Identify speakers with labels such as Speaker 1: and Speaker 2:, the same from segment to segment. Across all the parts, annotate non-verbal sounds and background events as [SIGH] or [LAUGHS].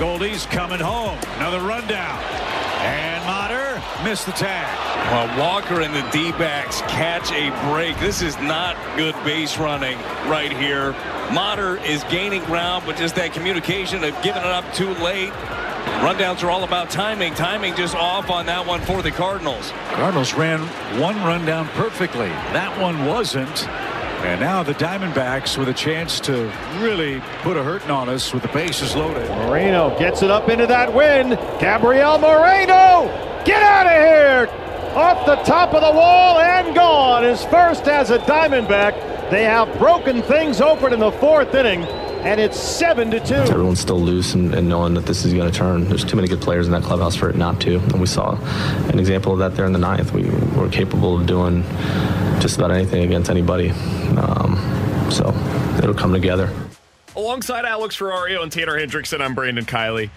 Speaker 1: Goldie's coming home. Another rundown. And Motter missed the tag.
Speaker 2: Well, Walker and the D-backs catch a break. This is not good base running right here. Motter is gaining ground, but just that communication of giving it up too late. Rundowns are all about timing. Timing just off on that one for the Cardinals.
Speaker 1: Cardinals ran one rundown perfectly. That one wasn't. And now the Diamondbacks with a chance to really put a hurting on us with the bases loaded.
Speaker 3: Moreno gets it up into that wind. Gabriel Moreno, get out of here! Off the top of the wall and gone. His first as a Diamondback. They have broken things open in the fourth inning, and it's seven to two.
Speaker 4: Everyone's still loose and, and knowing that this is going to turn. There's too many good players in that clubhouse for it not to. And we saw an example of that there in the ninth. We were capable of doing just about anything against anybody. Um, so it'll come together.
Speaker 5: Alongside Alex Ferrario and Tanner Hendrickson, I'm Brandon Kiley.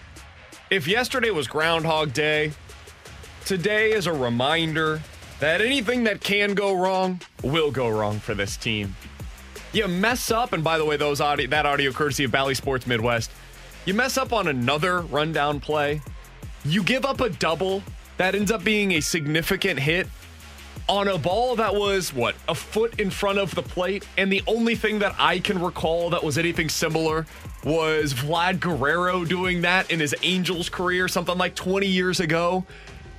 Speaker 5: If yesterday was Groundhog Day, today is a reminder that anything that can go wrong will go wrong for this team. You mess up, and by the way, those audio, that audio courtesy of Bally Sports Midwest. You mess up on another rundown play, you give up a double that ends up being a significant hit on a ball that was what a foot in front of the plate and the only thing that i can recall that was anything similar was vlad guerrero doing that in his angels career something like 20 years ago.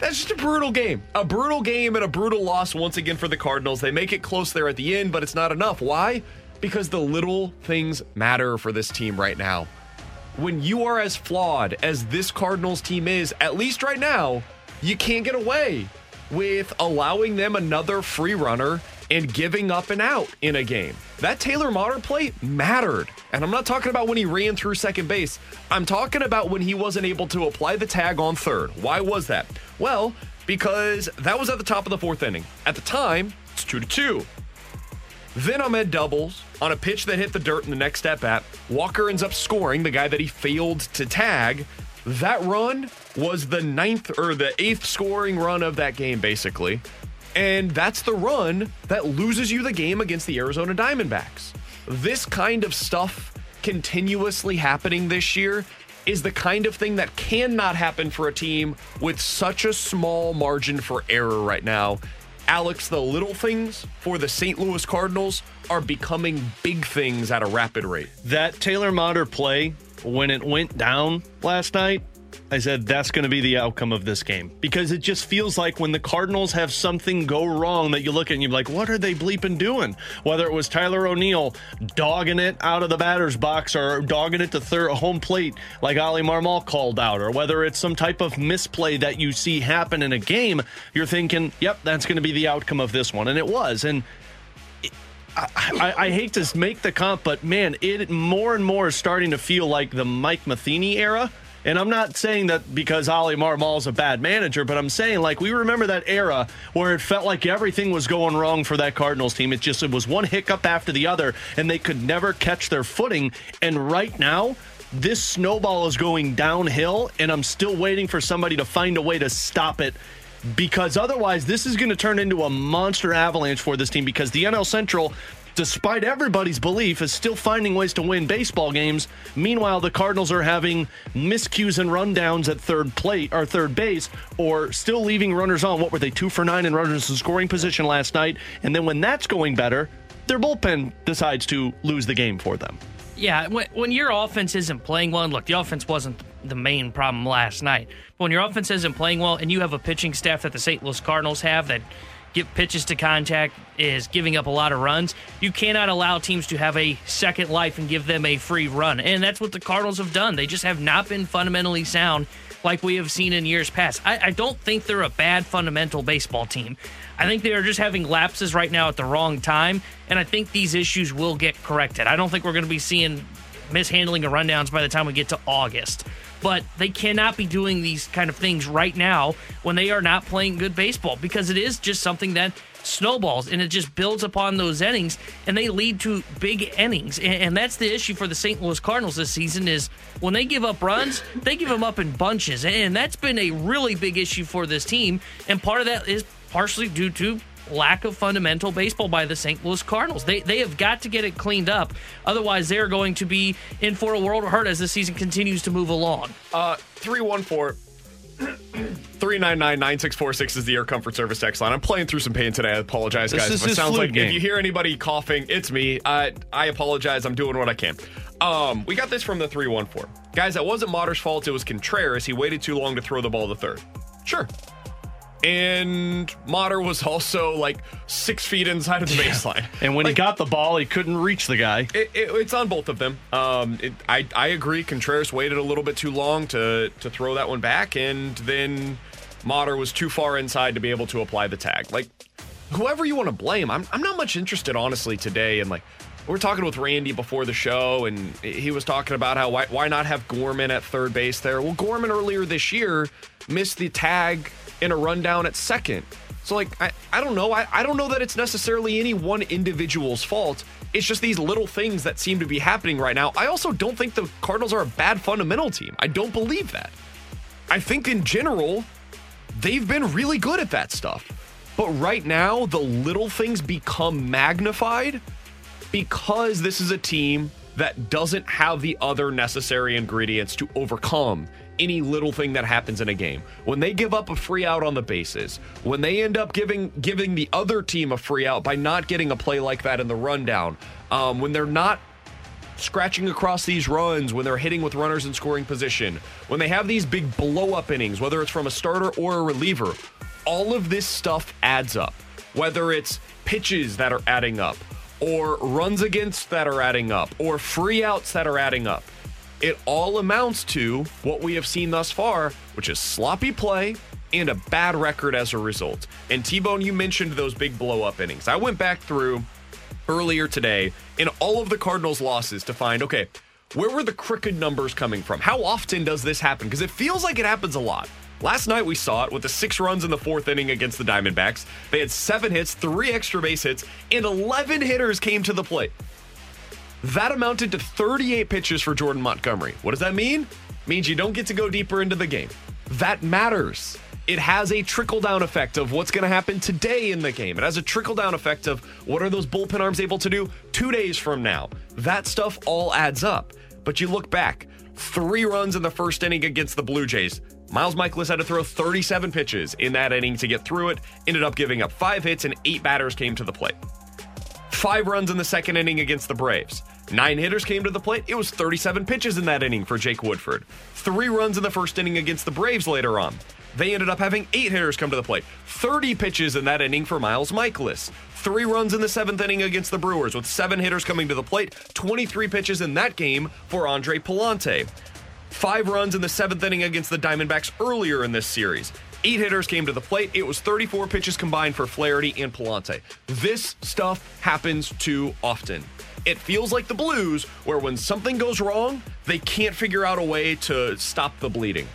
Speaker 5: That's just a brutal game a brutal game and a brutal loss once again for the cardinals. They make it close there at the end but it's not enough. Why because the little things matter for this team right now when you are as flawed as this cardinals team is at least right now you can't get away with allowing them another free runner and giving up and out in a game. That Taylor Motter play mattered. And I'm not talking about when he ran through second base. I'm talking about when he wasn't able to apply the tag on third. Why was that? Well, because that was at the top of the fourth inning. At the time, it's 2 to 2. Then Ahmed doubles on a pitch that hit the dirt in the next step at. Walker ends up scoring the guy that he failed to tag. That run was the ninth or the eighth scoring run of that game, basically. And that's the run that loses you the game against the Arizona Diamondbacks. This kind of stuff continuously happening this year is the kind of thing that cannot happen for a team with such a small margin for error right now. Alex, the little things for the St. Louis Cardinals are becoming big things at a rapid rate.
Speaker 6: That Taylor Motter play, when it went down last night, I said that's going to be the outcome of this game because it just feels like when the Cardinals have something go wrong that you look at and you're like, what are they bleeping doing? Whether it was Tyler O'Neill dogging it out of the batter's box or dogging it to third home plate like Oli Marmol called out, or whether it's some type of misplay that you see happen in a game, you're thinking, yep, that's going to be the outcome of this one, and it was. And I, I, I, hate to make the comp, but man, it more and more is starting to feel like the Mike Matheny era. And I'm not saying that because Oli Marmol is a bad manager, but I'm saying like we remember that era where it felt like everything was going wrong for that Cardinals team. It just it was one hiccup after the other, and they could never catch their footing. And right now, this snowball is going downhill, and I'm still waiting for somebody to find a way to stop it because otherwise this is going to turn into a monster avalanche for this team because the NL Central despite everybody's belief, is still finding ways to win baseball games. Meanwhile, the Cardinals are having miscues and rundowns at third plate or third base, or still leaving runners on. What were they, two for nine in runners in scoring position last night? And then when that's going better, their bullpen decides to lose the game for them.
Speaker 7: Yeah, when, when your offense isn't playing well, and look, the offense wasn't the main problem last night. But when your offense isn't playing well, and you have a pitching staff that the St. Louis Cardinals have that get pitches to contact is giving up a lot of runs. You cannot allow teams to have a second life and give them a free run. And that's what the Cardinals have done. They just have not been fundamentally sound like we have seen in years past. I, I don't think they're a bad fundamental baseball team. I think they are just having lapses right now at the wrong time, and I think these issues will get corrected. I don't think we're going to be seeing mishandling or rundowns by the time we get to August. But they cannot be doing these kind of things right now when they are not playing good baseball because it is just something that snowballs and it just builds upon those innings and they lead to big innings. And, and, that's the issue for the st louis cardinals this season is when they give up runs they give them up in bunches. And that's been a really big issue for this team. And part of that is partially due to lack of fundamental baseball by the St. Louis Cardinals. They they have got to get it cleaned up. Otherwise, they're going to be in for a world of hurt as the season continues to move along.
Speaker 5: Uh, 314 [CLEARS THROAT] 399-9646 is the Air Comfort Service text line. I'm playing through some pain today. I apologize,
Speaker 6: this
Speaker 5: guys.
Speaker 6: Is
Speaker 5: if it sounds like
Speaker 6: game.
Speaker 5: if you hear anybody coughing, it's me. I I apologize. I'm doing what I can. Um, we got this from the 314. Guys, that wasn't Motter's fault. It was Contreras. He waited too long to throw the ball to third. Sure. And Motter was also like six feet inside of the baseline.
Speaker 6: And when
Speaker 5: like,
Speaker 6: he got the ball, he couldn't reach the guy.
Speaker 5: It, it, it's on both of them. Um, it, I I agree. Contreras waited a little bit too long to to throw that one back, and then Motter was too far inside to be able to apply the tag. Like whoever you want to blame, I'm I'm not much interested honestly today. And like we we're talking with Randy before the show, and he was talking about how why why not have Gorman at third base there? Well, Gorman earlier this year missed the tag in a rundown at second. So like I, I don't know. I, I don't know that it's necessarily any one individual's fault. It's just these little things that seem to be happening right now. I also don't think the Cardinals are a bad fundamental team. I don't believe that. I think in general, they've been really good at that stuff. But right now, the little things become magnified because this is a team that doesn't have the other necessary ingredients to overcome any little thing that happens in a game. When they give up a free out on the bases, when they end up giving giving the other team a free out by not getting a play like that in the rundown, um, when they're not scratching across these runs, when they're hitting with runners in scoring position, when they have these big blow up innings, whether it's from a starter or a reliever, all of this stuff adds up. Whether it's pitches that are adding up, or runs against that are adding up, or free outs that are adding up it all amounts to what we have seen thus far, which is sloppy play and a bad record as a result. And T Bone, you mentioned those big blow up innings. I went back through earlier today in all of the Cardinals' losses to find, okay, where were the crooked numbers coming from? How often does this happen? Because it feels like it happens a lot. Last night we saw it with the six runs in the fourth inning against the Diamondbacks. They had seven hits, three extra base hits, and 11 hitters came to the plate. That amounted to 38 pitches for Jordan Montgomery. What does that mean? It means you don't get to go deeper into the game. That matters. It has a trickle down effect of what's going to happen today in the game. It has a trickle down effect of what are those bullpen arms able to do two days from now. That stuff all adds up. But you look back, three runs in the first inning against the Blue Jays. Miles Mikolas had to throw 37 pitches in that inning to get through it, ended up giving up five hits, and eight batters came to the plate. Five runs in the second inning against the Braves. Nine hitters came to the plate. It was 37 pitches in that inning for Jake Woodford. Three runs in the first inning against the Braves later on. They ended up having eight hitters come to the plate. 30 pitches in that inning for Miles Mikolas. Three runs in the seventh inning against the Brewers, with seven hitters coming to the plate. 23 pitches in that game for Andre Pallante. Five runs in the seventh inning against the Diamondbacks earlier in this series. Eight hitters came to the plate. It was 34 pitches combined for Flaherty and Pallante. This stuff happens too often. It feels like the Blues, where when something goes wrong, they can't figure out a way to stop the bleeding.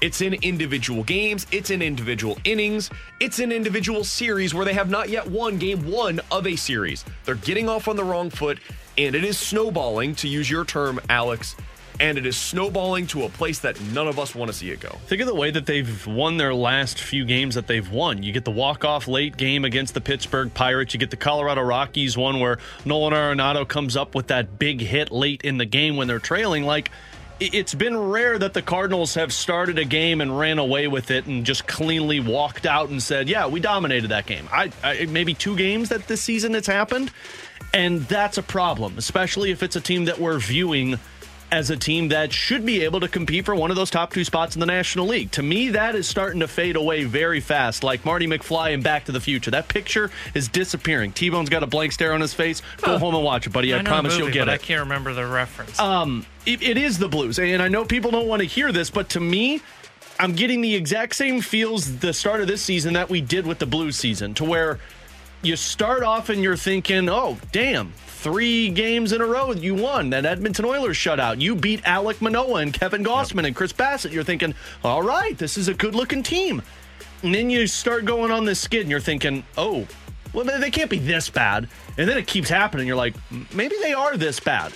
Speaker 5: It's in individual games, it's in individual innings, it's in individual series where they have not yet won game one of a series. They're getting off on the wrong foot, and it is snowballing, to use your term, Alex, and it is snowballing to a place that none of us want to see it go.
Speaker 6: Think of the way that they've won their last few games that they've won. You get the walk-off late game against the Pittsburgh Pirates. You get the Colorado Rockies one where Nolan Arenado comes up with that big hit late in the game when they're trailing. Like it's been rare that the Cardinals have started a game and ran away with it and just cleanly walked out and said, "Yeah, we dominated that game." I, I maybe two games that this season it's happened, and that's a problem, especially if it's a team that we're viewing as a team that should be able to compete for one of those top two spots in the National League. To me, that is starting to fade away very fast, like Marty McFly in Back to the Future. That picture is disappearing. T Bone's got a blank stare on his face. Go home and watch it, buddy. I,
Speaker 7: I
Speaker 6: promise
Speaker 7: movie,
Speaker 6: you'll get it. I
Speaker 7: can't remember the reference.
Speaker 6: Um, it, it is the Blues, and I know people don't want to hear this, but to me, I'm getting the exact same feels the start of this season that we did with the Blues season, to where you start off and you're thinking, oh, damn, three games in a row you won. That Edmonton Oilers shutout. You beat Alek Manoah and Kevin Gausman and Chris Bassitt. You're thinking, all right, this is a good looking team. And then you start going on this skid and you're thinking, oh, well, they can't be this bad. And then it keeps happening. You're like, maybe they are this bad.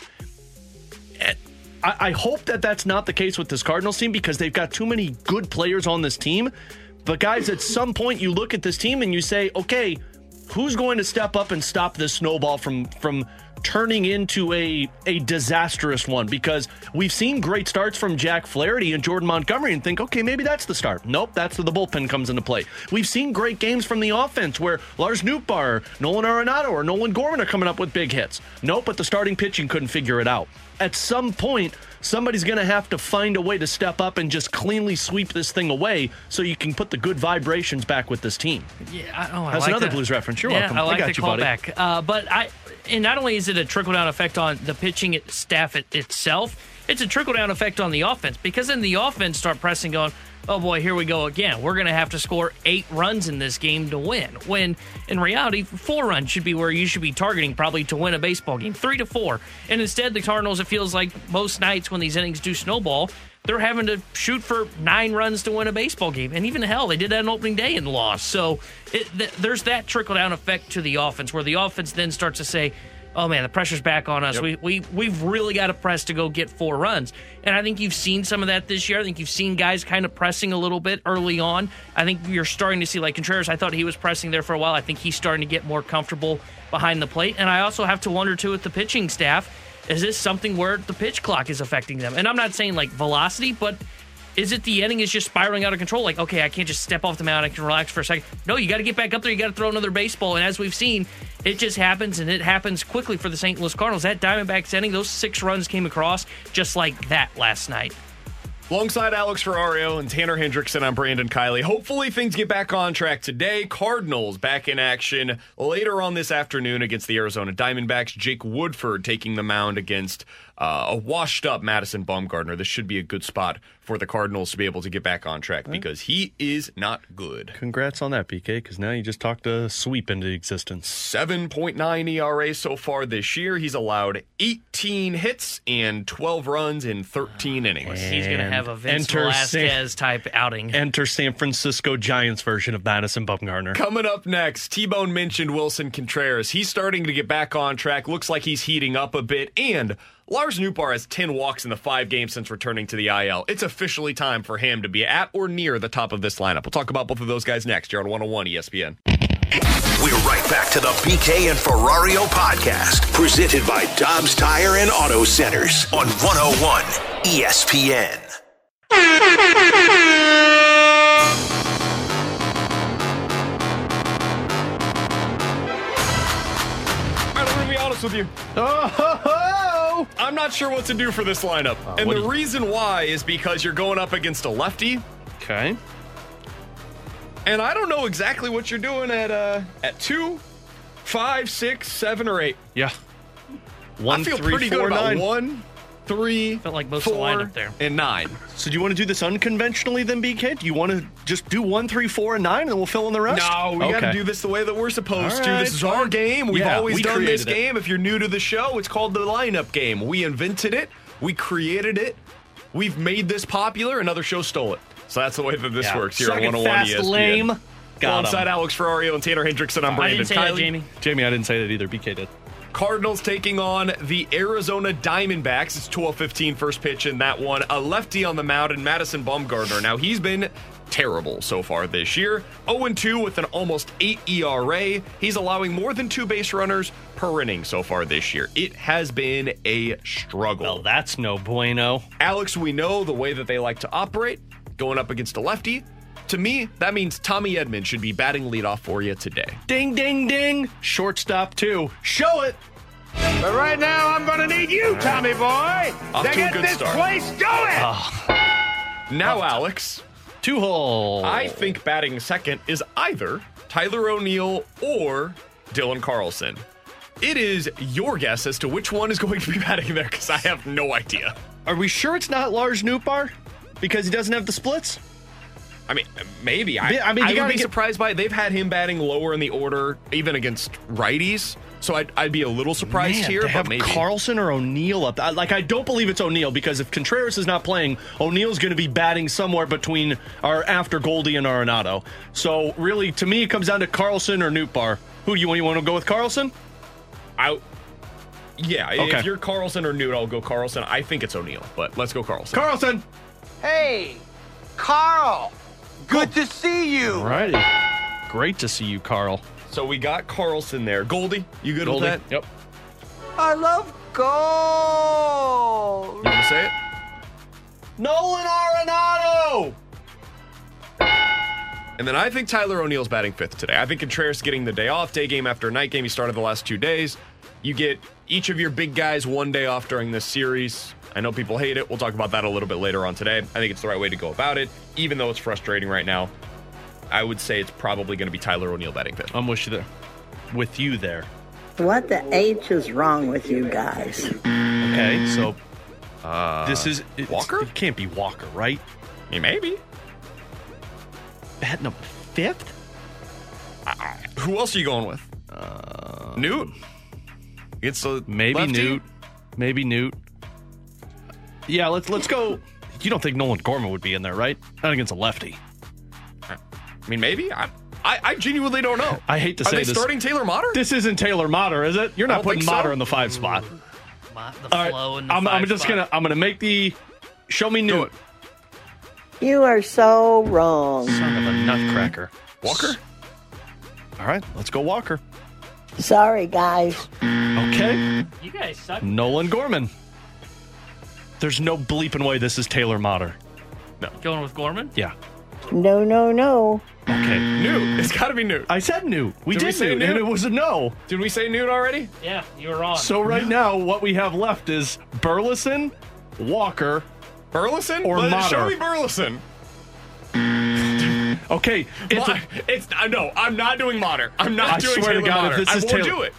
Speaker 6: Eh, I, I hope that that's not the case with this Cardinals team because they've got too many good players on this team. But guys, at some point you look at this team and you say, okay, who's going to step up and stop this snowball from from turning into a a disastrous one because we've seen great starts from Jack Flaherty and Jordan Montgomery and think, okay, maybe that's the start. Nope, that's where the bullpen comes into play. We've seen great games from the offense where Lars Nootbaar, Nolan Arenado, or Nolan Gorman are coming up with big hits. Nope, but the starting pitching couldn't figure it out. At some point, somebody's going to have to find a way to step up and just cleanly sweep this thing away so you can put the good vibrations back with this team.
Speaker 7: Yeah, I, oh, I
Speaker 6: That's
Speaker 7: like
Speaker 6: another
Speaker 7: that.
Speaker 6: Blues reference. You're
Speaker 7: yeah,
Speaker 6: welcome.
Speaker 7: I like
Speaker 6: got
Speaker 7: the
Speaker 6: you,
Speaker 7: callback. Uh, but I, and not only is it a trickle down effect on the pitching staff it, itself, it's a trickle down effect on the offense because then the offense start pressing, going, "Oh boy, here we go again. We're going to have to score eight runs in this game to win." When in reality, four runs should be where you should be targeting probably to win a baseball game, three to four. And instead, the Cardinals, it feels like most nights when these innings do snowball, they're having to shoot for nine runs to win a baseball game. And even hell, they did that on opening day and lost. So it, th- there's that trickle down effect to the offense where the offense then starts to say, oh man, the pressure's back on us. We, we, we've really got to press to go get four runs. And I think you've seen some of that this year. I think you've seen guys kind of pressing a little bit early on. I think you're starting to see, like Contreras, I thought he was pressing there for a while. I think he's starting to get more comfortable behind the plate. And I also have to wonder, too, with the pitching staff, is this something where the pitch clock is affecting them? And I'm not saying like velocity, but is it the inning is just spiraling out of control? Like, okay, I can't just step off the mound. I can relax for a second. No, you got to get back up there. You got to throw another baseball. And as we've seen, it just happens and it happens quickly for the St. Louis Cardinals. That Diamondbacks inning, those six runs came across just like that last night.
Speaker 5: Alongside Alex Ferrario and Tanner Hendrickson, I'm Brandon Kiley. Hopefully, things get back on track today. Cardinals back in action later on this afternoon against the Arizona Diamondbacks. Jake Woodford taking the mound against uh, a washed up Madison Bumgarner. This should be a good spot for the Cardinals to be able to get back on track because he is not good.
Speaker 6: Congrats on that, BK, because now you just talked a sweep into existence.
Speaker 5: 7.9 ERA so far this year. He's allowed 18 hits and 12 runs in 13 innings.
Speaker 7: He's going to have a Vince
Speaker 6: enter San-
Speaker 7: Velasquez type outing.
Speaker 6: Enter San Francisco Giants version of Madison Bumgarner.
Speaker 5: Coming up next, T Bone mentioned Willson Contreras. He's starting to get back on track. Looks like he's heating up a bit. And Lars Nootbaar has 10 walks in the five games since returning to the IL. It's officially time for him to be at or near the top of this lineup. We'll talk about both of those guys next here on 101 ESPN.
Speaker 8: We're right back to the BK and Ferrario podcast, presented by Dobbs Tire and Auto Centers on 101 ESPN.
Speaker 5: All right, I'm going to be honest with you.
Speaker 6: Oh, [LAUGHS]
Speaker 5: I'm not sure what to do for this lineup. and the reason why is because you're going up against a lefty.
Speaker 6: okay.
Speaker 5: And I don't know exactly what you're doing at uh at two, five, six, seven, or eight.
Speaker 6: Yeah. One,
Speaker 5: I feel
Speaker 6: three,
Speaker 5: pretty
Speaker 6: four,
Speaker 5: good about
Speaker 6: nine.
Speaker 5: one, three,
Speaker 7: Felt like most of the
Speaker 5: four,
Speaker 7: lineup there.
Speaker 5: and nine.
Speaker 6: So do you want to do this unconventionally then, BK? Do you want to just do one, three, four, and nine, and then we'll fill in the rest?
Speaker 5: No, we got to do this the way that we're supposed
Speaker 6: All
Speaker 5: to.
Speaker 6: right,
Speaker 5: This is our
Speaker 6: fine.
Speaker 5: game. We've
Speaker 6: Yeah,
Speaker 5: always
Speaker 6: we
Speaker 5: done this
Speaker 6: created it.
Speaker 5: game. If you're new to the show, it's called the lineup game. We invented it. We created it. We've made this popular. Another show stole it. So that's the way that this
Speaker 6: Yeah.
Speaker 5: works here
Speaker 6: Suck it,
Speaker 5: on 101
Speaker 6: fast,
Speaker 5: ESPN.
Speaker 6: lame. Got 'em.
Speaker 5: Alongside Alex Ferrario and Tanner Hendrickson, I'm
Speaker 7: I
Speaker 5: Brandon
Speaker 7: didn't say that,
Speaker 5: Kiley.
Speaker 7: Jamie.
Speaker 6: Jamie, I didn't say that either. BK did.
Speaker 5: Cardinals taking on the Arizona Diamondbacks. It's 12-15 first pitch in that one. A lefty on the mound and Madison Bumgarner. Now he's been terrible so far this year. 0-2 with an almost 8 ERA. He's allowing more than two base runners per inning so far this year. It has been a struggle.
Speaker 6: Well, that's no bueno.
Speaker 5: Alex, we know the way that they like to operate, going up against a lefty. To me, that means Tommy Edman should be batting leadoff for you today.
Speaker 6: Ding, ding, ding. Shortstop, too. Show it.
Speaker 3: But right now, I'm going to need you, Tommy boy,
Speaker 5: Off
Speaker 3: to
Speaker 5: to a
Speaker 3: get
Speaker 5: good
Speaker 3: this
Speaker 5: start.
Speaker 3: place going. Ah.
Speaker 5: Now, Alex,
Speaker 6: Two hole.
Speaker 5: I think batting second is either Tyler O'Neill or Dylan Carlson. It is your guess as to which one is going to be [LAUGHS] batting there because I have no idea.
Speaker 6: Are we sure it's not Lars Nootbaar? Because he doesn't have the splits?
Speaker 5: I mean, maybe. I,
Speaker 6: Yeah, I
Speaker 5: I
Speaker 6: mean, you
Speaker 5: would
Speaker 6: gotta
Speaker 5: be
Speaker 6: get-
Speaker 5: surprised by it. They've had him batting lower in the order, even against righties. So I'd, I'd be a little surprised
Speaker 6: Man,
Speaker 5: here,
Speaker 6: to
Speaker 5: but
Speaker 6: have
Speaker 5: maybe.
Speaker 6: Carlson or O'Neill up. I- Like I don't believe it's O'Neill because if Contreras is not playing, O'Neill's going to be batting somewhere between or after Goldie and Arenado. So really, to me, it comes down to Carlson or Nootbaar. Who do you want? You want to go with Carlson?
Speaker 5: I, yeah,
Speaker 6: Okay.
Speaker 5: if you're Carlson or Newt, I'll go Carlson. I think it's O'Neill, but let's go Carlson.
Speaker 6: Carlson.
Speaker 9: Hey, Carl. Good to see you.
Speaker 6: Alrighty. Great to see you, Carl.
Speaker 5: So we got Carlson there. Goldie, you good
Speaker 6: Goldie.
Speaker 5: with that?
Speaker 6: Yep.
Speaker 9: I love gold.
Speaker 5: You want to say it?
Speaker 6: Nolan Arenado.
Speaker 5: And then I think Tyler O'Neill's batting fifth today. I think Contreras getting the day off, day game after night game. He started the last two days. You get each of your big guys one day off during this series. I know people hate it. We'll talk about that a little bit later on today. I think it's the right way to go about it, even though it's frustrating right now. I would say it's probably going to be Tyler O'Neill batting fifth.
Speaker 6: I'm with you there. With you there.
Speaker 10: What the H is wrong with you guys?
Speaker 6: Okay, so
Speaker 5: Uh,
Speaker 6: this is it's-
Speaker 5: Walker?
Speaker 6: It can't be Walker, right?
Speaker 5: I mean, maybe.
Speaker 6: Bat number fifth.
Speaker 5: Who else are you going with? Uh, Newt. It's a
Speaker 6: Maybe
Speaker 5: lefty?
Speaker 6: Newt. Maybe Newt. Yeah, let's let's go. You don't think Nolan Gorman would be in there, right? Not against a lefty.
Speaker 5: I mean, maybe. I, I, I genuinely don't know.
Speaker 6: I hate to
Speaker 5: Are
Speaker 6: say
Speaker 5: they
Speaker 6: this.
Speaker 5: starting Taylor Motter?
Speaker 6: This isn't Taylor Motter, is it? You're not
Speaker 5: don't
Speaker 6: putting
Speaker 5: think so.
Speaker 6: Motter in the five spot.
Speaker 7: Mo- The
Speaker 6: All right,
Speaker 7: flow and the
Speaker 6: I'm, I'm
Speaker 7: five
Speaker 6: just
Speaker 7: spot.
Speaker 6: gonna I'm gonna make the show me Newt.
Speaker 10: You are so wrong.
Speaker 6: Son of a mm. nutcracker.
Speaker 5: Walker?
Speaker 6: All right, let's go Walker.
Speaker 10: Sorry, guys.
Speaker 6: Okay,
Speaker 7: You guys suck.
Speaker 6: Nolan Gorman. There's no bleeping way this is Taylor Motter. No.
Speaker 7: Going with Gorman?
Speaker 6: Yeah.
Speaker 10: No, no, no.
Speaker 6: Okay.
Speaker 5: Newt. It's got to be Newt.
Speaker 6: I said Newt. We
Speaker 5: Did
Speaker 6: did,
Speaker 5: we say
Speaker 6: Newt,
Speaker 5: Newt?
Speaker 6: and it was a no.
Speaker 5: Did we say Newt already?
Speaker 7: Yeah, you were wrong.
Speaker 6: So right now, what we have left is Burleson, Walker.
Speaker 5: Burleson?
Speaker 6: Or
Speaker 5: Let-
Speaker 6: Motter.
Speaker 5: Show me Burleson.
Speaker 6: Okay, it's
Speaker 5: Mo-
Speaker 6: a,
Speaker 5: it's uh, no. I'm not doing Motter. I'm not
Speaker 6: I
Speaker 5: doing
Speaker 6: swear to
Speaker 5: Taylor
Speaker 6: God, if
Speaker 5: Motter.
Speaker 6: this
Speaker 5: I
Speaker 6: is
Speaker 5: won't
Speaker 6: Taylor-
Speaker 5: do it.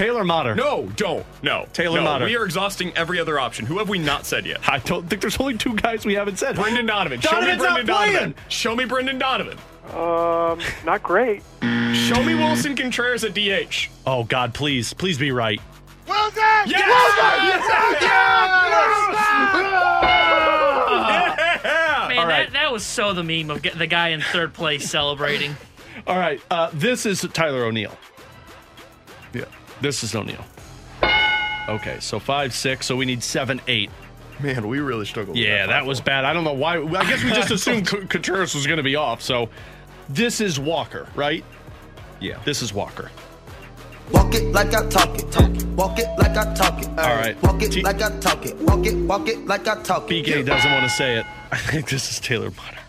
Speaker 6: Taylor Motter.
Speaker 5: No, don't. No.
Speaker 6: Taylor
Speaker 5: no,
Speaker 6: Motter.
Speaker 5: We are exhausting every other option. Who have we not said yet?
Speaker 6: I don't think there's only two guys we haven't said.
Speaker 5: Brendan Donovan. Show me Brendan
Speaker 6: not playing.
Speaker 5: Donovan. Show me Brendan Donovan.
Speaker 3: Um, not great.
Speaker 5: Show me Willson Contreras at DH.
Speaker 6: Oh God, please, please be right. Wilson! Yes! Wilson! Yes! Yes! yes! yes!
Speaker 5: Yeah!
Speaker 7: Man,
Speaker 6: All right.
Speaker 7: that, that was so the meme of get the guy in third place celebrating.
Speaker 6: All right, uh, this is Tyler O'Neill.
Speaker 5: Yeah.
Speaker 6: This is O'Neill. Okay, so five, six. So we need seven, eight.
Speaker 5: Man, we really struggled.
Speaker 6: Yeah, that was bad. I don't know why. I guess we just [LAUGHS] assumed C- Contreras was going to be off. So this is Walker, right?
Speaker 5: Yeah.
Speaker 6: This is Walker.
Speaker 9: Walk it like I talk it. Talk it. Walk it like I talk it.
Speaker 6: All right.
Speaker 9: Walk it
Speaker 6: T-
Speaker 9: like I talk it. Walk it, walk it like I talk it.
Speaker 6: BK doesn't want to say it. [LAUGHS] I think this is Taylor Motter.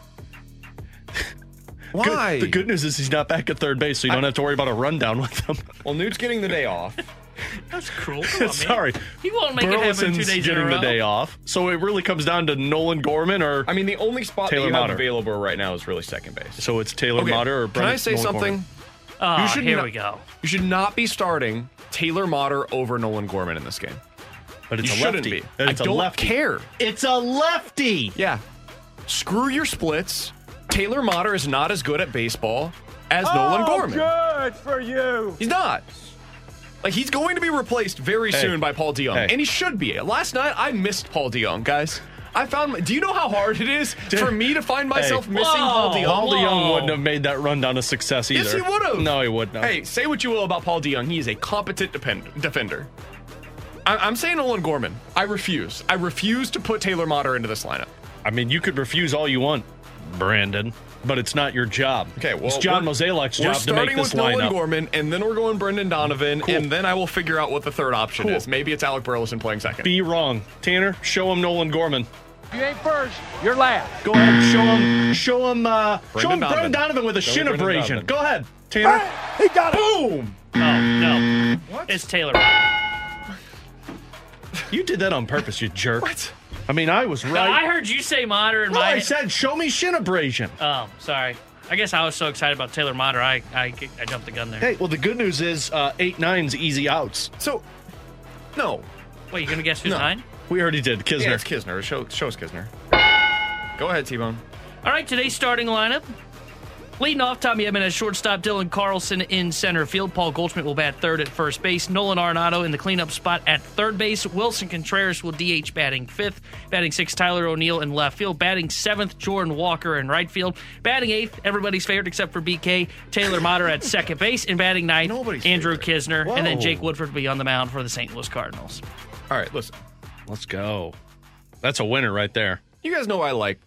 Speaker 5: Why?
Speaker 6: Good, the good news is he's not back at third base, so you don't have to worry about a rundown with him.
Speaker 5: Well, Newt's getting the day off. [LAUGHS]
Speaker 7: That's cruel. Come on. [LAUGHS]
Speaker 6: Sorry.
Speaker 7: He won't make it happen two
Speaker 6: Burleson's
Speaker 7: days in a
Speaker 6: getting the day off. So it really comes down to Nolan Gorman or
Speaker 5: I mean, the only spot
Speaker 6: Taylor
Speaker 5: that you have available right now is really second base.
Speaker 6: so it's Taylor
Speaker 5: Okay,
Speaker 6: Motter or
Speaker 5: Can I say
Speaker 6: Nolan
Speaker 5: something?
Speaker 6: Gorman.
Speaker 7: Oh,
Speaker 5: You should
Speaker 7: here
Speaker 5: not-
Speaker 7: we go.
Speaker 5: You should not be starting Taylor Motter over Nolan Gorman in this game.
Speaker 6: But it's
Speaker 5: you
Speaker 6: a
Speaker 5: shouldn't
Speaker 6: lefty.
Speaker 5: be. I
Speaker 6: it's a
Speaker 5: don't
Speaker 6: lefty.
Speaker 5: care.
Speaker 6: It's a lefty.
Speaker 5: Yeah. Screw your splits. Taylor Motter is not as good at baseball as Nolan oh, Gorman.
Speaker 3: Good for you.
Speaker 5: He's not. Like he's going to be replaced very
Speaker 6: Hey.
Speaker 5: soon by Paul DeJong,
Speaker 6: Hey.
Speaker 5: and he should be. Last night I missed Paul DeJong, guys. I found. Do you know how hard it is [LAUGHS] for me to find myself
Speaker 6: Hey.
Speaker 5: missing Paul DeJong?
Speaker 6: Paul DeJong wouldn't have made that rundown a success either.
Speaker 5: Yes, he would have.
Speaker 6: No, he wouldn't.
Speaker 5: Hey, say what you will about Paul DeJong. He is a competent depend- defender. I- I'm saying Nolan Gorman. I refuse. I refuse to put Taylor Motter into this lineup.
Speaker 6: I mean, you could refuse all you want, Brandon, but it's not your job.
Speaker 5: Okay, well,
Speaker 6: it's John
Speaker 5: we're-
Speaker 6: Mozeliak's
Speaker 5: We're
Speaker 6: job to
Speaker 5: starting
Speaker 6: make this
Speaker 5: with Nolan. Gorman, and then we're going Brendan Donovan,
Speaker 6: Cool.
Speaker 5: and then I will figure out what the third option
Speaker 6: Cool.
Speaker 5: is. Maybe it's Alec Burleson playing second.
Speaker 6: Be wrong, Tanner. Show him Nolan Gorman.
Speaker 3: If you ain't first, you're last.
Speaker 6: Go ahead, show him. Show him. Uh, show
Speaker 5: Brendan
Speaker 6: him
Speaker 5: Donovan.
Speaker 6: Brendan Donovan with a
Speaker 5: Show
Speaker 6: shin abrasion. Go ahead, Tanner.
Speaker 3: He got it.
Speaker 5: Boom!
Speaker 7: Oh, no. It's Taylor.
Speaker 6: You did that on purpose, you jerk.
Speaker 5: What?
Speaker 6: I mean, I was
Speaker 7: No,
Speaker 6: right.
Speaker 7: I heard you say Motter and
Speaker 6: No,
Speaker 7: my.
Speaker 6: I said, show me shin abrasion.
Speaker 7: Oh, sorry. I guess I was so excited about Taylor Motter, I, I, I jumped the gun there.
Speaker 6: Hey, well, the good news is uh, eight nines easy outs.
Speaker 5: So, no.
Speaker 7: Wait, you gonna guess who's
Speaker 5: No.
Speaker 7: nine?
Speaker 6: We already did. Knizner.
Speaker 5: Yeah, it's Knizner. Show, show us Knizner. Go ahead, T-Bone.
Speaker 7: All right, today's starting lineup. Leading off, Tommy Edman as shortstop, Dylan Carlson in center field. Paul Goldschmidt will bat third at first base. Nolan Arenado in the cleanup spot at third base. Willson Contreras will DH batting fifth. Batting sixth, Tyler O'Neill in left field. Batting seventh, Jordan Walker in right field. Batting eighth, everybody's favorite except for BK, Taylor Motter at second base. And batting ninth,
Speaker 5: Nobody's
Speaker 7: Andrew
Speaker 5: favorite.
Speaker 7: Knizner. And then Jake Woodford will be on the mound for the St. Louis Cardinals.
Speaker 5: All right, listen.
Speaker 6: Let's go. That's a winner right there.
Speaker 5: You guys know I like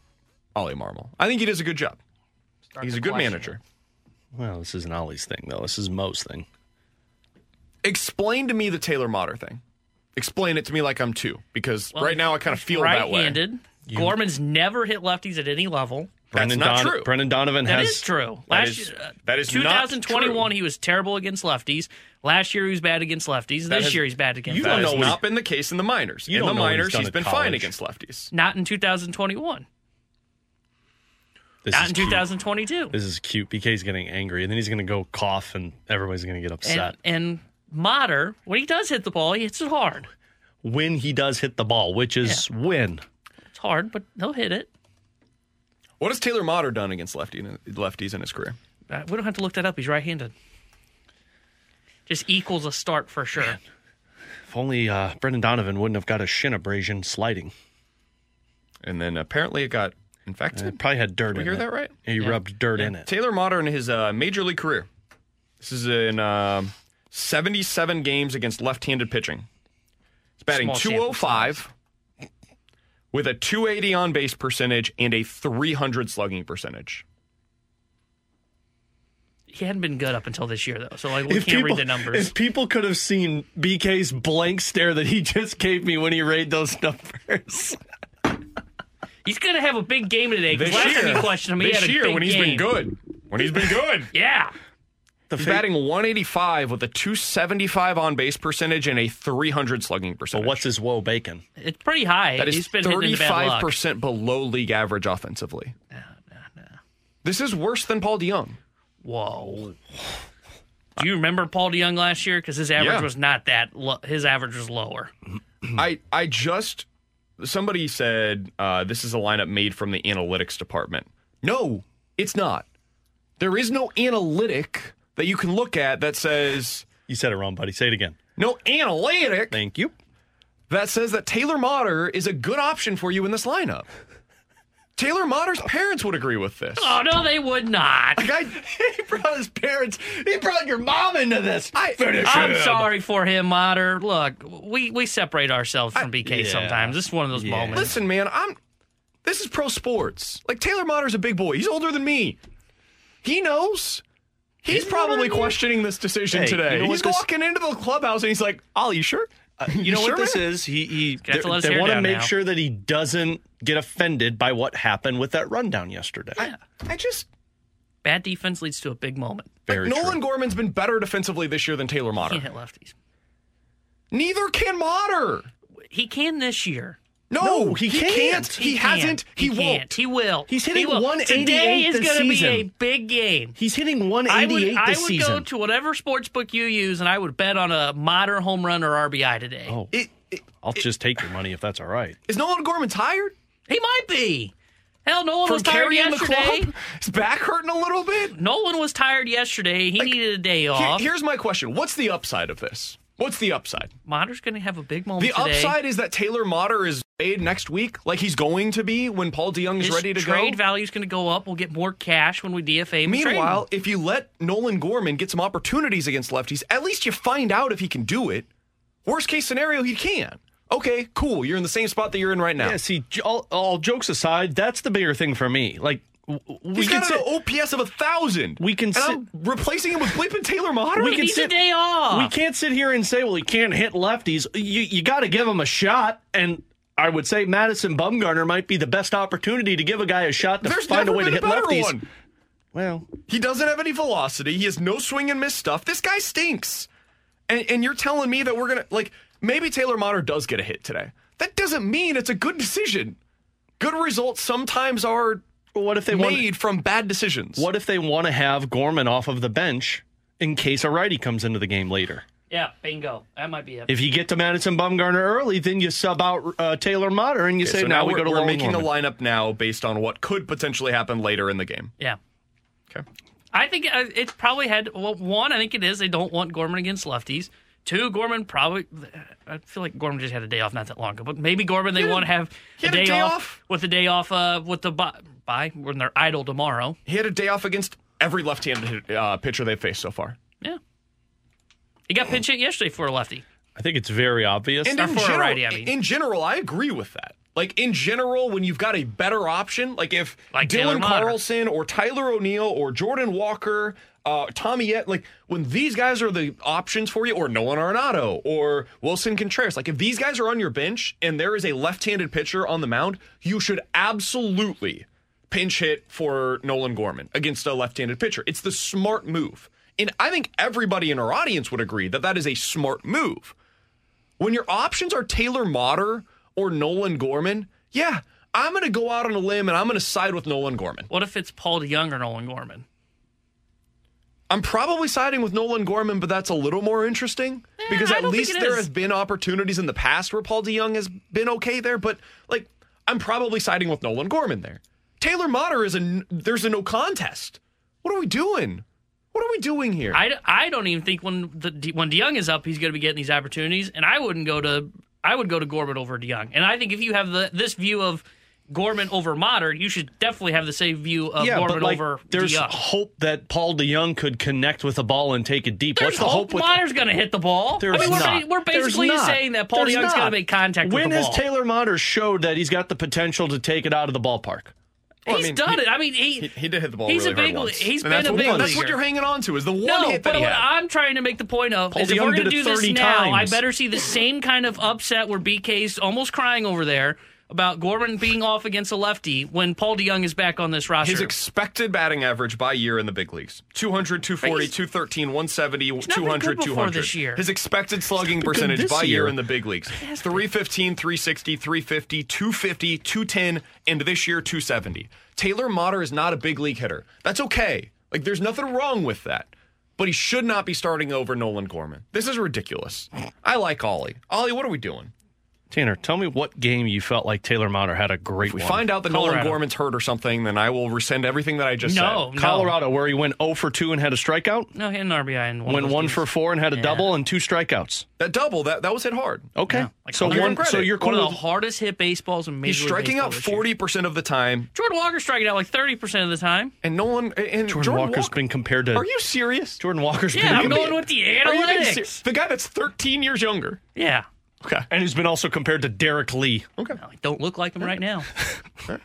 Speaker 5: Ollie Marmol. I think he does a good job. He's a good manager.
Speaker 6: Well, this isn't Ollie's thing, though. This is Mo's thing.
Speaker 5: Explain to me the Taylor Motter thing. Explain it to me like I'm two, because
Speaker 7: Well,
Speaker 5: right now I kind of feel that way.
Speaker 7: Right-handed. Gorman's never hit lefties at any level.
Speaker 6: Brendan,
Speaker 5: not
Speaker 6: Don-
Speaker 5: true.
Speaker 6: Brendan Donovan
Speaker 7: That
Speaker 6: has
Speaker 7: is true.
Speaker 5: That
Speaker 7: Last
Speaker 5: is-
Speaker 7: year, uh,
Speaker 5: that is not
Speaker 7: 2021.
Speaker 5: true.
Speaker 7: He was terrible against lefties. Last year he was bad against lefties.
Speaker 5: That
Speaker 7: This
Speaker 5: has-
Speaker 7: year he's bad against
Speaker 5: That
Speaker 7: lefties.
Speaker 5: has not been the case in the minors.
Speaker 6: You
Speaker 5: in
Speaker 6: don't
Speaker 5: the
Speaker 6: know what he's
Speaker 5: minors,
Speaker 6: done
Speaker 5: he's
Speaker 6: at
Speaker 5: been fine against lefties.
Speaker 7: Not in 2021.
Speaker 6: This
Speaker 7: Not in
Speaker 6: cute.
Speaker 7: 2022.
Speaker 6: This is cute. BK's getting angry, and then he's going to go cough, and everybody's going to get upset.
Speaker 7: And, and Motter, when he does hit the ball, he hits it hard.
Speaker 6: when he does hit the ball, which is when.
Speaker 7: It's hard, but he'll hit it.
Speaker 5: What has Taylor Motter done against lefty lefties in his career?
Speaker 7: Uh, we don't have to look that up. He's right-handed. Just equals a start for sure.
Speaker 6: If only uh, Brendan Donovan wouldn't have got a shin abrasion sliding.
Speaker 5: And then apparently it got infected.
Speaker 6: It probably had dirt
Speaker 5: Did we
Speaker 6: in
Speaker 5: hear
Speaker 6: it.
Speaker 5: that right?
Speaker 6: He rubbed dirt in it.
Speaker 5: Taylor Motter in his uh, major league career. This is in um 77 games against left-handed pitching. He's batting
Speaker 7: Small
Speaker 5: 205 with a 280 on base percentage and a 300 slugging percentage.
Speaker 7: He hadn't been good up until this year, though. So like, we
Speaker 6: If
Speaker 7: can't
Speaker 6: people,
Speaker 7: read the numbers.
Speaker 6: if people could have seen BK's blank stare that he just gave me when he read those [LAUGHS] numbers.
Speaker 7: He's going to have a big game today. Because
Speaker 5: This
Speaker 7: last time
Speaker 5: year,
Speaker 7: you questioned him, he
Speaker 5: this
Speaker 7: had a
Speaker 5: year
Speaker 7: big
Speaker 5: when he's
Speaker 7: game.
Speaker 5: been good. When he's been good. [LAUGHS]
Speaker 7: Yeah.
Speaker 6: The
Speaker 5: He's
Speaker 6: fa-
Speaker 5: batting 185 with a 275 on base percentage and a 300 slugging
Speaker 6: But
Speaker 5: percentage.
Speaker 6: what's his woe bacon?
Speaker 7: It's pretty high.
Speaker 5: That is
Speaker 7: He's been hitting into bad luck.
Speaker 5: 35% below league average offensively. No, no, no. This is worse than Paul DeJong.
Speaker 7: Whoa. Do you remember Paul DeJong last year? Because his average
Speaker 5: Yeah.
Speaker 7: was not that. Lo- his average was lower.
Speaker 5: I I just somebody said uh, this is a lineup made from the analytics department. No, it's not. There is no analytic that you can look at that says
Speaker 6: You said it wrong, buddy. Say it again.
Speaker 5: no analytic
Speaker 6: Thank you.
Speaker 5: that says that Taylor Motter is a good option for you in this lineup. Taylor Motter's parents would agree with this.
Speaker 7: Oh no, they would not.
Speaker 5: Like I, [LAUGHS]
Speaker 6: he brought his parents. He brought your mom into this.
Speaker 5: I,
Speaker 7: I'm sorry for him, Motter. Look, we we separate ourselves from BK
Speaker 6: yeah.
Speaker 7: sometimes. This is one of those
Speaker 6: Yeah.
Speaker 7: moments.
Speaker 5: Listen, man, I'm. This is pro sports. Like Taylor Motter's a big boy. He's older than me. He knows. He's probably questioning this decision
Speaker 6: Hey,
Speaker 5: today.
Speaker 6: you know
Speaker 5: he's
Speaker 6: this-
Speaker 5: walking into the clubhouse and he's like, "Ollie, you sure?
Speaker 6: Uh, [LAUGHS] you know
Speaker 5: sure,
Speaker 6: what this
Speaker 5: man?
Speaker 6: is? He he.
Speaker 7: Got to
Speaker 6: They want to make
Speaker 7: now.
Speaker 6: sure that he doesn't get offended by what happened with that rundown yesterday.
Speaker 5: I just
Speaker 7: Bad defense leads to a big moment.
Speaker 6: Very
Speaker 5: like, Nolan. Gorman's been better defensively this year than Taylor Motter.
Speaker 7: Can't hit lefties.
Speaker 5: Neither can Motter.
Speaker 7: He can this year.
Speaker 5: No,
Speaker 6: No, he can't.
Speaker 5: He,
Speaker 7: can't.
Speaker 5: hasn't. He,
Speaker 7: can't.
Speaker 5: won't.
Speaker 7: He will.
Speaker 6: He's hitting
Speaker 7: He will.
Speaker 6: 188
Speaker 7: Today is gonna be a big game.
Speaker 6: He's hitting
Speaker 7: I
Speaker 6: 188
Speaker 7: would, I
Speaker 6: this
Speaker 7: would
Speaker 6: season.
Speaker 7: go to whatever sports book you use, and I would bet on a Motter home run or RBI today.
Speaker 6: oh,
Speaker 5: It- it-
Speaker 6: I'll just take your money if that's all right.
Speaker 5: is Nolan Gorman tired
Speaker 7: He might be. Hell, Nolan
Speaker 5: from
Speaker 7: was tired yesterday.
Speaker 5: His back hurting a little bit.
Speaker 7: Nolan was tired yesterday. He needed a day
Speaker 5: Here-
Speaker 7: off.
Speaker 5: here's my question: What's the upside of this? What's the upside?
Speaker 7: Motter's going to have a big moment
Speaker 5: The
Speaker 7: today.
Speaker 5: upside is that Taylor Motter is paid next week, like he's going to be when Paul DeJong is
Speaker 7: His
Speaker 5: ready to
Speaker 7: trade
Speaker 5: go.
Speaker 7: Trade value is going to go up. We'll get more cash when we DFA. him and trade
Speaker 5: Meanwhile, if you let Nolan Gorman get some opportunities against lefties, at least you find out if he can do it. Worst case scenario, he can. Okay, cool. You're in the same spot that you're in right now.
Speaker 6: Yeah, see, all, all jokes aside, that's the bigger thing for me. Like, w- w- we
Speaker 5: He's
Speaker 6: can
Speaker 5: got
Speaker 6: sit,
Speaker 5: an OPS of a thousand.
Speaker 6: We can
Speaker 5: and
Speaker 6: sit-
Speaker 5: I'm replacing him with bleeping Taylor Motter.
Speaker 6: we
Speaker 7: he
Speaker 6: can sit,
Speaker 7: a day off.
Speaker 6: We can't sit here and say, well, he can't hit lefties. You you got to give him a shot, and I would say Madison Bumgarner might be the best opportunity to give a guy a shot to
Speaker 5: There's
Speaker 6: find a way to
Speaker 5: been
Speaker 6: hit lefties.
Speaker 5: one.
Speaker 6: Well,
Speaker 5: He doesn't have any velocity. He has no swing and miss stuff. This guy stinks. And and you're telling me that we're gonna like maybe Taylor Motter does get a hit today. That doesn't mean it's a good decision. Good results sometimes are
Speaker 6: what if they
Speaker 5: made
Speaker 6: want?
Speaker 5: from bad decisions.
Speaker 6: What if they want to have Gorman off of the bench in case a righty comes into the game later?
Speaker 7: Yeah, bingo. That might be it.
Speaker 6: If you get to Madison Bumgarner early, then you sub out uh, Taylor Motter and you
Speaker 5: Okay,
Speaker 6: say
Speaker 5: so
Speaker 6: now,
Speaker 5: now
Speaker 6: we
Speaker 5: we're,
Speaker 6: go to
Speaker 5: we're making
Speaker 6: Gorman.
Speaker 5: a lineup now based on what could potentially happen later in the game.
Speaker 7: yeah.
Speaker 5: Okay.
Speaker 7: I think uh, it's probably had well, one. I think it is. They don't want Gorman against lefties. Two, Gorman probably. I feel like Gorman just had a day off not that long ago, but maybe Gorman they
Speaker 5: He had
Speaker 7: want to have a
Speaker 5: had a
Speaker 7: day,
Speaker 5: day
Speaker 7: off,
Speaker 5: off.
Speaker 7: with the day off uh, with the bye, bye when they're idle tomorrow.
Speaker 5: He had a day off against every left-handed uh, pitcher they've faced so far.
Speaker 7: Yeah, he got pinch hit yesterday for a lefty.
Speaker 6: I think it's very obvious.
Speaker 5: And
Speaker 7: Or
Speaker 5: in
Speaker 7: for a
Speaker 5: general,
Speaker 7: righty, I mean.
Speaker 5: in general, I agree with that. Like in general, when you've got a better option, like if
Speaker 7: Like
Speaker 5: Dylan Carlson or Tyler O'Neill or Jordan Walker, uh, Tommy Yet, like when these guys are the options for you, or Nolan Arenado or Willson Contreras, like if these guys are on your bench and there is a left-handed pitcher on the mound, you should absolutely pinch hit for Nolan Gorman against a left-handed pitcher. It's the smart move. And I think everybody in our audience would agree that that is a smart move. When your options are Taylor Motter or Nolan Gorman, yeah, I'm going to go out on a limb and I'm going to side with Nolan Gorman.
Speaker 7: What if it's Paul DeJong or Nolan Gorman?
Speaker 5: I'm probably siding with Nolan Gorman, but that's a little more interesting eh,
Speaker 7: because
Speaker 5: at least there has been opportunities in the past where Paul DeJong has been okay there, but like I'm probably siding with Nolan Gorman there. Taylor Motter is a there's a no contest. What are we doing? What are we doing here?
Speaker 7: I, I don't even think when the when DeJong is up, he's going to be getting these opportunities, and I wouldn't go to I would go to Gorman over DeJong, and I think if you have the this view of Gorman over Motter, you should definitely have the same view of
Speaker 6: yeah,
Speaker 7: Gorman
Speaker 6: but like,
Speaker 7: over
Speaker 6: there's
Speaker 7: DeJong.
Speaker 6: hope that Paul DeJong could connect with the ball and take it deep.
Speaker 7: There's
Speaker 6: What's the
Speaker 7: hope,
Speaker 6: hope with
Speaker 7: Motter's going to hit the ball.
Speaker 6: There's
Speaker 7: I mean, we're,
Speaker 6: not.
Speaker 7: we're basically saying that Paul
Speaker 6: There's
Speaker 7: DeJong's going to make contact
Speaker 6: When
Speaker 7: with the
Speaker 6: has. Taylor Motter showed that he's got the potential to take it out of the ballpark?
Speaker 5: Well, I
Speaker 7: he's
Speaker 5: mean,
Speaker 7: done
Speaker 5: he-
Speaker 7: it. I mean, he,
Speaker 5: he, he did hit the ball
Speaker 7: He's a
Speaker 5: really
Speaker 7: big
Speaker 5: hard
Speaker 7: le-
Speaker 5: once.
Speaker 7: he's
Speaker 5: And
Speaker 7: been a
Speaker 5: what,
Speaker 7: big
Speaker 5: That's what you're hanging on to is the one
Speaker 7: no,
Speaker 5: hit that
Speaker 7: but
Speaker 5: he
Speaker 7: what
Speaker 5: had.
Speaker 7: I'm trying to make the point of
Speaker 6: Paul
Speaker 7: is if we're going to do this
Speaker 6: 30
Speaker 7: now, I better see the same kind of upset where BK's almost crying over there about Gorman being off against a lefty when Paul DeJong is back on this roster.
Speaker 5: His expected batting average by year in the big leagues 200, 240, 213, 170,
Speaker 7: not been
Speaker 5: 200,
Speaker 7: good
Speaker 5: 200.
Speaker 7: this year.
Speaker 5: His expected slugging percentage by year
Speaker 6: year.
Speaker 5: in the big leagues 315, 360, 350, 250, 210, and this year 270. Taylor Motter is not a big league hitter. That's okay. Like, there's nothing wrong with that. But he should not be starting over Nolan Gorman. This is ridiculous. I like Ollie. Ollie, what are we doing?
Speaker 6: Tanner, tell me what game you felt like Taylor Motter had a great
Speaker 5: If we
Speaker 6: one.
Speaker 5: find out that Nolan Gorman's hurt or something, then I will rescind everything that I just
Speaker 7: no,
Speaker 5: said.
Speaker 7: no.
Speaker 6: Colorado, where he went 0 for 2 and had a strikeout,
Speaker 7: No, he had an RBI and one.
Speaker 6: went 1
Speaker 7: games.
Speaker 6: for 4 and had a
Speaker 7: Yeah.
Speaker 6: double and two strikeouts.
Speaker 5: That double, that, that was hit hard.
Speaker 6: Okay,
Speaker 7: Yeah, like
Speaker 6: so one, so you're
Speaker 7: One of the hardest hit baseballs in Major
Speaker 5: He's
Speaker 7: League
Speaker 5: striking
Speaker 7: Baseball
Speaker 5: out
Speaker 7: this year.
Speaker 5: forty percent of the time,
Speaker 7: Jordan Walker's striking out like thirty percent of the time.
Speaker 5: and no one. And
Speaker 6: Jordan,
Speaker 5: Jordan
Speaker 6: Walker's
Speaker 5: Walker-
Speaker 6: been compared to.
Speaker 5: Are you serious?
Speaker 6: Jordan Walker's
Speaker 7: Yeah,
Speaker 6: been Yeah,
Speaker 7: I'm going with the
Speaker 5: Are you being
Speaker 7: analytics.
Speaker 5: the guy that's thirteen years younger.
Speaker 7: Yeah,
Speaker 5: Okay.
Speaker 6: and he's been also compared to Derek Lee.
Speaker 5: Okay.
Speaker 7: I don't look like him right now. [LAUGHS]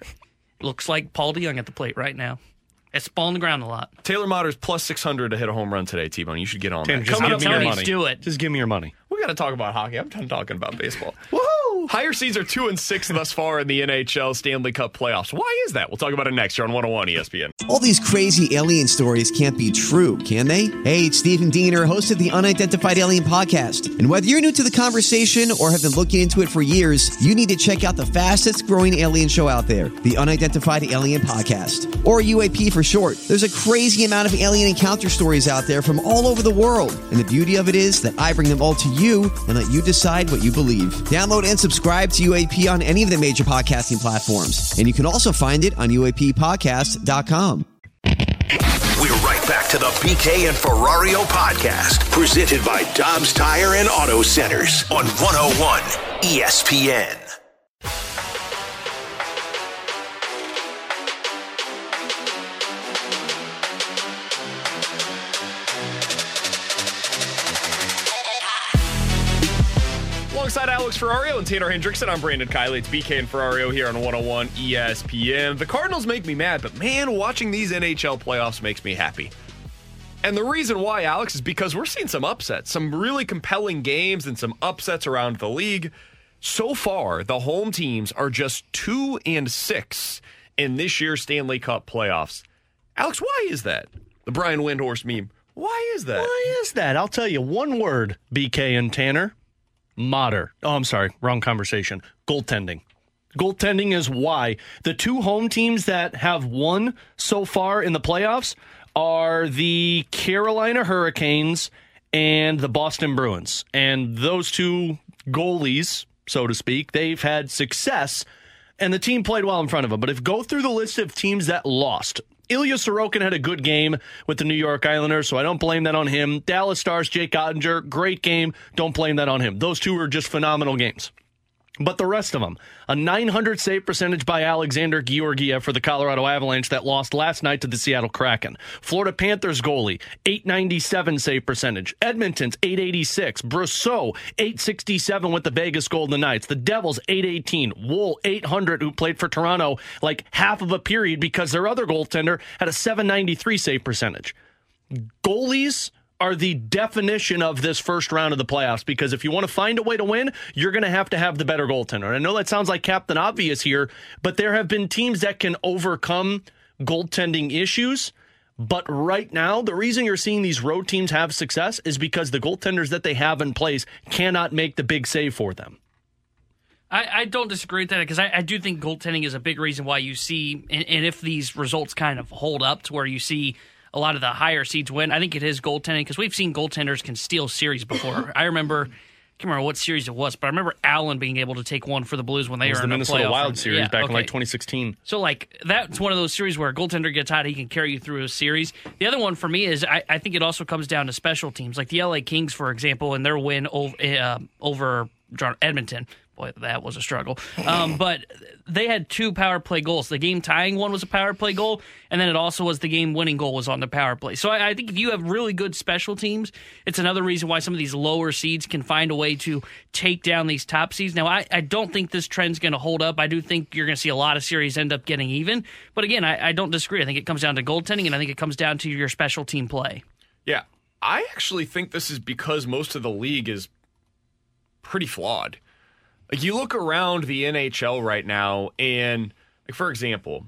Speaker 7: Looks like Paul DeJong at the plate right now. It's ball on the ground a lot.
Speaker 5: Taylor Motter's plus six hundred to hit a home run today. T Bone, you should get on
Speaker 6: Tanner,
Speaker 5: that.
Speaker 6: just
Speaker 5: Coming
Speaker 6: give
Speaker 5: up
Speaker 6: me your
Speaker 7: Tony's
Speaker 6: money.
Speaker 7: do it.
Speaker 6: Just give me your money.
Speaker 5: We got to talk about hockey. I'm done talking about baseball. [LAUGHS] Woohoo! Higher seeds are two and six thus far in the NHL Stanley Cup playoffs. Why is that? We'll talk about it next year on 101 ESPN.
Speaker 11: All these crazy alien stories can't be true, can they? Hey, it's Stephen Diener, host of the Unidentified Alien Podcast. And whether you're new to the conversation or have been looking into it for years, you need to check out the fastest growing alien show out there, the Unidentified Alien Podcast, or UAP for short. There's a crazy amount of alien encounter stories out there from all over the world. And the beauty of it is that I bring them all to you and let you decide what you believe. Download and subscribe to UAP on any of the major podcasting platforms. And you can also find it on UAPpodcast.com.
Speaker 8: We're right back to the BK and Ferrario podcast, presented by Dobbs Tire and Auto Centers on 101 ESPN.
Speaker 5: Alex Ferrario and Tanner Hendrickson, I'm Brandon Kiley. It's BK and Ferrario here on 101 ESPN. The Cardinals make me mad, but man, watching these NHL playoffs makes me happy. And the reason why, Alex, is because we're seeing some upsets, some really compelling games, and some upsets around the league. So far, the home teams are just two and six in this year's Stanley Cup playoffs. Alex, why is that? The Brian Windhorst meme. Why is that?
Speaker 6: Why is that? I'll tell you one word, BK and Tanner. Motter. Oh, I'm sorry. Wrong conversation. Goaltending. Goaltending is why the two home teams that have won so far in the playoffs are the Carolina Hurricanes and the Boston Bruins. And those two goalies, so to speak, they've had success and the team played well in front of them. But if go through the list of teams that lost, Ilya Sorokin had a good game with the New York Islanders, so I don't blame that on him. Dallas Stars, Jake Oettinger, great game. Don't blame that on him. Those two were just phenomenal games. But the rest of them, a 900 save percentage by Alexander Georgiev for the Colorado Avalanche that lost last night to the Seattle Kraken. Florida Panthers goalie, 897 save percentage. Edmonton's 886. Brossoit, 867 with the Vegas Golden Knights. The Devils, 818. Woll, 800, who played for Toronto like half of a period because their other goaltender had a 793 save percentage. Goalies are the definition of this first round of the playoffs because if you want to find a way to win, you're going to have to have the better goaltender. And I know that sounds like Captain Obvious here, but there have been teams that can overcome goaltending issues. But right now, the reason you're seeing these road teams have success is because the goaltenders that they have in place cannot make the big save for them.
Speaker 7: I, I don't disagree with that because I, I, do think goaltending is a big reason why you see, and, and if these results kind of hold up to where you see a lot of the higher seeds win. I think it is goaltending because we've seen goaltenders can steal series before. I remember. I can't remember what series it was, but I remember Allen being able to take one for the Blues when they were
Speaker 6: the
Speaker 7: in
Speaker 6: Minnesota
Speaker 7: playoff
Speaker 6: Wild
Speaker 7: run.
Speaker 6: series
Speaker 7: yeah,
Speaker 6: back
Speaker 7: okay.
Speaker 6: in like 2016.
Speaker 7: So like that's one of those series where a goaltender gets hot, he can carry you through a series. The other one for me is I, I think it also comes down to special teams, like the LA Kings, for example, and their win over uh, over Edmonton. Boy, that was a struggle. Um, [LAUGHS] but they had two power play goals. The game tying one was a power play goal, and then it also was the game winning goal was on the power play. So I, I, think if you have really good special teams, it's another reason why some of these lower seeds can find a way to take down these top seeds. Now, I, I don't think this trend's going to hold up. I do think you're going to see a lot of series end up getting even. But again, I, I don't disagree. I think it comes down to goaltending, and I think it comes down to your special team play.
Speaker 5: Yeah, I actually think this is because most of the league is pretty flawed. Like you look around the NHL right now, and like for example,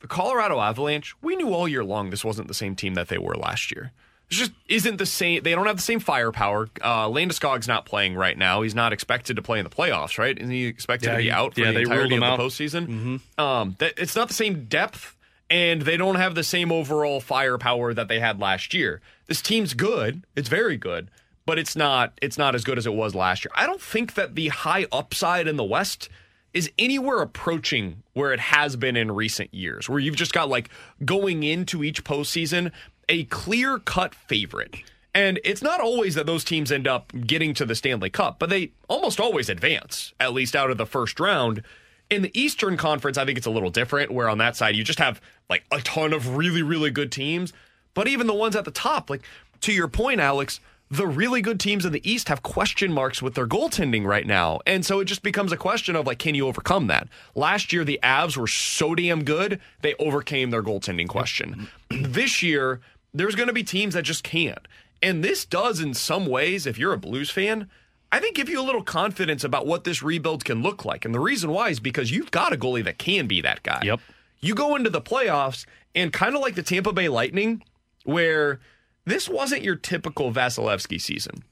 Speaker 5: the Colorado Avalanche, we knew all year long this wasn't the same team that they were last year. It just isn't the same. They don't have the same firepower. Uh, Landeskog's not playing right now. He's not expected to play in the playoffs, right? Isn't he expected
Speaker 6: Yeah,
Speaker 5: to be out for
Speaker 6: yeah,
Speaker 5: the entirety of the
Speaker 6: out.
Speaker 5: postseason?
Speaker 6: Mm-hmm.
Speaker 5: Um, that, it's not the same depth, and they don't have the same overall firepower that they had last year. This team's good. It's very good, but it's not. It's not as good as it was last year. I don't think that the high upside in the West is anywhere approaching where it has been in recent years, where you've just got like going into each postseason a clear cut favorite. And it's not always that those teams end up getting to the Stanley Cup, but they almost always advance, at least out of the first round. In the Eastern Conference, I think it's a little different, where on that side, you just have like a ton of really, really good teams. But even the ones at the top, like to your point, Alex, the really good teams in the East have question marks with their goaltending right now. And so it just becomes a question of like, can you overcome that? Last year, the Avs were so damn good, they overcame their goaltending question. [CLEARS THROAT] this year, there's going to be teams that just can't. And this does, in some ways, if you're a Blues fan, I think give you a little confidence about what this rebuild can look like. And the reason why is because you've got a goalie that can be that guy.
Speaker 6: Yep.
Speaker 5: You go into the playoffs and kind of like the Tampa Bay Lightning, where this wasn't your typical Vasilevskiy season.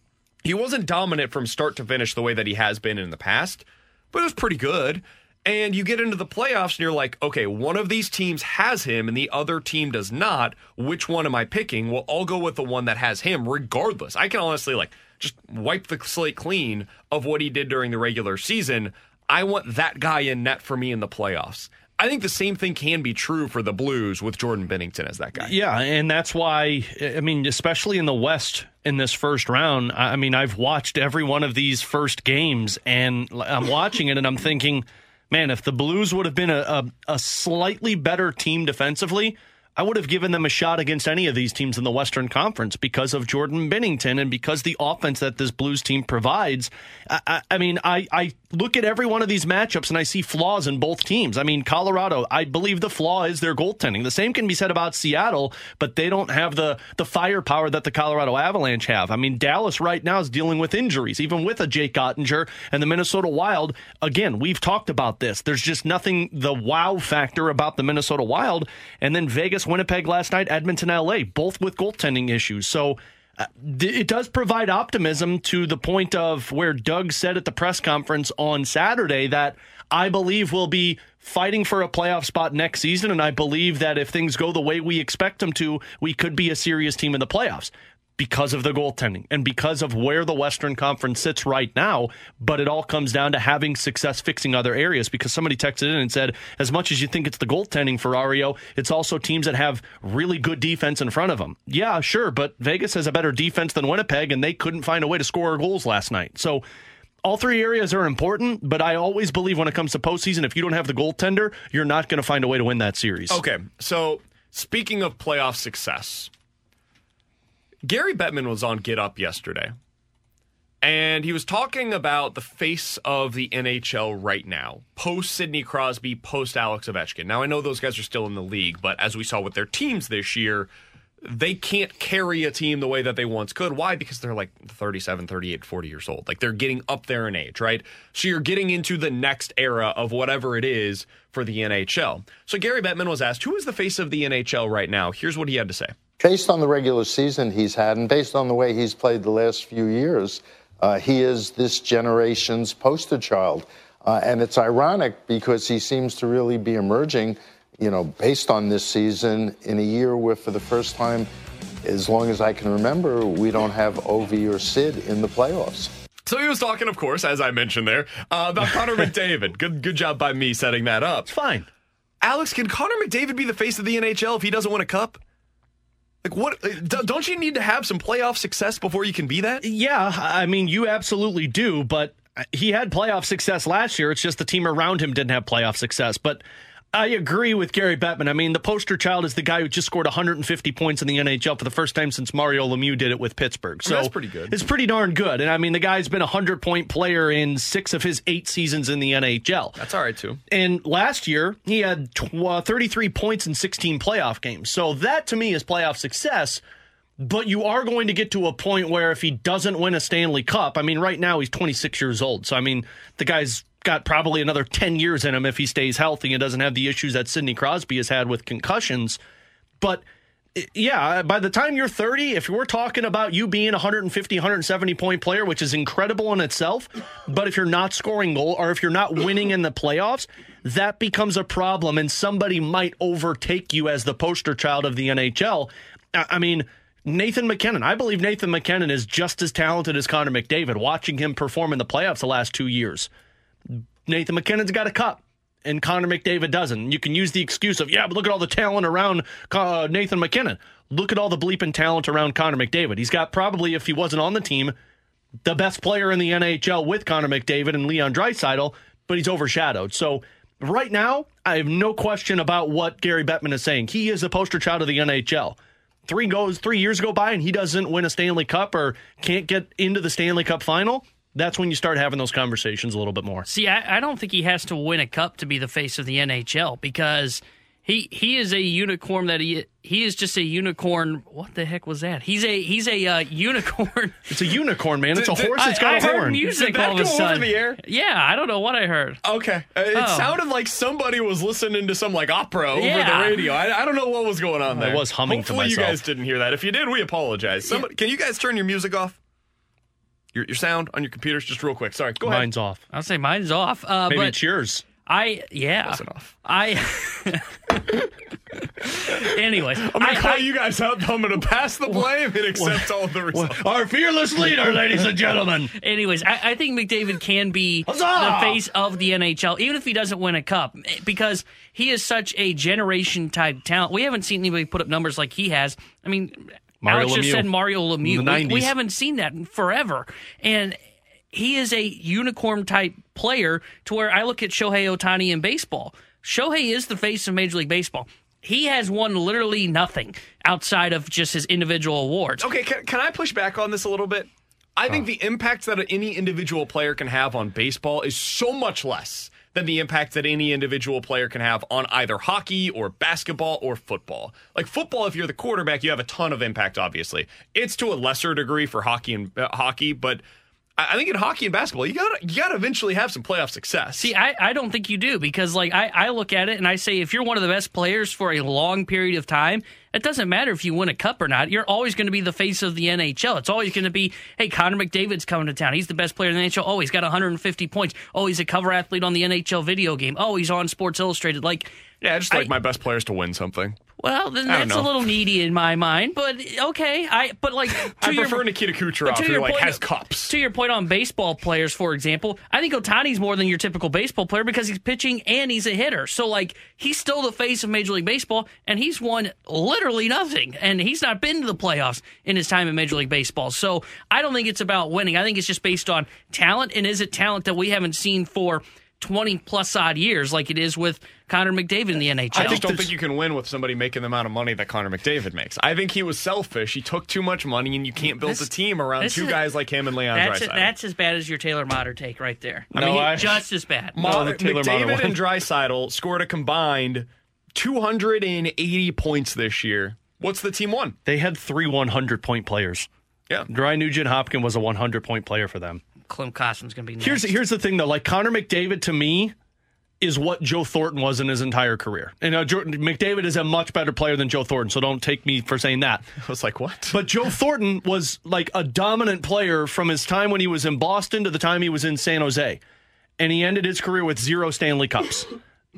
Speaker 5: He wasn't dominant from start to finish the way that he has been in the past, but it was pretty good. And you get into the playoffs and you're like, okay, one of these teams has him and the other team does not. Which one am I picking? Well, I'll go with the one that has him, regardless. I can honestly like just wipe the slate clean of what he did during the regular season. I want that guy in net for me in the playoffs. I think the same thing can be true for the Blues with Jordan Binnington as that guy.
Speaker 6: Yeah, and that's why I mean, especially in the West in this first round. I mean, I've watched every one of these first games, and I'm watching it, and I'm thinking, man, if the Blues would have been a, a, a slightly better team defensively. I would have given them a shot against any of these teams in the Western Conference because of Jordan Binnington and because the offense that this Blues team provides. I, I, I mean, I, I look at every one of these matchups and I see flaws in both teams. I mean, Colorado, I believe the flaw is their goaltending. The same can be said about Seattle, but they don't have the the firepower that the Colorado Avalanche have. I mean, Dallas right now is dealing with injuries, even with a Jake Oettinger and the Minnesota Wild. Again, we've talked about this. There's just nothing the wow factor about the Minnesota Wild, and then Vegas, Winnipeg last night, Edmonton, LA, both with goaltending issues. So Uh, it does provide optimism to the point of where Doug said at the press conference on Saturday that I believe we'll be fighting for a playoff spot next season. And I believe that if things go the way we expect them to, we could be a serious team in the playoffs. Because of the goaltending and because of where the Western Conference sits right now. But it all comes down to having success fixing other areas because somebody texted in and said, as much as you think it's the goaltending Ferrario, it's also teams that have really good defense in front of them. Yeah, sure, but Vegas has a better defense than Winnipeg and they couldn't find a way to score goals last night. So all three areas are important, but I always believe when it comes to postseason, if you don't have the goaltender, you're not going to find a way to win that series.
Speaker 5: Okay, so speaking of playoff success, Gary Bettman was on Get Up yesterday, and he was talking about the face of the NHL right now, post Sidney Crosby, post Alex Ovechkin. Now, I know those guys are still in the league, but as we saw with their teams this year, they can't carry a team the way that they once could. Why? Because they're like 37, 38, 40 years old. Like they're getting up there in age, right? So you're getting into the next era of whatever it is for the NHL. So Gary Bettman was asked, who is the face of the NHL right now? Here's what he had to say.
Speaker 12: Based on the regular season he's had and based on the way he's played the last few years, uh, he is this generation's poster child. Uh, and it's ironic because he seems to really be emerging you know, based on this season in a year where for the first time, as long as I can remember, we don't have Ovi or Sid in the playoffs.
Speaker 5: So he was talking, of course, as I mentioned there, uh, about [LAUGHS] Connor McDavid. Good, good job by me setting that up.
Speaker 6: It's fine.
Speaker 5: Alex, can Connor McDavid be the face of the NHL if he doesn't win a cup? Like what? Uh, don't you need to have some playoff success before you can be that?
Speaker 6: Yeah, I mean, you absolutely do. But he had playoff success last year. It's just the team around him didn't have playoff success. But I agree with Gary Bettman. I mean, the poster child is the guy who just scored 150 points in the NHL for the first time since Mario Lemieux did it with Pittsburgh. So
Speaker 5: that's pretty good.
Speaker 6: It's pretty darn good. And I mean, the guy's been a 100 point player in six of his eight seasons in the NHL.
Speaker 5: That's all right, too.
Speaker 6: And last year, he had tw- uh, 33 points in 16 playoff games. So that to me is playoff success. But you are going to get to a point where if he doesn't win a Stanley Cup, I mean, right now he's 26 years old. So, I mean, the guy's got probably another 10 years in him if he stays healthy and doesn't have the issues that Sidney Crosby has had with concussions. But eh, yeah, uh, by the time you're 30, if we're talking about you being a 150, 170 point player, which is incredible in itself, but if you're not scoring goal or if you're not winning in the playoffs, that becomes a problem and somebody might overtake you as the poster child of the NHL. I mean, Nathan MacKinnon. I believe Nathan MacKinnon is just as talented as Connor McDavid, watching him perform in the playoffs the last two years. Nathan MacKinnon's got a cup and Connor McDavid doesn't. You can use the excuse of, yeah, but look at all the talent around uh, Nathan MacKinnon. Look at all the bleeping talent around Connor McDavid. He's got probably, if he wasn't on the team, the best player in the NHL with Connor McDavid and Leon Draisaitl, but he's overshadowed. So right now, I have no question about what Gary Bettman is saying. He is the poster child of the NHL. Three goes, three years go by, and he doesn't win a Stanley Cup or can't get into the Stanley Cup final that's when you start having those conversations a little bit more.
Speaker 7: See, I, I, don't think he has to win a cup to be the face of the NHL because he he is a unicorn that he he is just a unicorn. What the heck was that? He's a he's a uh, unicorn. [LAUGHS]
Speaker 6: It's a unicorn, man. It's a horse. It's got I, a
Speaker 7: I
Speaker 6: horn.
Speaker 7: Heard music
Speaker 5: Did that
Speaker 7: all of a sudden.
Speaker 5: Over the air?
Speaker 7: Yeah, I don't know what I heard.
Speaker 5: Okay, uh, it
Speaker 7: Oh.
Speaker 5: sounded like somebody was listening to some like opera over
Speaker 7: Yeah.
Speaker 5: the radio. I, I don't know what was going on
Speaker 6: I
Speaker 5: there.
Speaker 6: was humming to
Speaker 5: Hopefully you guys didn't hear that. If you did, we apologize. Somebody, can you guys turn your music off? Your, your sound on your computers, just real quick. Sorry, go ahead.
Speaker 6: Mine's off.
Speaker 7: I'll say mine's off. Uh,
Speaker 6: Maybe
Speaker 7: but
Speaker 6: it's yours.
Speaker 7: I yeah.
Speaker 5: Wasn't off.
Speaker 7: I. [LAUGHS] Anyways,
Speaker 5: I'm gonna
Speaker 7: I-
Speaker 5: call
Speaker 7: I-
Speaker 5: you guys out. I'm gonna pass the blame and accept all the results.
Speaker 6: Our fearless leader, ladies and gentlemen.
Speaker 7: Anyways, I, I think McDavid can be
Speaker 6: Huzzah!
Speaker 7: the face of the NHL, even if he doesn't win a cup, because he is such a generation type talent. We haven't seen anybody put up numbers like he has. I mean,
Speaker 6: Mario
Speaker 7: Alex just said Mario Lemieux.
Speaker 6: In the
Speaker 7: We, we haven't seen that in forever, and he is a unicorn type player. To where I look at Shohei Ohtani in baseball. Shohei is the face of Major League Baseball. He has won literally nothing outside of just his individual awards.
Speaker 5: Okay, can, can I push back on this a little bit? I think uh. the impact that any individual player can have on baseball is so much less than the impact that any individual player can have on either hockey or basketball or football. Like football, if you're the quarterback, you have a ton of impact. Obviously, it's to a lesser degree for hockey and uh, hockey, but I I think in hockey and basketball, you gotta you gotta eventually have some playoff success.
Speaker 7: See, I, I don't think you do because like I, I look at it and I say if you're one of the best players for a long period of time, it doesn't matter if you win a cup or not. You're always going to be the face of the NHL. It's always going to be, hey, Connor McDavid's coming to town. He's the best player in the NHL. Oh, he's got 150 points. Oh, he's a cover athlete on the NHL video game. Oh, he's on Sports Illustrated. Like,
Speaker 5: yeah, I just like my best players to win something.
Speaker 7: Well, then that's a little needy in my mind, but okay. I but like [LAUGHS] to
Speaker 5: I
Speaker 7: your,
Speaker 5: prefer Nikita Kucherov,
Speaker 7: to
Speaker 5: who
Speaker 7: your
Speaker 5: like
Speaker 7: point-
Speaker 5: has cups.
Speaker 7: To your point on baseball players, for example, I think Ohtani's more than your typical baseball player because he's pitching and he's a hitter. So like he's still the face of Major League Baseball, and he's won literally nothing, and he's not been to the playoffs in his time in Major League Baseball. So I don't think it's about winning. I think it's just based on talent, and is it talent that we haven't seen for. 20 plus odd years, like it is with Connor McDavid in the NHL.
Speaker 5: I just don't think you can win with somebody making the amount of money that Connor McDavid makes. I think he was selfish. He took too much money, and you can't build
Speaker 7: This-
Speaker 5: a team around two
Speaker 7: is-
Speaker 5: guys like him and Leon
Speaker 7: That's,
Speaker 5: Draisaitl.
Speaker 7: that's as bad as your Taylor Motter take right there. I
Speaker 5: No,
Speaker 7: mean,
Speaker 5: I-
Speaker 7: just as bad.
Speaker 5: Taylor McDavid and Draisaitl scored a combined 280 points this year. What's the team won?
Speaker 6: They had three 100 point players.
Speaker 5: Yeah.
Speaker 6: Dry Nugent Hopkins was a 100 point player for them.
Speaker 7: Klim Kostin's going to be next.
Speaker 6: Here's here's the thing though, like Connor McDavid to me is what Joe Thornton was in his entire career. And uh, Jordan, McDavid is a much better player than Joe Thornton, so don't take me for saying that. [LAUGHS]
Speaker 5: I was like, what?
Speaker 6: But Joe Thornton was like a dominant player from his time when he was in Boston to the time he was in San Jose. And he ended his career with zero Stanley Cups.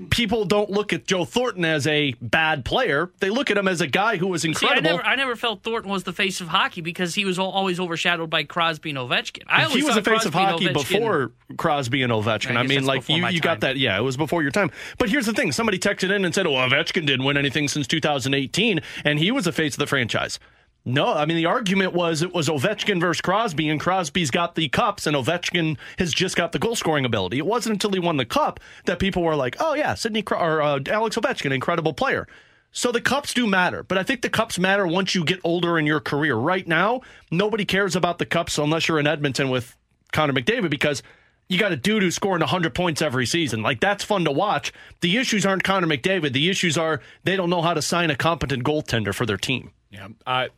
Speaker 6: People don't look at Joe Thornton as a bad player. They look at him as a guy who was
Speaker 7: See, I
Speaker 6: incredible.
Speaker 7: never, I never felt Thornton was the face of hockey because he was always overshadowed by Crosby and Ovechkin. I
Speaker 6: he was the face of
Speaker 7: Crosby and
Speaker 6: hockey
Speaker 7: Ovechkin-
Speaker 6: before Crosby and Ovechkin.
Speaker 7: I
Speaker 6: I, mean, like you, you got that. Yeah, it was before your time. But here's the thing: somebody texted in and said, "Oh, Ovechkin didn't win anything since 2018, and he was the face of the franchise." No, I mean the argument was it was Ovechkin versus Crosby, and Crosby's got the cups, and Ovechkin has just got the goal scoring ability. It wasn't until he won the cup that people were like, "Oh yeah, Sidney Cro- or uh, Alex Ovechkin, incredible player." So the cups do matter, but I think the cups matter once you get older in your career. Right now, nobody cares about the cups unless you're in Edmonton with Connor McDavid because you got a dude who's scoring 100 points every season. Like that's fun to watch. The issues aren't Connor McDavid. The issues are they don't know how to sign a competent goaltender for their team.
Speaker 5: Yeah. Uh,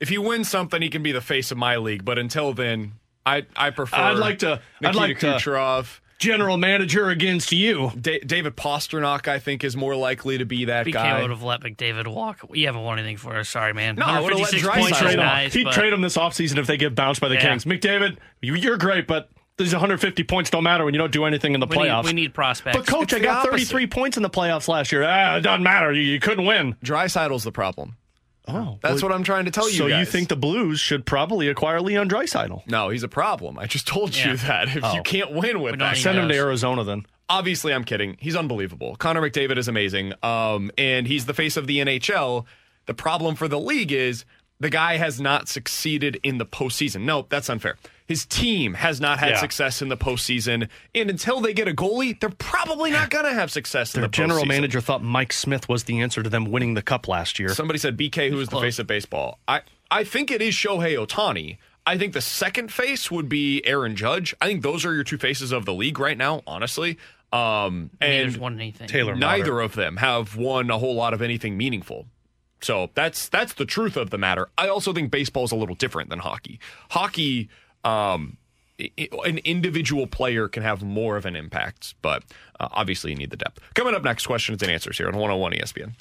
Speaker 5: if he wins something, he can be the face of my league. But until then, I I prefer.
Speaker 6: I'd like to- I'd
Speaker 5: Nikita
Speaker 6: like to-
Speaker 5: Kucherov.
Speaker 6: General manager against you.
Speaker 5: Da- David Pastrnak, I think, is more likely to be that
Speaker 7: BK
Speaker 5: guy.
Speaker 7: would have let McDavid walk. You haven't won anything for us. Sorry, man.
Speaker 5: No, I would've let
Speaker 7: 156 points
Speaker 5: trade
Speaker 7: is
Speaker 5: him.
Speaker 7: nice,
Speaker 6: He'd
Speaker 7: but-
Speaker 6: trade him this offseason if they get bounced by the
Speaker 7: Yeah.
Speaker 6: Kings. McDavid, you- you're great, but these 150 points don't matter when you don't do anything in the
Speaker 7: We need-
Speaker 6: playoffs.
Speaker 7: we need prospects.
Speaker 6: But coach,
Speaker 5: It's
Speaker 6: I got
Speaker 5: opposite.
Speaker 6: 33 points in the playoffs last year. Ah, it doesn't matter. You, you couldn't win.
Speaker 5: Draisaitl's the problem.
Speaker 6: Oh,
Speaker 5: That's what I'm trying to tell you
Speaker 6: So you think the Blues should probably acquire Leon Draisaitl?
Speaker 5: No, he's a problem. I just told
Speaker 7: Yeah.
Speaker 5: you that. If
Speaker 6: Oh.
Speaker 5: you can't win with
Speaker 7: We
Speaker 5: that,
Speaker 7: need
Speaker 6: Send him to. Arizona then.
Speaker 5: obviously I'm kidding. He's unbelievable. Connor McDavid is amazing. Um, and he's the face of the NHL. The problem for the league is the guy has not succeeded in the postseason. No, that's unfair. His team has not had
Speaker 6: Yeah.
Speaker 5: success in the postseason. And until they get a goalie, they're probably not going to have success in the postseason.
Speaker 6: Their
Speaker 5: the
Speaker 6: general
Speaker 5: postseason.
Speaker 6: manager thought Mike Smith was the answer to them winning the cup last year.
Speaker 5: Somebody said BK, who is the face of baseball. I, I think it is Shohei Ohtani. I think the second face would be Aaron Judge. I think those are your two faces of the league right now, honestly. Um, and
Speaker 7: won anything.
Speaker 6: Taylor
Speaker 5: neither
Speaker 6: Motter.
Speaker 5: of them have won a whole lot of anything meaningful. So that's that's the truth of the matter. I also think baseball is a little different than hockey. Hockey, um, an individual player can have more of an impact, but uh, obviously you need the depth. Coming up next, questions and answers here on 101 ESPN.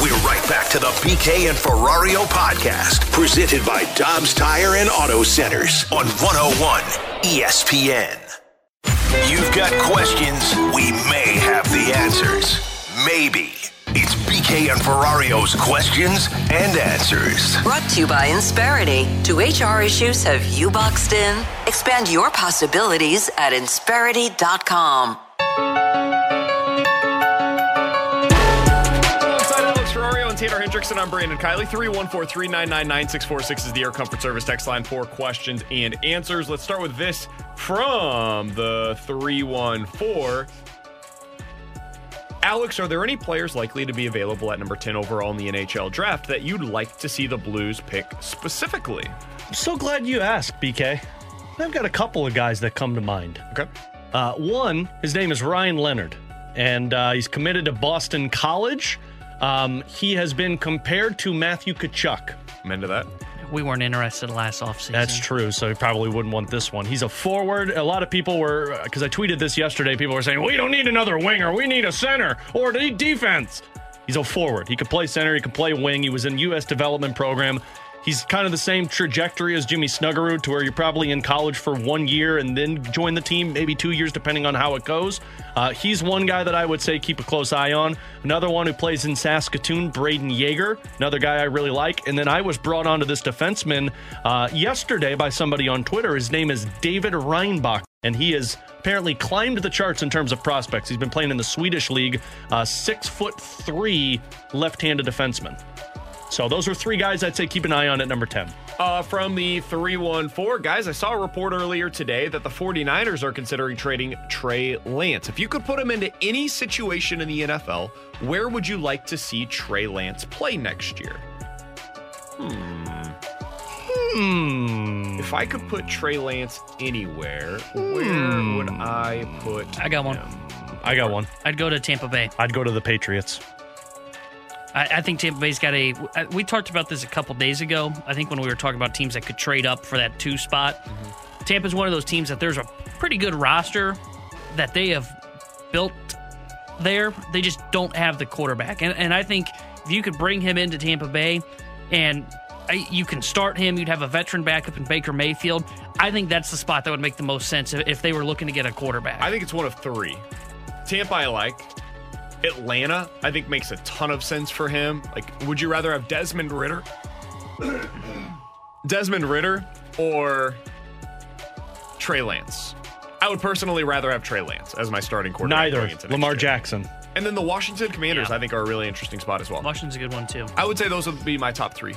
Speaker 8: We're right back to the BK and Ferrario podcast, presented by Dobbs Tire and Auto Centers on 101 ESPN. You've got questions, we may have the answers. Maybe. It's BK and Ferrario's questions and answers.
Speaker 13: Brought to you by Insperity. Do HR issues have you boxed in? Expand your possibilities at Insperity.com.
Speaker 5: Alongside Alex Ferrario and Taylor Hendrickson, I'm Brandon Kiley. 314 399 9646 is the Air Comfort Service text line for questions and answers. Let's start with this from the 314. Alex, are there any players likely to be available at number 10 overall in the NHL draft that you'd like to see the Blues pick specifically?
Speaker 6: I'm so glad you asked, BK. I've got a couple of guys that come to mind.
Speaker 5: Okay.
Speaker 6: Uh, one, his name is Ryan Leonard, and uh, he's committed to Boston College. Um, he has been compared to Matthew Tkachuk.
Speaker 5: I'm into that.
Speaker 7: We weren't interested last offseason.
Speaker 6: That's true. So he probably wouldn't want this one. He's a forward. A lot of people were, uh, because I tweeted this yesterday, people were saying, we don't need another winger. We need a center or need defense. He's a forward. He could play center. He could play wing. He was in U.S. development program. He's kind of the same trajectory as Jimmy Snuggerud, to where you're probably in college for one year and then join the team, maybe two years, depending on how it goes. Uh, he's one guy that I would say keep a close eye on. Another one who plays in Saskatoon, Brayden Yager, another guy I really like. And then I was brought onto this defenseman uh, yesterday by somebody on Twitter. His name is David Reinbach, and he has apparently climbed the charts in terms of prospects. He's been playing in the Swedish league, uh, six foot three left-handed defenseman. So those are three guys I'd say keep an eye on at number 10.
Speaker 5: Uh, from the 314, guys, I saw a report earlier today that the 49ers are considering trading Trey Lance. If you could put him into any situation in the NFL, where would you like to see Trey Lance play next year? Hmm.
Speaker 6: Hmm.
Speaker 5: If I could put Trey Lance anywhere, where would I put
Speaker 7: I got one.
Speaker 6: I got one.
Speaker 7: I'd go to Tampa Bay.
Speaker 6: I'd go to the Patriots.
Speaker 7: I, I think Tampa Bay's got a. uh, We talked about this a couple days ago. I think when we were talking about teams that could trade up for that two spot.
Speaker 5: Mm-hmm.
Speaker 7: Tampa's one of those teams that there's a pretty good roster that they have built there. They just don't have the quarterback, and and I think if you could bring him into Tampa Bay, and I, you can start him, you'd have a veteran backup in Baker Mayfield. I think that's the spot that would make the most sense if they were looking to get a quarterback.
Speaker 5: I think it's one of three. Tampa, I like. Atlanta, I think makes a ton of sense for him. Like, would you rather have Desmond Ridder? [COUGHS] Desmond Ridder or Trey Lance? I would personally rather have Trey Lance as my starting quarterback.
Speaker 6: Neither.
Speaker 5: going into next
Speaker 6: Lamar
Speaker 5: year.
Speaker 6: Jackson.
Speaker 5: And then the Washington Commanders,
Speaker 7: Yeah.
Speaker 5: I think, are a really interesting spot as well.
Speaker 7: Washington's a good one too.
Speaker 5: I would say those would be my top three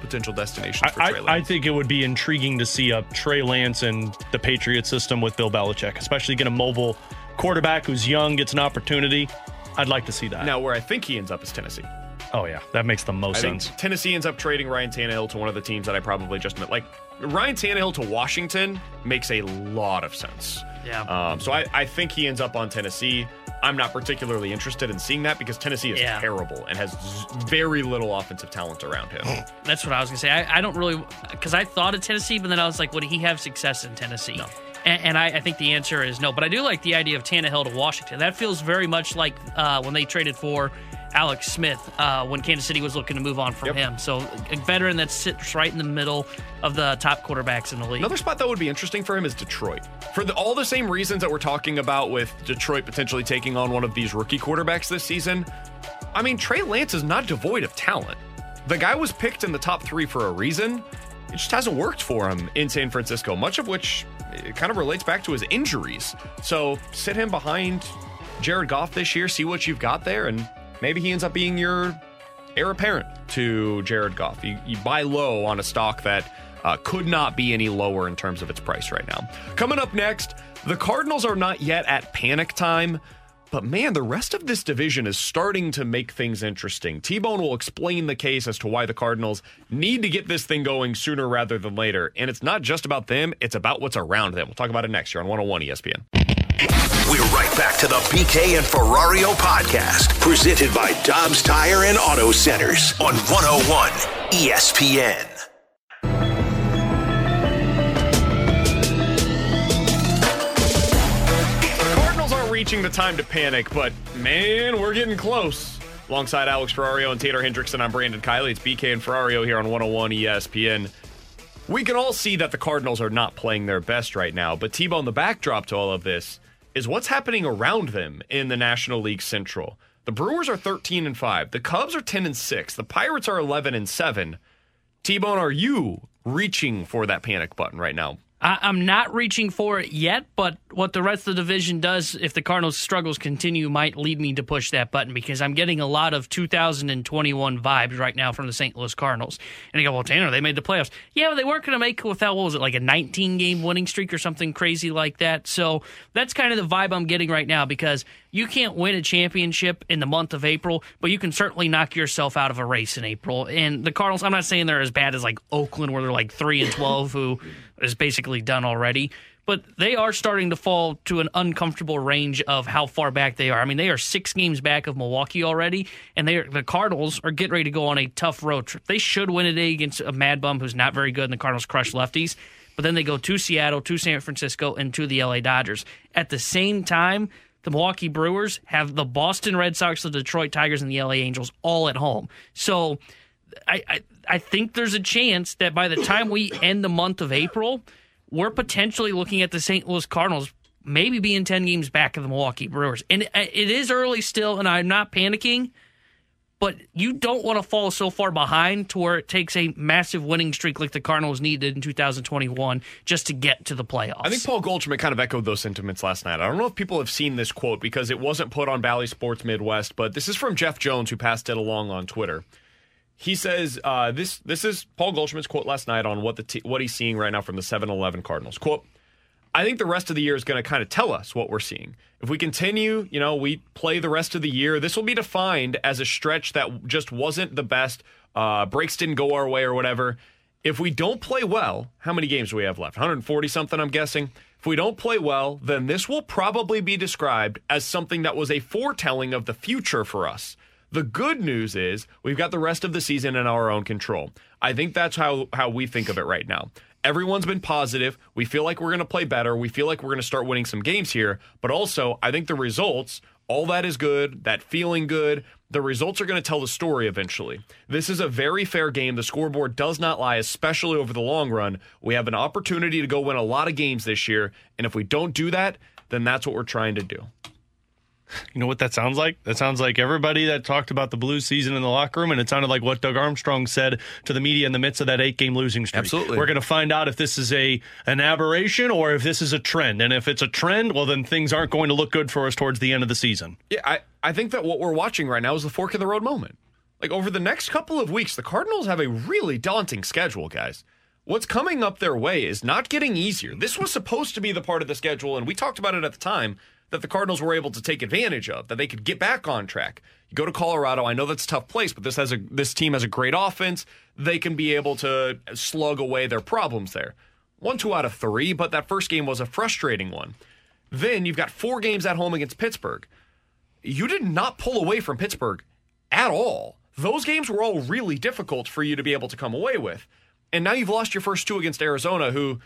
Speaker 5: potential destinations for
Speaker 6: I,
Speaker 5: Trey
Speaker 6: I, I think it would be intriguing to see a Trey Lance and the Patriot system with Bill Belichick, especially get a mobile quarterback who's young, gets an opportunity. I'd like to see that.
Speaker 5: now, where I think he ends up is Tennessee.
Speaker 6: Oh yeah, that makes the most
Speaker 5: I think
Speaker 6: sense.
Speaker 5: Tennessee ends up trading Ryan Tannehill to one of the teams that I probably just met. Like Ryan Tannehill to Washington makes a lot of sense.
Speaker 7: Yeah.
Speaker 5: Um, so I, I think he ends up on Tennessee. I'm not particularly interested in seeing that because Tennessee is
Speaker 7: Yeah.
Speaker 5: terrible and has z- very little offensive talent around him.
Speaker 7: That's what I was gonna say. I, I don't really because I thought of Tennessee, but then I was like, would he have success in Tennessee? And, and I, I think the answer is no. But I do like the idea of Tannehill to Washington. That feels very much like uh, when they traded for Alex Smith uh, when Kansas City was looking to move on from him. So a veteran that sits right in the middle of the top quarterbacks in the league.
Speaker 5: Another spot that would be interesting for him is Detroit. For the, all the same reasons that we're talking about with Detroit potentially taking on one of these rookie quarterbacks this season. I mean, Trey Lance is not devoid of talent. The guy was picked in the top three for a reason. It just hasn't worked for him in San Francisco, much of which kind of relates back to his injuries. So sit him behind Jared Goff this year, see what you've got there, and maybe he ends up being your heir apparent to Jared Goff. You, you buy low on a stock that uh, could not be any lower in terms of its price right now. Coming up next, the Cardinals are not yet at panic time. But man, the rest of this division is starting to make things interesting. T Bone will explain the case as to why the Cardinals need to get this thing going sooner rather than later. And it's not just about them, it's about what's around them. We'll talk about it next year on 101 ESPN.
Speaker 8: We're right back to the BK and Ferrario podcast, presented by Dobbs Tire and Auto Centers on 101 ESPN.
Speaker 5: Reaching the time to panic, but man, we're getting close. Alongside Alex Ferrario and Tater Hendrickson, I'm Brandon Kiley. It's BK and Ferrario here on 101 ESPN. We can all see that the Cardinals are not playing their best right now, but T-Bone, the backdrop to all of this is what's happening around them in the National League Central. The Brewers are 13 and 5. The Cubs are 10 and 6. The Pirates are 11 and 7. T-Bone, are you reaching for that panic button right now?
Speaker 7: I, I'm not reaching for it yet, but what the rest of the division does, if the Cardinals' struggles continue, might lead me to push that button because I'm getting a lot of 2021 vibes right now from the St. Louis Cardinals. And you go, well, Tanner, they made the playoffs. Yeah, but they weren't going to make without, what was it, like a 19 game winning streak or something crazy like that. So that's kind of the vibe I'm getting right now because you can't win a championship in the month of April, but you can certainly knock yourself out of a race in April. And the Cardinals, I'm not saying they're as bad as like Oakland, where they're like 3 and 12, who is basically done already. But they are starting to fall to an uncomfortable range of how far back they are. I mean, they are six games back of Milwaukee already, and they are, the Cardinals are getting ready to go on a tough road trip. They should win today against a Mad Bum who's not very good, and the Cardinals crush lefties. But then they go to Seattle, to San Francisco, and to the LA Dodgers. At the same time, the Milwaukee Brewers have the Boston Red Sox, the Detroit Tigers, and the LA Angels all at home. So I, I I think there's a chance that by the time we end the month of April, we're potentially looking at the St. Louis Cardinals maybe being 10 games back of the Milwaukee Brewers. And uh, it is early still, and I'm not panicking, but you don't want to fall so far behind to where it takes a massive winning streak like the Cardinals needed in 2021 just to get to the playoffs.
Speaker 5: I think Paul Goldschmidt kind of echoed those sentiments last night. I don't know if people have seen this quote because it wasn't put on Bally Sports Midwest, but this is from Jeff Jones, who passed it along on Twitter. He says uh, this. This is Paul Goldschmidt's quote last night on what the t- what he's seeing right now from the 7-Eleven Cardinals. Quote. I think the rest of the year is going to kind of tell us what we're seeing. If we continue, you know, we play the rest of the year, this will be defined as a stretch that just wasn't the best. Uh, breaks didn't go our way or whatever. If we don't play well, how many games do we have left? 140 something, I'm guessing. If we don't play well, then this will probably be described as something that was a foretelling of the future for us. The good news is we've got the rest of the season in our own control. I think that's how, how we think of it right now. Everyone's been positive. We feel like we're going to play better. We feel like we're going to start winning some games here. But also, I think the results, all that is good, that feeling good, the results are going to tell the story eventually. This is a very fair game. The scoreboard does not lie, especially over the long run. We have an opportunity to go win a lot of games this year. And if we don't do that, then that's what we're trying to do.
Speaker 6: You know what that sounds like? That sounds like everybody that talked about the Blues season in the locker room, and it sounded like what Doug Armstrong said to the media in the midst of that eight-game losing streak.
Speaker 5: Absolutely,
Speaker 6: we're going to find out if this is a an aberration or if this is a trend. And if it's a trend, well, then things aren't going to look good for us towards the end of the season.
Speaker 5: Yeah, I I think that what we're watching right now is the fork in the road moment. Like over the next couple of weeks, the Cardinals have a really daunting schedule, guys. What's coming up their way is not getting easier. This was supposed to be the part of the schedule, and we talked about it at the time that the Cardinals were able to take advantage of, that they could get back on track. You go to Colorado, I know that's a tough place, but this has a this team has a great offense. They can be able to slug away their problems there. One, two out of three, but that first game was a frustrating one. Then you've got four games at home against Pittsburgh. You did not pull away from Pittsburgh at all. Those games were all really difficult for you to be able to come away with. And now you've lost your first two against Arizona, who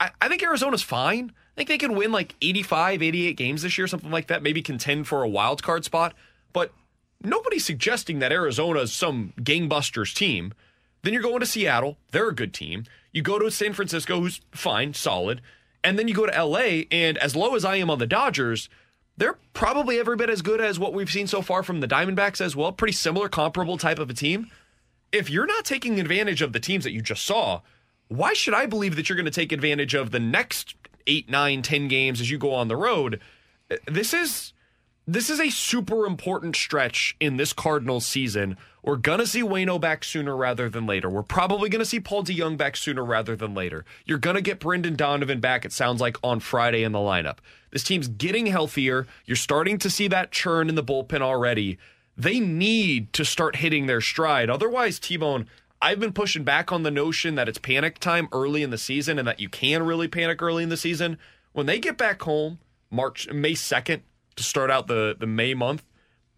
Speaker 5: I, I think Arizona's fine think they could win like 85, 88 games this year, something like that, maybe contend for a wild card spot. But nobody's suggesting that Arizona is some gangbusters team. Then you're going to Seattle. They're a good team. You go to San Francisco, who's fine, solid. And then you go to LA, and as low as I am on the Dodgers, they're probably every bit as good as what we've seen so far from the Diamondbacks as well. Pretty similar, comparable type of a team. If you're not taking advantage of the teams that you just saw, why should I believe that you're going to take advantage of the next eight, nine, ten games as you go on the road. This is this is a super important stretch in this Cardinals season. We're gonna see Wayno back sooner rather than later. We're probably gonna see Paul DeJong back sooner rather than later. You're gonna get Brendan Donovan back. It sounds like on Friday in the lineup. This team's getting healthier. You're starting to see that churn in the bullpen already. They need to start hitting their stride. Otherwise, T Bone, I've been pushing back on the notion that it's panic time early in the season and that you can really panic early in the season. When they get back home, March May 2nd to start out the, the May month,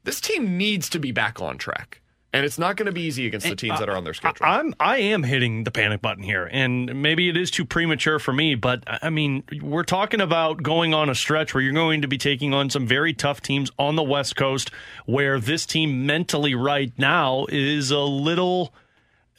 Speaker 5: this team needs to be back on track. And it's not going to be easy against the teams that are on their schedule.
Speaker 6: I'm I am hitting the panic button here, and maybe it is too premature for me, but I mean, we're talking about going on a stretch where you're going to be taking on some very tough teams on the West Coast, where this team mentally right now is a little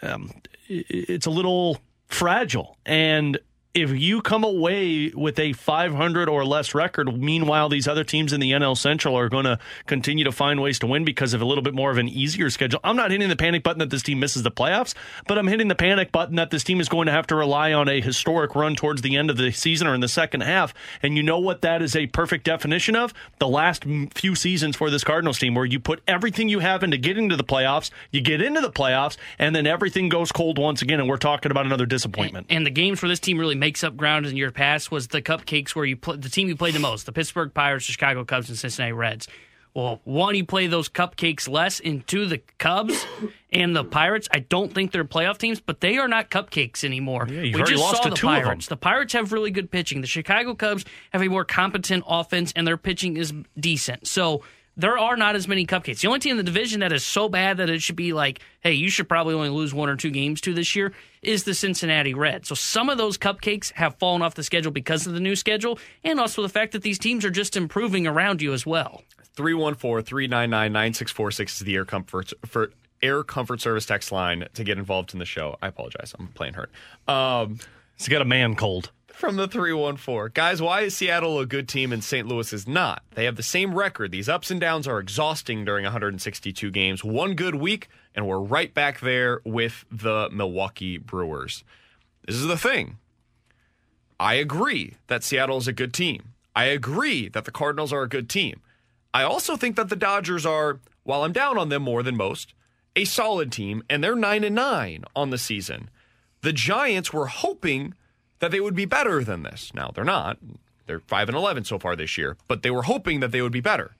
Speaker 6: um, it's a little fragile. And if you come away with a 500 or less record, meanwhile, these other teams in the NL Central are going to continue to find ways to win because of a little bit more of an easier schedule. I'm not hitting the panic button that this team misses the playoffs, but I'm hitting the panic button that this team is going to have to rely on a historic run towards the end of the season or in the second half. And you know what that is a perfect definition of? The last few seasons for this Cardinals team, where you put everything you have into getting to the playoffs, you get into the playoffs, and then everything goes cold once again, and we're talking about another disappointment.
Speaker 7: And, the games where this team really makes up ground in your past was the cupcakes where you play the team you played the most, the Pittsburgh Pirates, the Chicago Cubs, and Cincinnati Reds. Well, one, you play those cupcakes less, and two, the Cubs and the Pirates. I don't think they're playoff teams, but they are not cupcakes anymore.
Speaker 6: Yeah,
Speaker 7: we just
Speaker 6: lost
Speaker 7: saw
Speaker 6: to
Speaker 7: the
Speaker 6: two of them.
Speaker 7: Pirates. The Pirates have really good pitching. The Chicago Cubs have a more competent offense, and their pitching is decent. So there are not as many cupcakes. The only team in the division that is so bad that it should be like, hey, you should probably only lose one or two games to this year is the Cincinnati Reds. So some of those cupcakes have fallen off the schedule because of the new schedule and also the fact that these teams are just improving around you as well.
Speaker 5: 314 399 9646 is the air comfort for Air Comfort Service text line to get involved in the show. I apologize. I'm playing hurt. Um,
Speaker 6: He's got a man cold.
Speaker 5: From the 314. Guys, why is Seattle a good team and St. Louis is not? They have the same record. These ups and downs are exhausting during 162 games. One good week, and we're right back there with the Milwaukee Brewers. This is the thing. I agree that Seattle is a good team. I agree that the Cardinals are a good team. I also think that the Dodgers are, while I'm down on them more than most, a solid team, and they're 9 and 9 on the season. The Giants were hoping that they would be better than this. Now, they're not. They're 5 and 11 so far this year, but they were hoping that they would be better.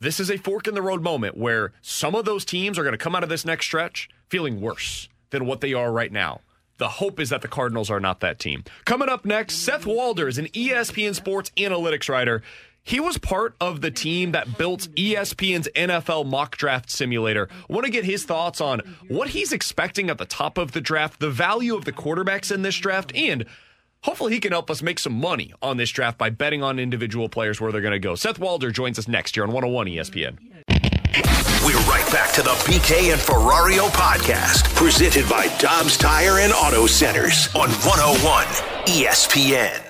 Speaker 5: This is a fork in the road moment where some of those teams are going to come out of this next stretch feeling worse than what they are right now. The hope is that the Cardinals are not that team. Coming up next, Seth Walder is an ESPN sports analytics writer. He was part of the team that built ESPN's NFL mock draft simulator. Want to get his thoughts on what he's expecting at the top of the draft, the value of the quarterbacks in this draft, and hopefully he can help us make some money on this draft by betting on individual players where they're going to go. Seth Walder joins us next year on 101 ESPN.
Speaker 8: We're right back to the BK and Ferrario podcast, presented by Dobbs Tire and Auto Centers on 101 ESPN.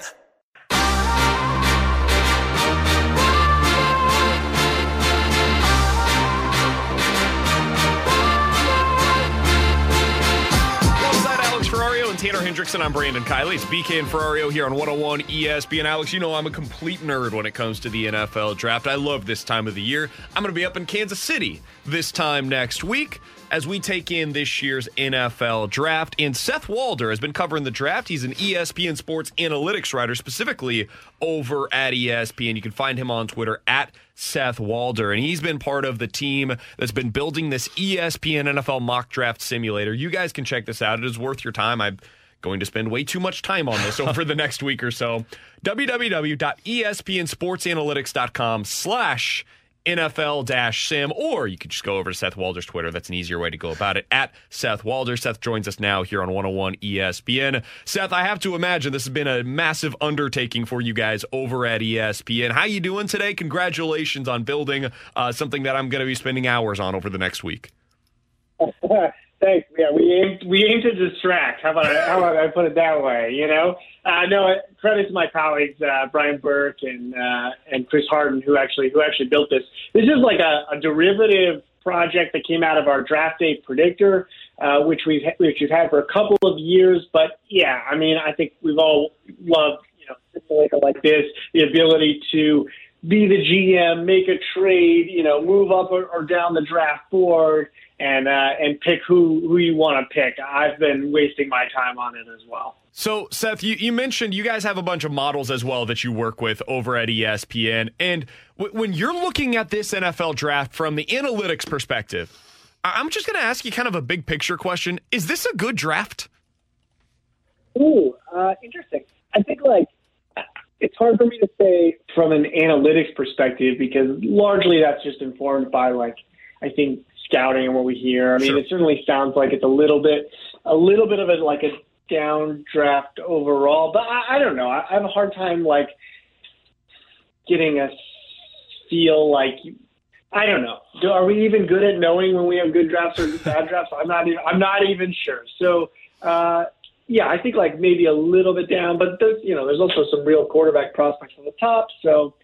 Speaker 5: Tanner Hendrickson, I'm Brandon Kiley. It's BK and Ferrario here on 101 ESPN. Alex, you know I'm a complete nerd when it comes to the NFL draft. I love this time of the year. I'm going to be up in Kansas City this time next week as we take in this year's NFL draft. And Seth Walder has been covering the draft. He's an ESPN sports analytics writer, specifically over at ESPN. You can find him on Twitter at Seth Walder. And he's been part of the team that's been building this ESPN NFL mock draft simulator. You guys can check this out. It is worth your time. I'm going to spend way too much time on this [LAUGHS] over the next week or so. www.espnsportsanalytics.com slash NFL sim, or you could just go over to Seth Walder's Twitter. That's an easier way to go about it. At Seth Walder. Seth joins us now here on 101 ESPN. Seth, I have to imagine this has been a massive undertaking for you guys over at ESPN. How you doing today? Congratulations on building uh, something that I'm going to be spending hours on over the next week. [LAUGHS]
Speaker 14: Thanks. Yeah, we aim we aim to distract. How about I, how about I put it that way? You know, uh, no credit to my colleagues uh, Brian Burke and uh, and Chris Harden who actually who actually built this. This is like a, a derivative project that came out of our draft day predictor, uh, which we've which we've had for a couple of years. But yeah, I mean, I think we've all loved you know like this, the ability to be the GM, make a trade, you know, move up or, or down the draft board and uh, and pick who who you want to pick. I've been wasting my time on it as well.
Speaker 5: So, Seth, you, you mentioned you guys have a bunch of models as well that you work with over at ESPN. And w- when you're looking at this NFL draft from the analytics perspective, I- I'm just going to ask you kind of a big picture question. Is this a good draft?
Speaker 14: Ooh, uh, interesting. I think like it's hard for me to say from an analytics perspective because largely that's just informed by like I think scouting and what we hear. I mean,
Speaker 5: Sure.
Speaker 14: it certainly sounds like it's a little bit a little bit of a like a down draft overall, but I, I don't know. I, I have a hard time like getting a feel like I don't know. Do, are we even good at knowing when we have good drafts or bad [LAUGHS] drafts? I'm not. Even, I'm not even sure. So, uh, yeah, I think like maybe a little bit down, but there's, you know, there's also some real quarterback prospects on the top. So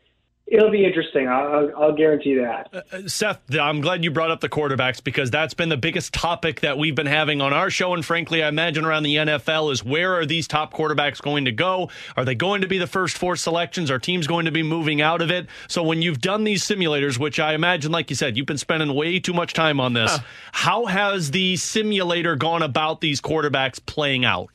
Speaker 14: it'll be interesting. I'll, I'll, I'll guarantee that.
Speaker 6: Uh, Seth, I'm glad you brought up the quarterbacks because that's been the biggest topic that we've been having on our show. And frankly, I imagine around the NFL is where are these top quarterbacks going to go? Are they going to be the first four selections? Are teams going to be moving out of it? So when you've done these simulators, which I imagine, like you said, you've been spending way too much time on this, how has the simulator gone about these quarterbacks playing out?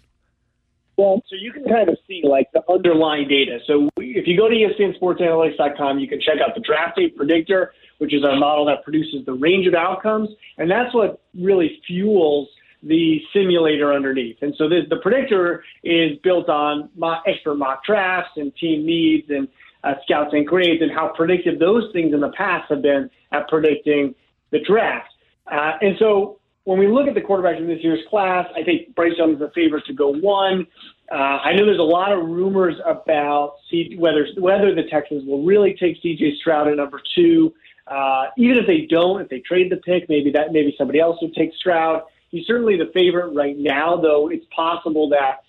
Speaker 14: Well, so you can kind of see like the underlying data. So if you go to ESPNSportsAnalytics.com, you can check out the draft day predictor, which is our model that produces the range of outcomes, and that's what really fuels the simulator underneath. And so the, the predictor is built on mock, expert mock drafts and team needs and uh, scouts and grades and how predictive those things in the past have been at predicting the draft. Uh, and so when we look at the quarterbacks in this year's class, I think Bryce Young is the favorite to go one. Uh, I know there's a lot of rumors about C- whether whether the Texans will really take C.J. Stroud at number two. Uh, even if they don't, if they trade the pick, maybe that maybe somebody else would take Stroud. He's certainly the favorite right now, though it's possible that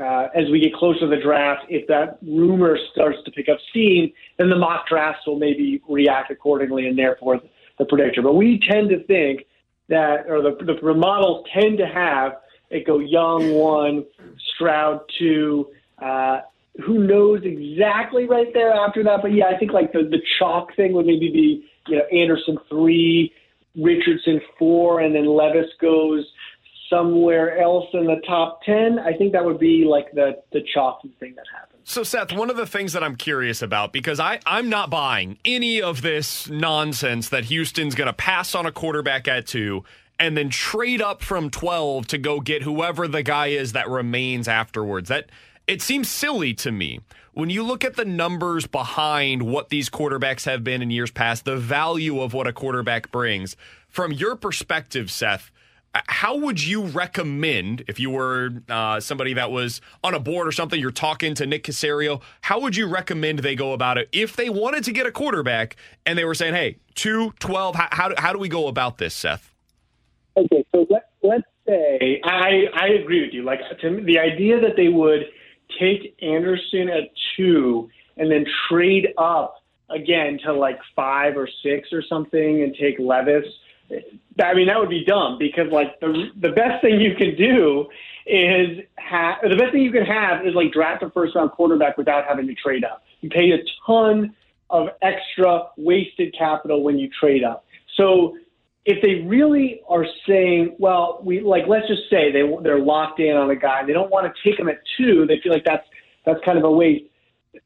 Speaker 14: uh, as we get closer to the draft, if that rumor starts to pick up steam, then the mock drafts will maybe react accordingly, and therefore the predictor. But we tend to think that, or the, the models tend to have it go Young one, Stroud two. Uh, who knows exactly right there after that? But yeah, I think like the the chalk thing would maybe be you know Anderson three, Richardson four, and then Levis goes somewhere else in the top 10, I think that would be like the, the chalky thing that happens.
Speaker 5: So, Seth, one of the things that I'm curious about, because I, I'm not buying any of this nonsense that Houston's going to pass on a quarterback at two and then trade up from 12 to go get whoever the guy is that remains afterwards. That it seems silly to me. When you look at the numbers behind what these quarterbacks have been in years past, the value of what a quarterback brings, from your perspective, Seth, how would you recommend if you were uh, somebody that was on a board or something you're talking to nick caserio how would you recommend they go about it if they wanted to get a quarterback and they were saying hey 2 12 how, how, do, how do we go about this seth?
Speaker 14: Okay so let, let's say i i agree with you. Like to the idea that they would take anderson at two and then trade up again to like five or six or something and take levis I mean, that would be dumb because like the the best thing you can do is have the best thing you can have is like draft a first round quarterback without having to trade up. You pay a ton of extra wasted capital when you trade up. So if they really are saying, well, we like let's just say they they're locked in on a guy, they don't want to take him at two. They feel like that's that's kind of a waste.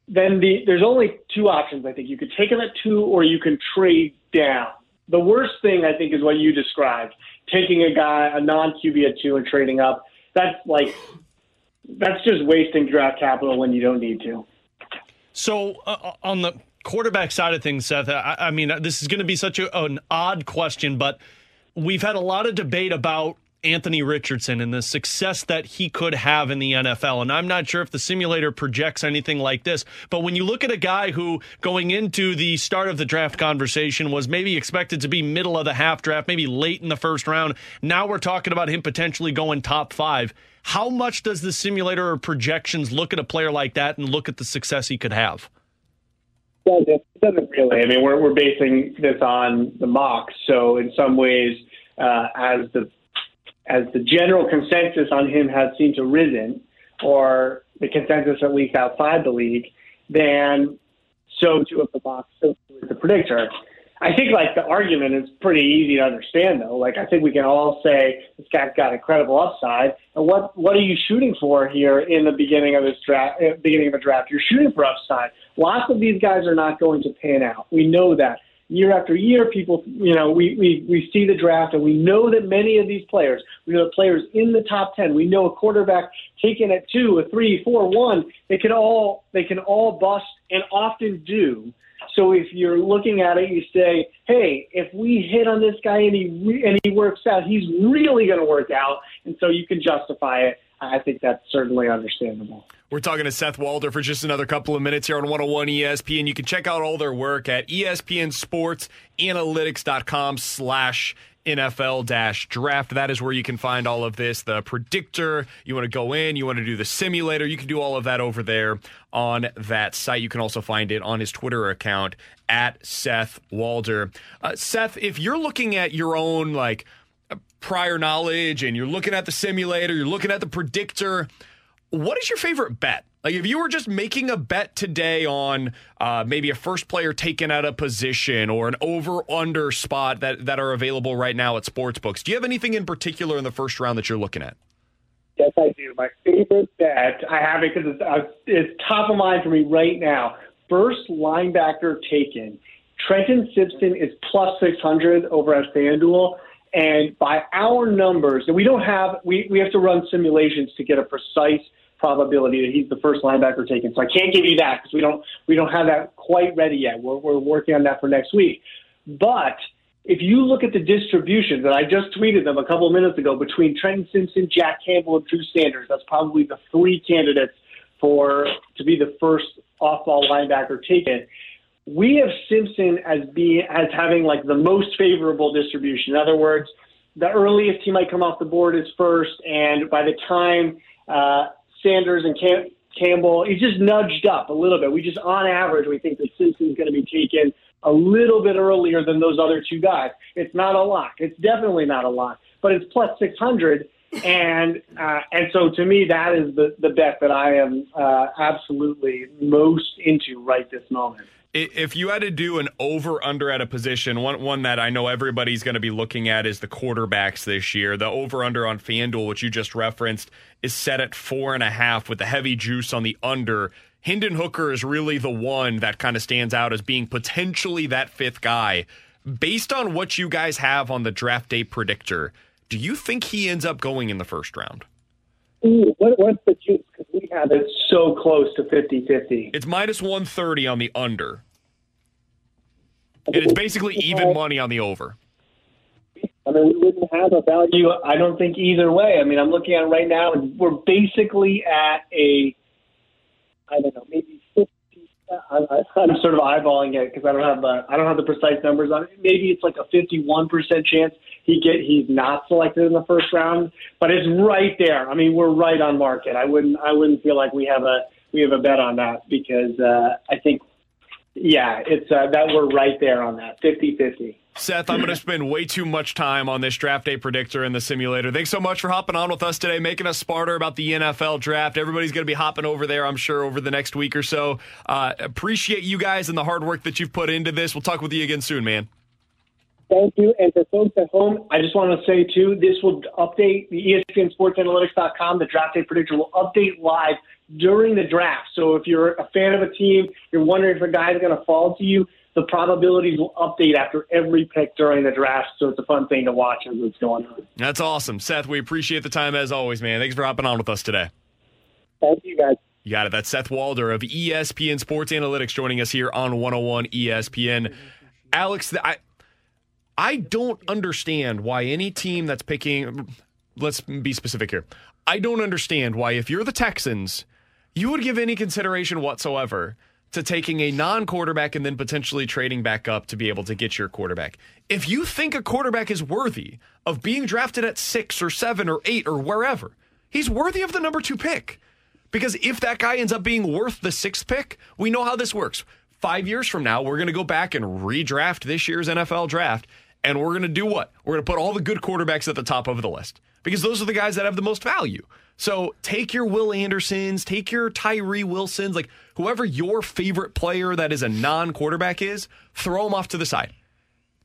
Speaker 14: Then the there's only two options. I think you could take him at two, or you can trade down the worst thing I think is what you described: taking a guy, a non QB at two, and trading up. That's like that's just wasting draft capital when you don't need to.
Speaker 6: So uh, uh on the quarterback side of things, Seth, I, I mean, this is going to be such a, an odd question, but we've had a lot of debate about Anthony Richardson and the success that he could have in the NFL. And I'm not sure if the simulator projects anything like this, but when you look at a guy who going into the start of the draft conversation was maybe expected to be middle of the half draft, maybe late in the first round, now we're talking about him potentially going top five. How much does the simulator or projections look at a player like that and look at the success he could have?
Speaker 14: Well, doesn't really. I mean, we're, we're basing this on the mocks. So, in some ways, uh, as the as the general consensus on him has seemed to risen, or the consensus at least outside the league, then so too of the box, so too is the predictor. I think like the argument is pretty easy to understand though. Like I think we can all say this guy's got incredible upside. And what what are you shooting for here in the beginning of this draft? Uh, beginning of a draft, you're shooting for upside. Lots of these guys are not going to pan out. We know that year after year, people, you know, we, we, we see the draft and we know that many of these players, we know the players in the top 10, we know a quarterback taken at two, a three, four, one, they can all, they can all bust and often do. So if you're looking at it, you say, hey, if we hit on this guy and he, re- and he works out, he's really going to work out. And so you can justify it. I think that's certainly understandable.
Speaker 5: We're talking to Seth Walder for just another couple of minutes here on 101 ESPN. You can check out all their work at espnsportsanalytics.com slash NFL dash draft. That is where you can find all of this. The predictor, you want to go in, you want to do the simulator, you can do all of that over there on that site. You can also find it on his Twitter account at Seth Walder. Uh, Seth, if you're looking at your own like prior knowledge and you're looking at the simulator, you're looking at the predictor, what is your favorite bet? Like if you were just making a bet today on uh, maybe a first player taken out of position or an over under spot that, that are available right now at sports books, do you have anything in particular in the first round that you're looking at?
Speaker 14: Yes, I do. My favorite bet, I have it because it's, uh, it's top of mind for me right now. First linebacker taken. Trenton Simpson is plus 600 over at FanDuel. And by our numbers, and we don't have, we, we have to run simulations to get a precise probability that he's the first linebacker taken. So I can't give you that because we don't we don't have that quite ready yet. We're we're working on that for next week. But if you look at the distribution that I just tweeted them a couple of minutes ago between Trenton Simpson, Jack Campbell, and Drew Sanders, that's probably the three candidates for to be the first off-ball linebacker taken. We have Simpson as being as having like the most favorable distribution. In other words, the earliest he might come off the board is first, and by the time uh, Sanders and Cam- Campbell, he's just nudged up a little bit. We just, on average, we think that Simpson's going to be taken a little bit earlier than those other two guys. It's not a lock. It's definitely not a lock, but it's plus 600. And uh, and so to me, that is the, the bet that I am uh, absolutely most into right this moment.
Speaker 5: If you had to do an over under at a position, one one that I know everybody's going to be looking at is the quarterbacks this year. The over under on FanDuel, which you just referenced, is set at four and a half with the heavy juice on the under. Hendon Hooker is really the one that kind of stands out as being potentially that fifth guy. Based on what you guys have on the draft day predictor, do you think he ends up going in the first round?
Speaker 14: Ooh, what, what's the juice? Because we have it so close to 50 50.
Speaker 5: It's minus 130 on the under. And it's basically even money on the over.
Speaker 14: I mean, we wouldn't have a value, I don't think, either way. I mean, I'm looking at it right now, and we're basically at a, I don't know, maybe 50. I, I, I'm sort of eyeballing it because I don't have the I don't have the precise numbers on it. Maybe it's like a 51 percent chance he get he's not selected in the first round, but it's right there. I mean, we're right on market. I wouldn't I wouldn't feel like we have a we have a bet on that because uh, I think yeah, it's uh, that we're right there on that 50-50.
Speaker 5: Seth, I'm going to spend way too much time on this draft day predictor in the simulator. Thanks so much for hopping on with us today, making us smarter about the NFL draft. Everybody's going to be hopping over there, I'm sure, over the next week or so. Uh, appreciate you guys and the hard work that you've put into this. We'll talk with you again soon, man.
Speaker 14: Thank you. And for folks at home, I just want to say, too, this will update the E ESPN Sports Analytics.com. The draft day predictor will update live during the draft. So if you're a fan of a team, you're wondering if a guy's going to fall to you, the probabilities will update after every pick during the draft. So it's a fun thing to watch as it's going on.
Speaker 5: That's awesome. Seth, we appreciate the time as always, man. Thanks for hopping on with us today.
Speaker 14: Thank you, guys.
Speaker 5: You got it. That's Seth Walder of ESPN Sports Analytics joining us here on 101 ESPN. Alex, I I don't understand why any team that's picking let's be specific here. I don't understand why if you're the Texans, you would give any consideration whatsoever to taking a non-quarterback and then potentially trading back up to be able to get your quarterback. If you think a quarterback is worthy of being drafted at 6 or 7 or 8 or wherever, he's worthy of the number 2 pick. Because if that guy ends up being worth the sixth pick, we know how this works. Five years from now, we're going to go back and redraft this year's NFL draft. And we're going to do what? We're going to put all the good quarterbacks at the top of the list because those are the guys that have the most value. So take your Will Andersons, take your Tyree Wilsons, like whoever your favorite player that is a non quarterback is, throw them off to the side.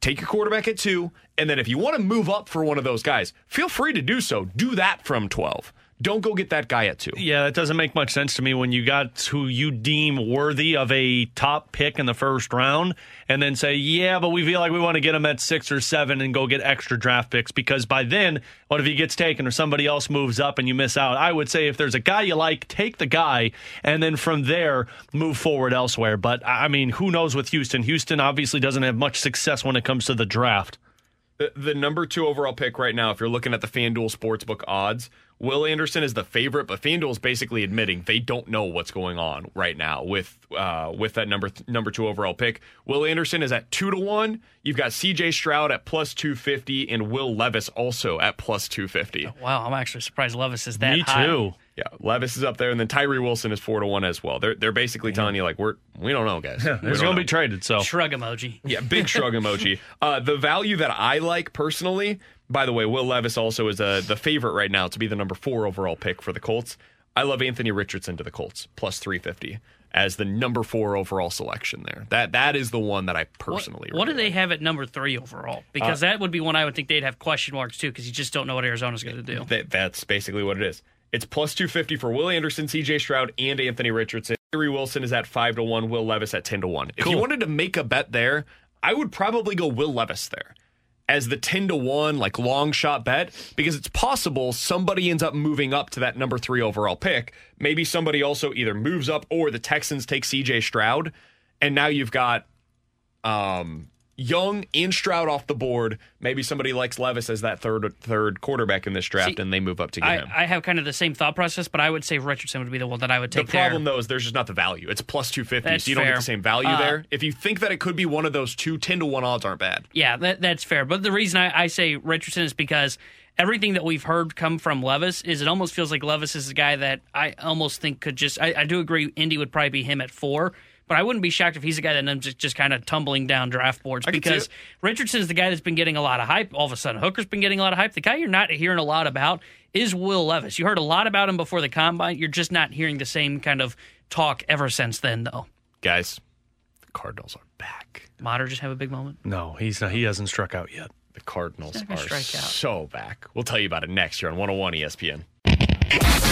Speaker 5: Take your quarterback at two. And then if you want to move up for one of those guys, feel free to do so. Do that from 12. Don't go get that guy at two.
Speaker 6: Yeah, that doesn't make much sense to me when you got who you deem worthy of a top pick in the first round and then say, yeah, but we feel like we want to get him at six or seven and go get extra draft picks because by then, what if he gets taken or somebody else moves up and you miss out? I would say if there's a guy you like, take the guy and then from there move forward elsewhere. But I mean, who knows with Houston? Houston obviously doesn't have much success when it comes to the draft.
Speaker 5: The, the number two overall pick right now, if you're looking at the FanDuel Sportsbook odds, Will Anderson is the favorite, but FanDuel is basically admitting they don't know what's going on right now with uh, with that number number two overall pick. Will Anderson is at two to one. You've got C.J. Stroud at plus two fifty, and Will Levis also at plus two fifty.
Speaker 7: Wow, I'm actually surprised Levis is that
Speaker 6: Me
Speaker 7: high.
Speaker 6: too.
Speaker 5: Yeah, Levis is up there, and then Tyree Wilson is four to one as well. They're they're basically telling you like we're we don't know, guys. [LAUGHS] We
Speaker 6: He's going to
Speaker 5: know.
Speaker 6: be traded. So
Speaker 7: Shrug emoji.
Speaker 5: Yeah, big shrug [LAUGHS] emoji. Uh, the value that I like personally, by the way, Will Levis also is uh, the favorite right now to be the number four overall pick for the Colts. I love Anthony Richardson to the Colts, plus 350 as the number four overall selection there. That That is the one that I personally
Speaker 7: What do they have at number three overall? Because that would be one I would think they'd have question marks too, because you just don't know what Arizona's going to do.
Speaker 5: That, that's basically what it is. It's plus 250 for Will Anderson, CJ Stroud, and Anthony Richardson. Tyree Wilson is at 5 to 1, Will Levis at 10 to 1. If you wanted to make a bet there, I would probably go Will Levis there as the 10 to 1 like long shot bet because it's possible somebody ends up moving up to that number 3 overall pick. Maybe somebody also either moves up or the Texans take CJ Stroud and now you've got um Young and Stroud off the board. Maybe somebody likes Levis as that third third quarterback in this draft,
Speaker 7: See,
Speaker 5: and they move up to get
Speaker 7: I,
Speaker 5: him.
Speaker 7: I have kind of the same thought process, but I would say Richardson would be the one that I would
Speaker 5: The
Speaker 7: take there.
Speaker 5: problem though is there's just not the value. It's plus two fifty, so you don't get the same value
Speaker 7: Uh,
Speaker 5: there. If you think that it could be one of those two, 10 to one odds aren't bad.
Speaker 7: Yeah, that, that's fair. But the reason I, I say Richardson is because everything that we've heard come from Levis is it almost feels like Levis is a guy that I almost think could just. I, I do agree Indy would probably be him at four. But I wouldn't be shocked if he's a guy that ends up just, just kind of tumbling down draft boards
Speaker 5: I
Speaker 7: because. Richardson's the guy that's been getting a lot of hype. All of a sudden, Hooker's been getting a lot of hype. The guy you're not hearing a lot about is Will Levis. You heard a lot about him before the combine. You're just not hearing the same kind of talk ever since then, though.
Speaker 5: Guys, the Cardinals are back.
Speaker 7: Motter just have a big moment.
Speaker 6: No, he's not. He hasn't struck out yet.
Speaker 5: The Cardinals
Speaker 7: He's not gonna
Speaker 5: are so back. We'll tell you about it next year on 101 ESPN.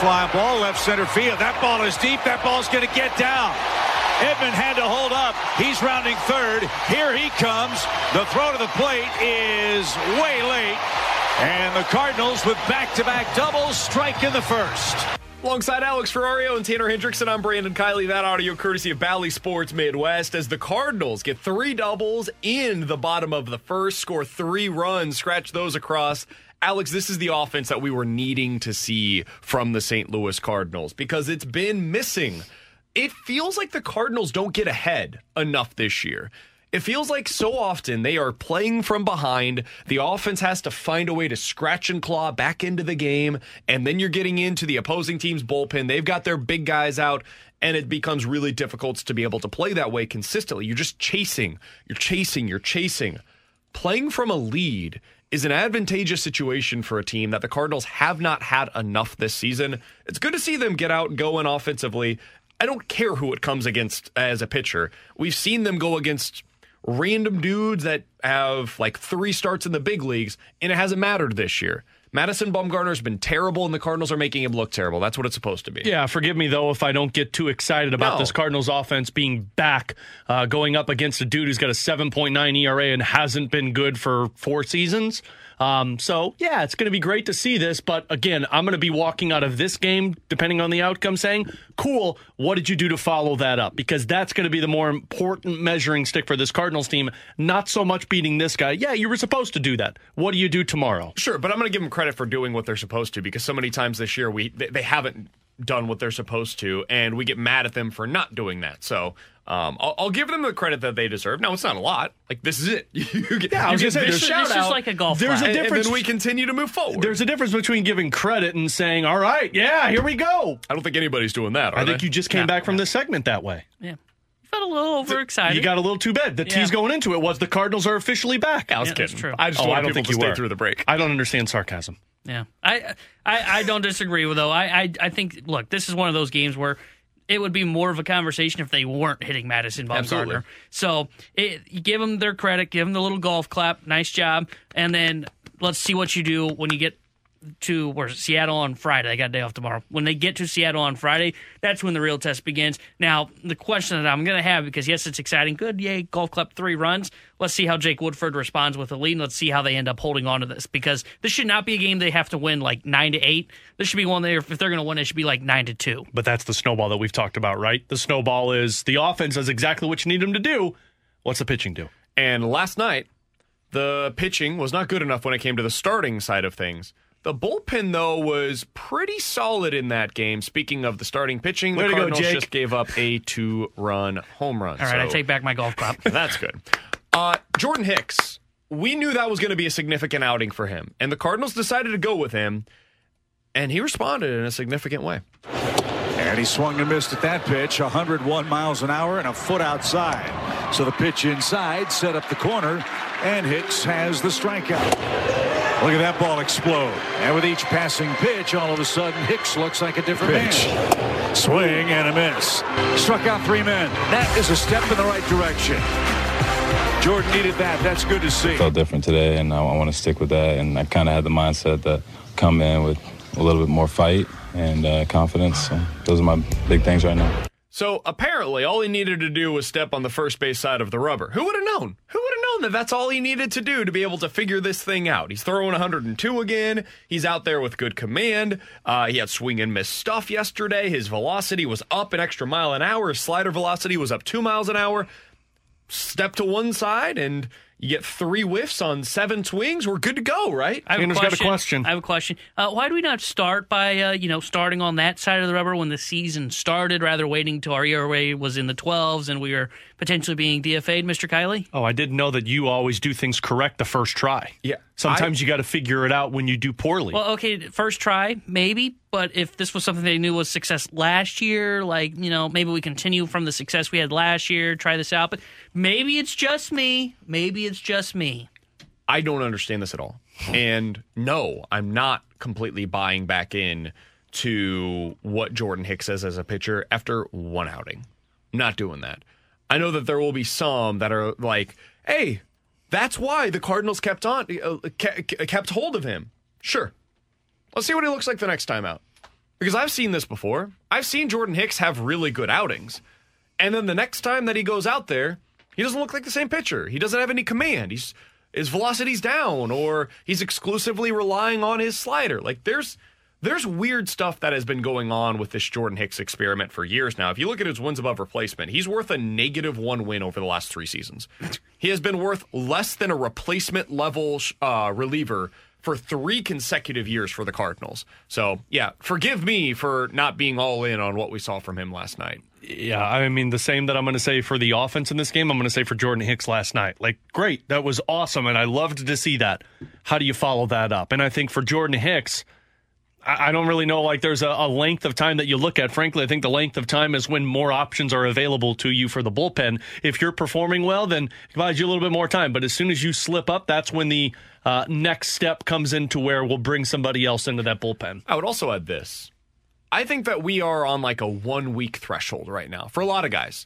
Speaker 1: Fly ball, left center field. That ball is deep. That ball's going to get down. Edman had to hold up. He's rounding third. Here he comes. The throw to the plate is way late. And the Cardinals with back-to-back doubles strike in the first.
Speaker 5: Alongside Alex Ferrario and Tanner Hendrickson, I'm Brandon Kiley. That audio courtesy of Bally Sports Midwest as the Cardinals get three doubles in the bottom of the first, score three runs, scratch those across. Alex, this is the offense that we were needing to see from the St. Louis Cardinals because it's been missing. It feels like the Cardinals don't get ahead enough this year. It feels like so often they are playing from behind. The offense has to find a way to scratch and claw back into the game. And then you're getting into the opposing team's bullpen. They've got their big guys out, and it becomes really difficult to be able to play that way consistently. You're just chasing, you're chasing, you're chasing. Playing from a lead is an advantageous situation for a team that the Cardinals have not had enough this season. It's good to see them get out going offensively. I don't care who it comes against as a pitcher. We've seen them go against random dudes that have like three starts in the big leagues, and it hasn't mattered this year. Madison Bumgarner's been terrible, and the Cardinals are making him look terrible. That's what it's supposed to be.
Speaker 6: Yeah, forgive me though if I don't get too excited about
Speaker 5: No.
Speaker 6: this Cardinals offense being back, uh, going up against a dude who's got a 7.9 ERA and hasn't been good for four seasons. Um, so yeah, it's going to be great to see this, but again, I'm going to be walking out of this game, depending on the outcome, saying, "Cool, what did you do to follow that up?" Because that's going to be the more important measuring stick for this Cardinals team. Not so much beating this guy. Yeah, you were supposed to do that. What do you do tomorrow?
Speaker 5: Sure, but I'm going to give them credit for doing what they're supposed to because so many times this year we they, they haven't done what they're supposed to, and we get mad at them for not doing that. So um, I'll, I'll give them the credit that they deserve. Now it's not a lot. Like this is it. [LAUGHS] You get,
Speaker 6: Yeah, I
Speaker 5: you
Speaker 6: was
Speaker 5: get
Speaker 6: gonna say,
Speaker 5: this
Speaker 6: there's-
Speaker 5: shout
Speaker 7: It's just
Speaker 5: out,
Speaker 7: like a golf
Speaker 6: There's
Speaker 7: clap.
Speaker 6: a difference.
Speaker 5: And then we continue to move forward.
Speaker 6: There's a difference between giving credit and saying, "All right, yeah, here we go."
Speaker 5: I don't think anybody's doing that. Are
Speaker 6: I think
Speaker 5: they?
Speaker 6: you just came back from this segment that way.
Speaker 7: Yeah. You felt a little overexcited.
Speaker 6: You got a little too bad. The
Speaker 7: Yeah.
Speaker 6: tease going into it was the Cardinals are officially back.
Speaker 5: I was
Speaker 7: Yeah,
Speaker 5: kidding.
Speaker 7: true.
Speaker 5: I just
Speaker 6: Oh,
Speaker 5: want
Speaker 6: I don't
Speaker 5: people
Speaker 6: think
Speaker 5: to
Speaker 6: you
Speaker 5: stay
Speaker 6: were.
Speaker 5: through the break.
Speaker 6: I don't understand sarcasm.
Speaker 7: Yeah, I, I I don't disagree with though. I, I I think look, this is one of those games where it would be more of a conversation if they weren't hitting Madison. Bumgarner. So it, give them their credit, give them the little golf clap, nice job, and then let's see what you do when you get to where Seattle on Friday. They got a day off tomorrow. When they get to Seattle on Friday, that's when the real test begins. Now, the question that I'm going to have because yes, it's exciting. Good, yay, golf club three runs. Let's see how Jake Woodford responds with the lead. And let's see how they end up holding on to this because this should not be a game they have to win like nine to eight. This should be one there if they're going to win, it should be like nine to two.
Speaker 6: But that's the snowball that we've talked about, right? The snowball is the offense does exactly what you need them to do. What's the pitching do?
Speaker 5: And last night, the pitching was not good enough when it came to the starting side of things. The bullpen, though, was pretty solid in that game. Speaking of the starting pitching,
Speaker 6: Way
Speaker 5: the
Speaker 6: to go,
Speaker 5: Cardinals just gave up a two-run home run.
Speaker 7: All right, I
Speaker 5: So
Speaker 7: take back my golf clap. [LAUGHS]
Speaker 5: That's good. Uh, Jordan Hicks, we knew that was going to be a significant outing for him, and the Cardinals decided to go with him, and he responded in a significant way.
Speaker 1: And he swung and missed at that pitch, 101 miles an hour and a foot outside. So the pitch inside set up the corner, and Hicks has the strikeout. Look at that ball explode. And with each passing pitch, all of a sudden, Hicks looks like a different man. Swing and a miss. Struck out three men. That is a step in the right direction. Jordan needed that. That's good to see.
Speaker 15: Felt different today, and I, I want to stick with that. And I kind of had the mindset that come in with a little bit more fight and uh, confidence. So those are my big things right now.
Speaker 5: So apparently, all he needed to do was step on the first base side of the rubber. Who would have known? Who would have known that that's all he needed to do to be able to figure this thing out? He's throwing 102 again. He's out there with good command. Uh, he had swing and miss stuff yesterday. His velocity was up an extra mile an hour. His slider velocity was up two miles an hour. Step to one side and you get three whiffs on seven swings. We're good to go, right?
Speaker 7: I have, a question. I have a question. Uh, why do we not start by uh, you know starting on that side of the rubber when the season started, rather waiting till our ERA was in the 12s and we were potentially being DFA'd, Mr. Kiley?
Speaker 6: Oh, I didn't know that you always do things correct the first try.
Speaker 5: Yeah.
Speaker 6: Sometimes you got to figure it out when you do poorly.
Speaker 7: Well, okay, first try, maybe, but if this was something they knew was success last year, like, you know, maybe we continue from the success we had last year, try this out, but maybe it's just me. Maybe it's just me.
Speaker 5: I don't understand this at all. And no, I'm not completely buying back in to what Jordan Hicks says as a pitcher after one outing. Not doing that. I know that there will be some that are like, hey, that's why the Cardinals kept on uh, kept hold of him. Sure. Let's see what he looks like the next time out. Because I've seen this before. I've seen Jordan Hicks have really good outings. And then the next time that he goes out there, he doesn't look like the same pitcher. He doesn't have any command. He's his velocity's down or he's exclusively relying on his slider. Like there's there's weird stuff that has been going on with this Jordan Hicks experiment for years now. If you look at his wins above replacement, he's worth a negative one win over the last three seasons. He has been worth less than a replacement level uh, reliever for three consecutive years for the Cardinals. So, yeah, forgive me for not being all in on what we saw from him last night.
Speaker 6: Yeah, I mean the same that I'm going to say for the offense in this game. I'm going to say for Jordan Hicks last night. Like, great, that was awesome, and I loved to see that. How do you follow that up? And I think for Jordan Hicks, I don't really know. Like, there's a, a, length of time that you look at. Frankly, I think the length of time is when more options are available to you for the bullpen. If you're performing well, then it provides you a little bit more time. But as soon as you slip up, that's when the uh, next step comes into where we'll bring somebody else into that bullpen.
Speaker 5: I would also add this. I think that we are on like a one week threshold right now for a lot of guys.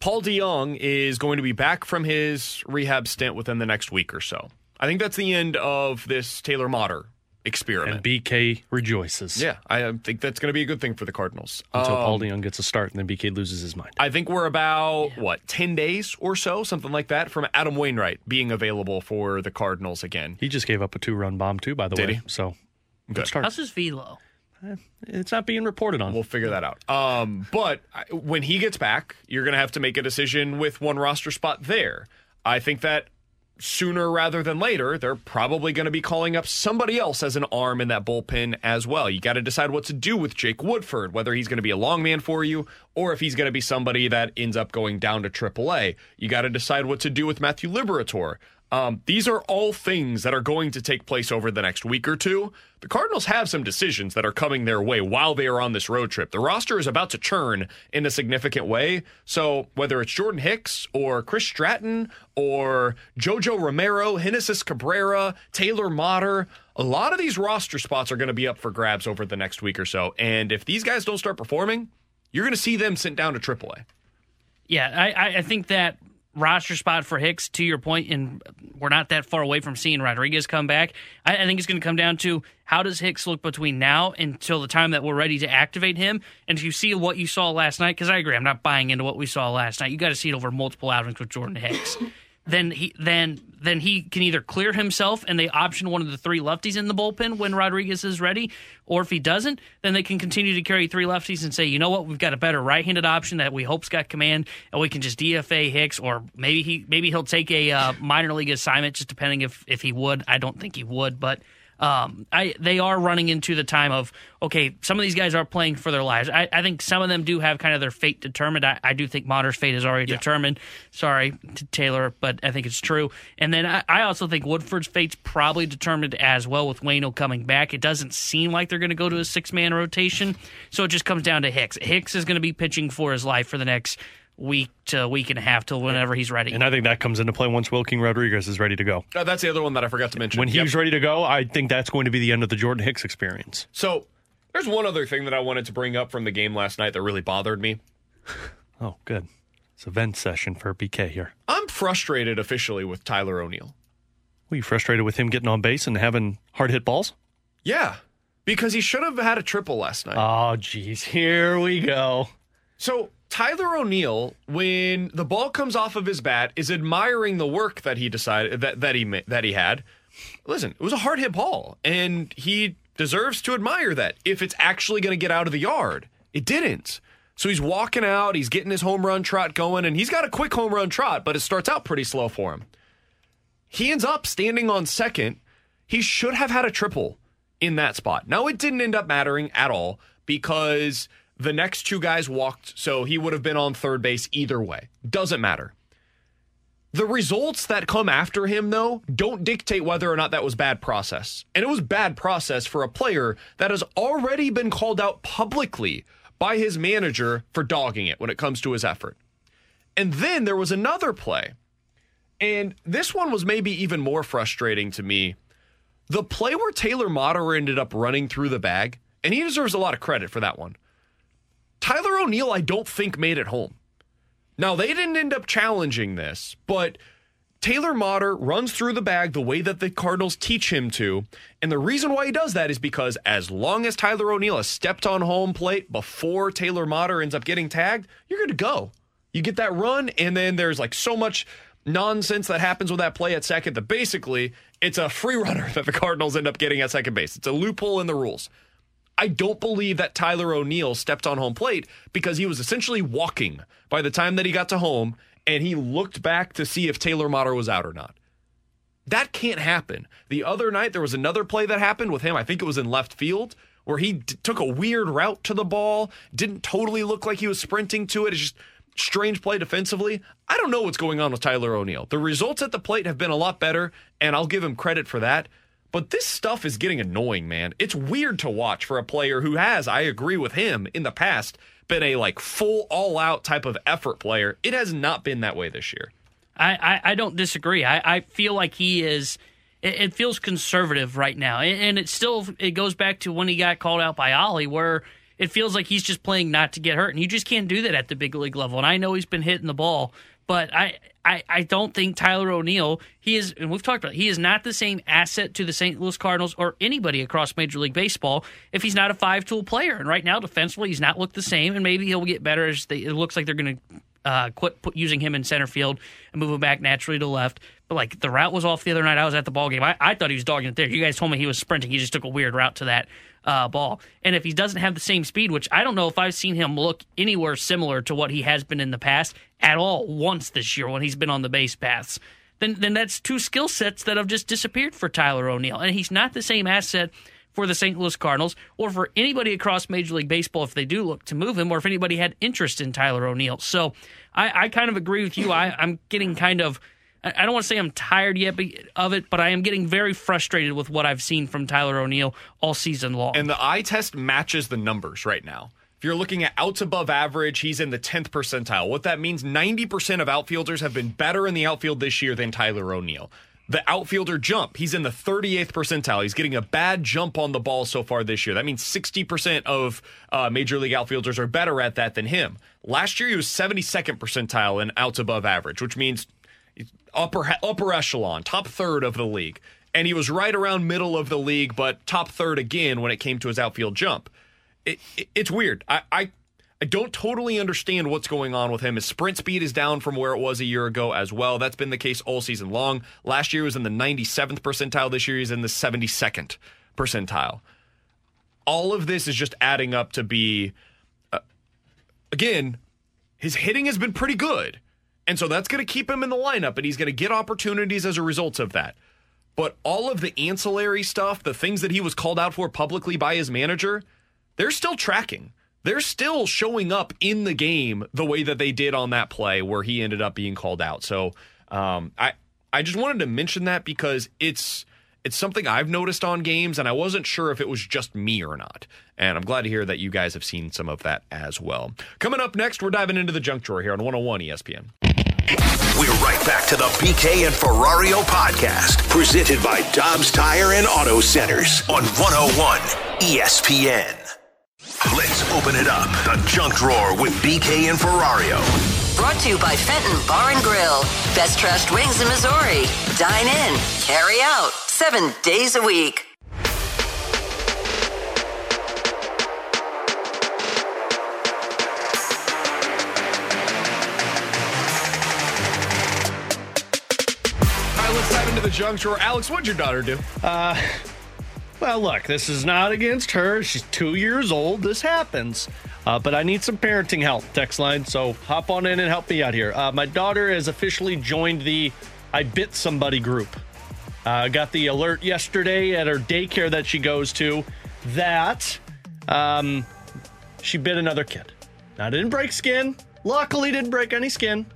Speaker 5: Paul DeJong is going to be back from his rehab stint within the next week or so. I think that's the end of this Taylor Motter experiment.
Speaker 6: And BK rejoices.
Speaker 5: Yeah, I think that's going to be a good thing for the Cardinals.
Speaker 6: Until um, Paul DeJong gets a start and then BK loses his mind.
Speaker 5: I think we're about, yeah. what, 10 days or so, something like that, from Adam Wainwright being available for the Cardinals again.
Speaker 6: He just gave up a two run bomb, too, by the
Speaker 5: Did
Speaker 6: way.
Speaker 5: He?
Speaker 6: So,
Speaker 5: good,
Speaker 6: good start.
Speaker 7: How's his velo?
Speaker 6: It's not being reported on.
Speaker 5: We'll figure that out. Um, but when he gets back, you're going to have to make a decision with one roster spot there. I think that sooner rather than later, they're probably going to be calling up somebody else as an arm in that bullpen as well. You got to decide what to do with Jake Woodford, whether he's going to be a long man for you or if he's going to be somebody that ends up going down to AAA. You got to decide what to do with Matthew Liberatore. Um, these are all things that are going to take place over the next week or two. The Cardinals have some decisions that are coming their way while they are on this road trip. The roster is about to churn in a significant way. So whether it's Jordan Hicks or Chris Stratton or Jojo Romero, Genesis Cabrera, Taylor Motter, a lot of these roster spots are going to be up for grabs over the next week or so. And if these guys don't start performing, you're going to see them sent down to AAA.
Speaker 7: Yeah, I, I think that roster spot for Hicks, to your point, and we're not that far away from seeing Rodriguez come back. I, I think it's going to come down to how does Hicks look between now until the time that we're ready to activate him. And if you see what you saw last night, because I agree, I'm not buying into what we saw last night. You got to see it over multiple outings with Jordan Hicks then he then then he can either clear himself and they option one of the three lefties in the bullpen when Rodriguez is ready, or if he doesn't, then they can continue to carry three lefties and say, you know what, we've got a better right-handed option that we hope's got command, and we can just DFA Hicks, or maybe he maybe he'll take a uh, minor league assignment, just depending if if he would. I don't think he would, but um, I they are running into the time of okay, some of these guys are playing for their lives. I, I think some of them do have kind of their fate determined. I, I do think Motter's fate is already yeah. determined. Sorry to Taylor, but I think it's true. And then I, I also think Woodford's fate's probably determined as well with Wayno coming back. It doesn't seem like they're going to go to a six man rotation, so it just comes down to Hicks. Hicks is going to be pitching for his life for the next week to week and a half till whenever he's ready.
Speaker 6: And I think that comes into play once Wilking Rodriguez is ready to go.
Speaker 5: Uh, that's the other one that I forgot to mention.
Speaker 6: When
Speaker 5: yep.
Speaker 6: he's ready to go, I think that's going to be the end of the Jordan Hicks experience.
Speaker 5: So there's one other thing that I wanted to bring up from the game last night that really bothered me. [SIGHS]
Speaker 6: oh, good. It's a vent session for BK here.
Speaker 5: I'm frustrated officially with Tyler O'Neill.
Speaker 6: Were you frustrated with him getting on base and having hard hit balls?
Speaker 5: Yeah, because he should have had a triple last night.
Speaker 6: Oh, geez. Here we go.
Speaker 5: So Tyler O'Neill, when the ball comes off of his bat, is admiring the work that he decided that, that he that he had. Listen, it was a hard hit ball, and he deserves to admire that if it's actually going to get out of the yard. It didn't. So he's walking out, he's getting his home run trot going, and he's got a quick home run trot, but it starts out pretty slow for him. He ends up standing on second. He should have had a triple in that spot. Now, it didn't end up mattering at all because the next two guys walked, so he would have been on third base either way. Doesn't matter. The results that come after him, though, don't dictate whether or not that was bad process. And it was bad process for a player that has already been called out publicly by his manager for dogging it when it comes to his effort. And then there was another play. And this one was maybe even more frustrating to me. The play where Taylor Motter ended up running through the bag, and he deserves a lot of credit for that one. Tyler O'Neill, I don't think, made it home. Now, they didn't end up challenging this, but Taylor Motter runs through the bag the way that the Cardinals teach him to. And the reason why he does that is because as long as Tyler O'Neill has stepped on home plate before Taylor Motter ends up getting tagged, you're good to go. You get that run, and then there's like so much nonsense that happens with that play at second that basically it's a free runner [LAUGHS] that the Cardinals end up getting at second base. It's a loophole in the rules. I don't believe that Tyler O'Neill stepped on home plate because he was essentially walking by the time that he got to home and he looked back to see if Taylor Motter was out or not. That can't happen. The other night, there was another play that happened with him. I think it was in left field where he d- took a weird route to the ball, didn't totally look like he was sprinting to it. It's just strange play defensively. I don't know what's going on with Tyler O'Neill. The results at the plate have been a lot better, and I'll give him credit for that. But this stuff is getting annoying, man. It's weird to watch for a player who has, I agree with him, in the past been a like full all out type of effort player. It has not been that way this year.
Speaker 7: I, I, I don't disagree. I, I feel like he is. It, it feels conservative right now, and, and it still it goes back to when he got called out by Oli, where it feels like he's just playing not to get hurt, and you just can't do that at the big league level. And I know he's been hitting the ball, but I, I, I don't think Tyler O'Neill, he is, and we've talked about, it, he is not the same asset to the St. Louis Cardinals or anybody across Major League Baseball if he's not a five tool player. And right now, defensively, he's not looked the same, and maybe he'll get better as they, it looks like they're going to uh, quit put, using him in center field and move him back naturally to left. But like the route was off the other night. I was at the ball game. I, I thought he was dogging it there. You guys told me he was sprinting. He just took a weird route to that uh, ball. And if he doesn't have the same speed, which I don't know if I've seen him look anywhere similar to what he has been in the past at all once this year when he's been on the base paths, then then that's two skill sets that have just disappeared for Tyler O'Neill. And he's not the same asset for the St. Louis Cardinals or for anybody across Major League Baseball if they do look to move him or if anybody had interest in Tyler O'Neill. So I, I kind of agree with you. I, I'm getting kind of. I don't want to say I'm tired yet of it, but I am getting very frustrated with what I've seen from Tyler O'Neill all season long.
Speaker 5: And the eye test matches the numbers right now. If you're looking at outs above average, he's in the 10th percentile. What that means 90% of outfielders have been better in the outfield this year than Tyler O'Neill. The outfielder jump, he's in the 38th percentile. He's getting a bad jump on the ball so far this year. That means 60% of uh, major league outfielders are better at that than him. Last year, he was 72nd percentile in outs above average, which means upper upper echelon, top third of the league. And he was right around middle of the league, but top third again when it came to his outfield jump. It, it, it's weird. I, I I don't totally understand what's going on with him. His sprint speed is down from where it was a year ago as well. That's been the case all season long. Last year was in the 97th percentile. This year he's in the 72nd percentile. All of this is just adding up to be, uh, again, his hitting has been pretty good. And so that's going to keep him in the lineup, and he's going to get opportunities as a result of that. But all of the ancillary stuff, the things that he was called out for publicly by his manager, they're still tracking they're still showing up in the game the way that they did on that play where he ended up being called out. So um, I I just wanted to mention that because it's it's something I've noticed on games, and I wasn't sure if it was just me or not. And I'm glad to hear that you guys have seen some of that as well. Coming up next, we're diving into the junk drawer here on 101 ESPN.
Speaker 8: We're right back to the BK and Ferrario podcast, presented by Dobbs Tire and Auto Centers on 101 ESPN. Let's open it up. The junk drawer with BK and Ferrario.
Speaker 13: Brought to you by Fenton Bar and Grill. Best trashed wings in Missouri. Dine in, carry out, seven days a week.
Speaker 5: Into the junk. Alex, what'd your daughter do?
Speaker 6: Uh, well, look, this is not against her. She's two years old. This happens. Uh, but I need some parenting help, text line. So hop on in and help me out here. Uh, my daughter has officially joined the I Bit Somebody group. Uh, got the alert yesterday at her daycare that she goes to that um, she bit another kid. Now, didn't break skin. Luckily, didn't break any skin.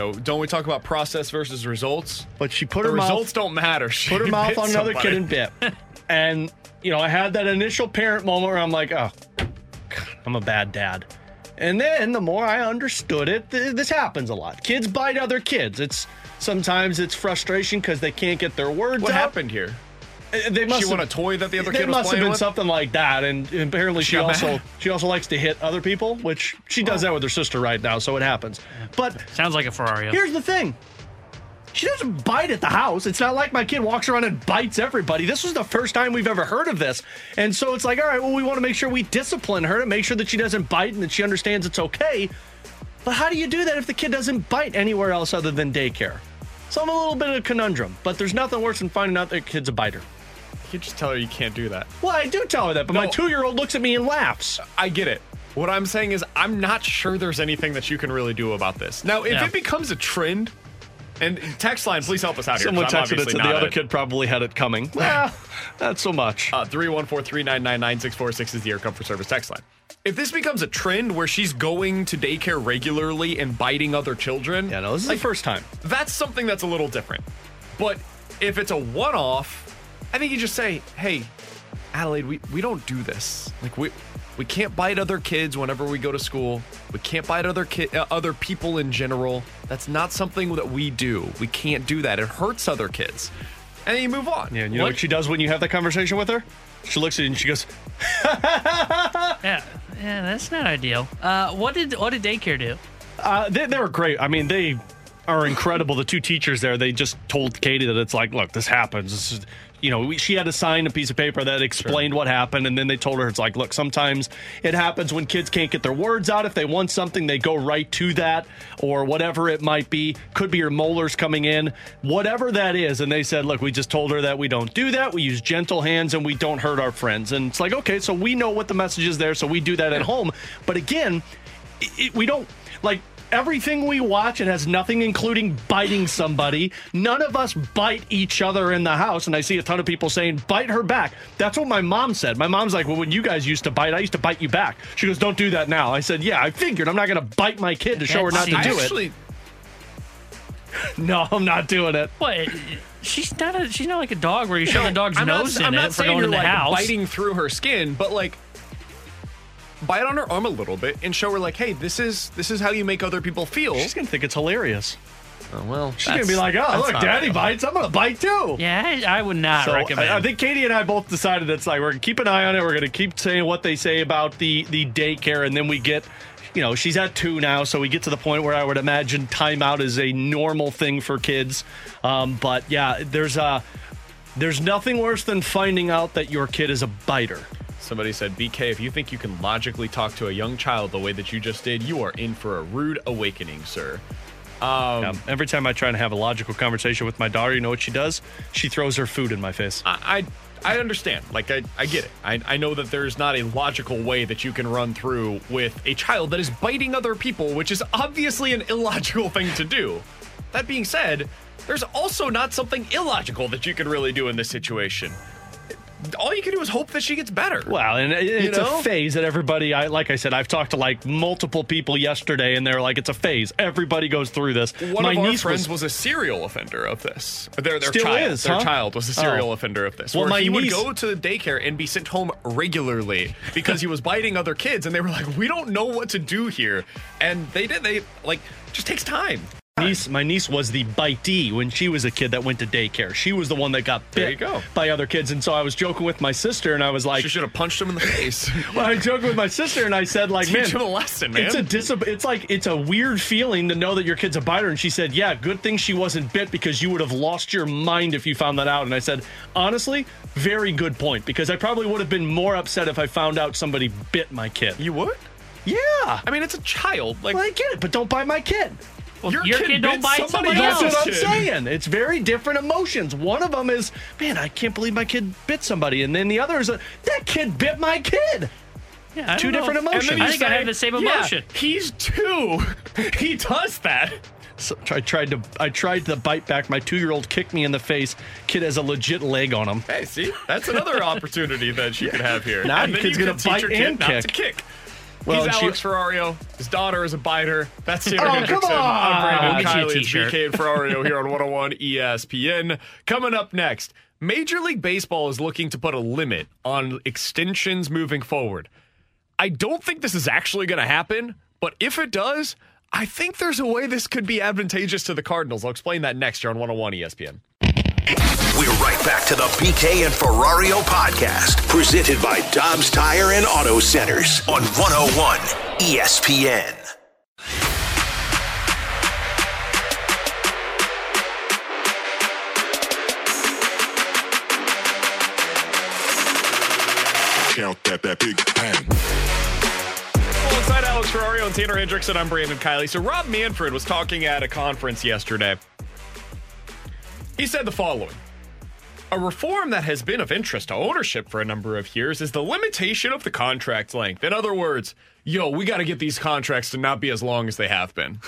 Speaker 5: Yo, don't we talk about process versus results?
Speaker 6: But she put
Speaker 5: the
Speaker 6: her mouth-
Speaker 5: results don't matter. [LAUGHS] She
Speaker 6: put her mouth on another
Speaker 5: somebody.
Speaker 6: kid and bit. [LAUGHS] and, you know, I had that initial parent moment where I'm like, oh, God, I'm a bad dad. And then the more I understood it, th- this happens a lot. Kids bite other kids. It's sometimes it's frustration because they can't get their words
Speaker 5: What
Speaker 6: out.
Speaker 5: happened here?
Speaker 6: Uh, They must
Speaker 5: she
Speaker 6: have-
Speaker 5: want a toy that the other
Speaker 6: It
Speaker 5: kid was
Speaker 6: must have been
Speaker 5: with?
Speaker 6: something like that, and, and apparently
Speaker 5: She
Speaker 6: she, also
Speaker 5: mad?
Speaker 6: she also likes to hit other people, which she does that with her sister right now, so it happens. But
Speaker 7: sounds like a Ferrari.
Speaker 6: Here's the thing. She doesn't bite at the house. It's not like my kid walks around and bites everybody. This was the first time we've ever heard of this. And so it's like, all right, well, we want to make sure we discipline her to make sure that she doesn't bite and that she understands it's okay. But how do you do that if the kid doesn't bite anywhere else other than daycare? So I'm a little bit of a conundrum, but there's nothing worse than finding out that kid's a biter.
Speaker 5: You just tell her you can't do that.
Speaker 6: Well, I do tell her that, but my two year old looks at me and laughs.
Speaker 5: I get it. What I'm saying is, I'm not sure there's anything that you can really do about this. Now, if
Speaker 6: Yeah.
Speaker 5: it becomes a trend, and text line, please help us out here.
Speaker 6: Someone
Speaker 5: 'cause I'm
Speaker 6: texted it
Speaker 5: obviously
Speaker 6: to the other
Speaker 5: a-
Speaker 6: kid probably had it coming. Well, [LAUGHS] not so much.
Speaker 5: Uh, 314 399 9646 is the Air Comfort Service text line. If this becomes a trend where she's going to daycare regularly and biting other children. Yeah,
Speaker 6: no, this is the first time.
Speaker 5: That's something that's a little different. But if it's a one off, I think you just say, hey, Adelaide, we, we don't do this. Like, we. We can't bite other kids whenever we go to school. We can't bite other ki- uh, other people in general. That's not something that we do. We can't do that. It hurts other kids. And then you move on.
Speaker 6: Yeah, and you know what she does when you have that conversation with her? She looks at you and she goes, [LAUGHS]
Speaker 7: yeah, yeah, that's not ideal. Uh, what did what did daycare do?
Speaker 6: Uh, they, they were great. I mean, they are incredible. The two teachers there, they just told Katie that it's like, look, this happens. This is, you know, we, she had to sign a piece of paper that explained what happened, and then they told her it's like, look, sometimes it happens when kids can't get their words out. If they want something, they go right to that, or whatever it might be. Could be your molars coming in, whatever that is. And they said, look, we just told her that we don't do that. We use gentle hands and we don't hurt our friends. And it's like, okay, so we know what the message is there, so we do that at home. But again, it- we don't like everything we watch it has nothing including biting somebody none of us bite each other in the house and i see a ton of people saying bite her back that's what my mom said my mom's like well when you guys used to bite i used to bite you back she goes don't do that now i said yeah i figured i'm not going to bite my kid to show her not to do
Speaker 7: seems-
Speaker 6: it [LAUGHS] no i'm not doing it
Speaker 7: What? She's not a. She's not like a dog where you shove the dog's
Speaker 5: I'm
Speaker 7: nose
Speaker 5: not,
Speaker 7: in
Speaker 5: I'm
Speaker 7: it
Speaker 5: not
Speaker 7: for
Speaker 5: saying
Speaker 7: going
Speaker 5: you're
Speaker 7: in the
Speaker 5: like
Speaker 7: house.
Speaker 5: biting through her skin, but like bite on her arm a little bit and show her like, hey, this is this is how you make other people feel. She's
Speaker 6: gonna think it's hilarious.
Speaker 5: Oh, well,
Speaker 6: she's going to be like oh look daddy bites i'm going to bite too
Speaker 7: Yeah, I, I would not
Speaker 6: So,
Speaker 7: recommend.
Speaker 6: I, I think Katie and I both decided it's like we're gonna keep an eye on it. We're gonna keep saying what they say about the the daycare, and then we get, you know, she's at two now, so we get to the point where I would imagine timeout is a normal thing for kids. Um, but yeah, there's uh there's nothing worse than finding out that your kid is a biter.
Speaker 5: Somebody said, BK, if you think you can logically talk to a young child the way that you just did, you are in for a rude awakening, sir. Um,
Speaker 6: Yeah, every time I try to have a logical conversation with my daughter, you know what she does? She throws her food in my face.
Speaker 5: I, I I understand. Like I, I get it. I, I know that there's not a logical way that you can run through with a child that is biting other people, which is obviously an illogical [LAUGHS] thing to do. That being said, there's also not something illogical that you can really do in this situation. All you can do is hope that she gets better.
Speaker 6: Well, and it- it's
Speaker 5: know?
Speaker 6: a phase that everybody. I like I said, I've talked to like multiple people yesterday, and they're like, it's a phase. Everybody goes through this.
Speaker 5: One
Speaker 6: My
Speaker 5: of our friends
Speaker 6: was,
Speaker 5: was, a serial offender of this. Their, their
Speaker 6: Still
Speaker 5: child,
Speaker 6: is,
Speaker 5: their
Speaker 6: huh?
Speaker 5: child was a serial
Speaker 6: Oh.
Speaker 5: offender of this.
Speaker 6: Well, my
Speaker 5: he would go to the daycare and be sent home regularly [LAUGHS] because he was biting other kids, and they were like, "We don't know what to do here," and they did. They like just takes time.
Speaker 6: Niece, my niece was the bitee when she was a kid that went to daycare. She was the one that got bit
Speaker 5: go.
Speaker 6: by other kids, and so I was joking with my sister, and I was like,
Speaker 5: She should have punched him in the face. [LAUGHS]
Speaker 6: well, I was joking with my sister, and I said, like,
Speaker 5: Teach
Speaker 6: man,
Speaker 5: him a lesson, man.
Speaker 6: It's a dis- It's like it's a weird feeling to know that your kid's a biter. And she said, yeah, good thing she wasn't bit because you would have lost your mind if you found that out. And I said, honestly, very good point because I probably would have been more upset if I found out somebody bit my kid.
Speaker 5: You would?
Speaker 6: Yeah.
Speaker 5: I mean, it's a child. Like,
Speaker 6: Well, I get it, but don't bite my kid.
Speaker 7: Well,
Speaker 5: Your
Speaker 7: your,
Speaker 5: kid
Speaker 7: kid, don't
Speaker 5: bit
Speaker 7: bite
Speaker 5: somebody
Speaker 7: somebody,
Speaker 6: That's what I'm saying. It's very different emotions. One of them is, man, I can't believe my kid bit somebody, and then the other is, that kid bit my kid.
Speaker 7: Yeah,
Speaker 6: Two
Speaker 7: know.
Speaker 6: different emotions.
Speaker 7: I think I have the same
Speaker 5: "Yeah,
Speaker 7: emotion."
Speaker 5: he's two. [LAUGHS] he does that.
Speaker 6: So I tried to I tried to bite back. My two year old kicked me in the face. Kid has a legit leg on him.
Speaker 5: Hey, see, that's another opportunity that she could have here.
Speaker 6: Now
Speaker 5: and
Speaker 6: your kid's
Speaker 5: you
Speaker 6: gonna bite
Speaker 5: your kid
Speaker 6: and
Speaker 5: not to
Speaker 6: kick.
Speaker 5: Kick.
Speaker 6: Well,
Speaker 5: He's
Speaker 6: and she-
Speaker 5: Alex Ferrario. His daughter is a biter. That's Taylor
Speaker 6: Oh, come
Speaker 5: Hendrickson.
Speaker 6: on.
Speaker 5: I'm Brandon
Speaker 7: I'll get you a
Speaker 5: Kiley. It's. BK and Ferrario here on 101 ESPN. Coming up next, Major League Baseball is looking to put a limit on extensions moving forward. I don't think this is actually going to happen, but if it does, I think there's a way this could be advantageous to the Cardinals. I'll explain that next year on 101 ESPN.
Speaker 8: We're right back to the BK and Ferrario podcast, presented by Dobbs Tire and Auto Centers on 101 ESPN.
Speaker 16: Count that, that big bang.
Speaker 5: Alongside Alex Ferrario and Tanner Hendrickson, I'm Brandon Kiley. So Rob Manfred was talking at a conference yesterday. He said the following. A reform that has been of interest to ownership for a number of years is the limitation of the contract length. In other words, yo, we got to get these contracts to not be as long as they have been.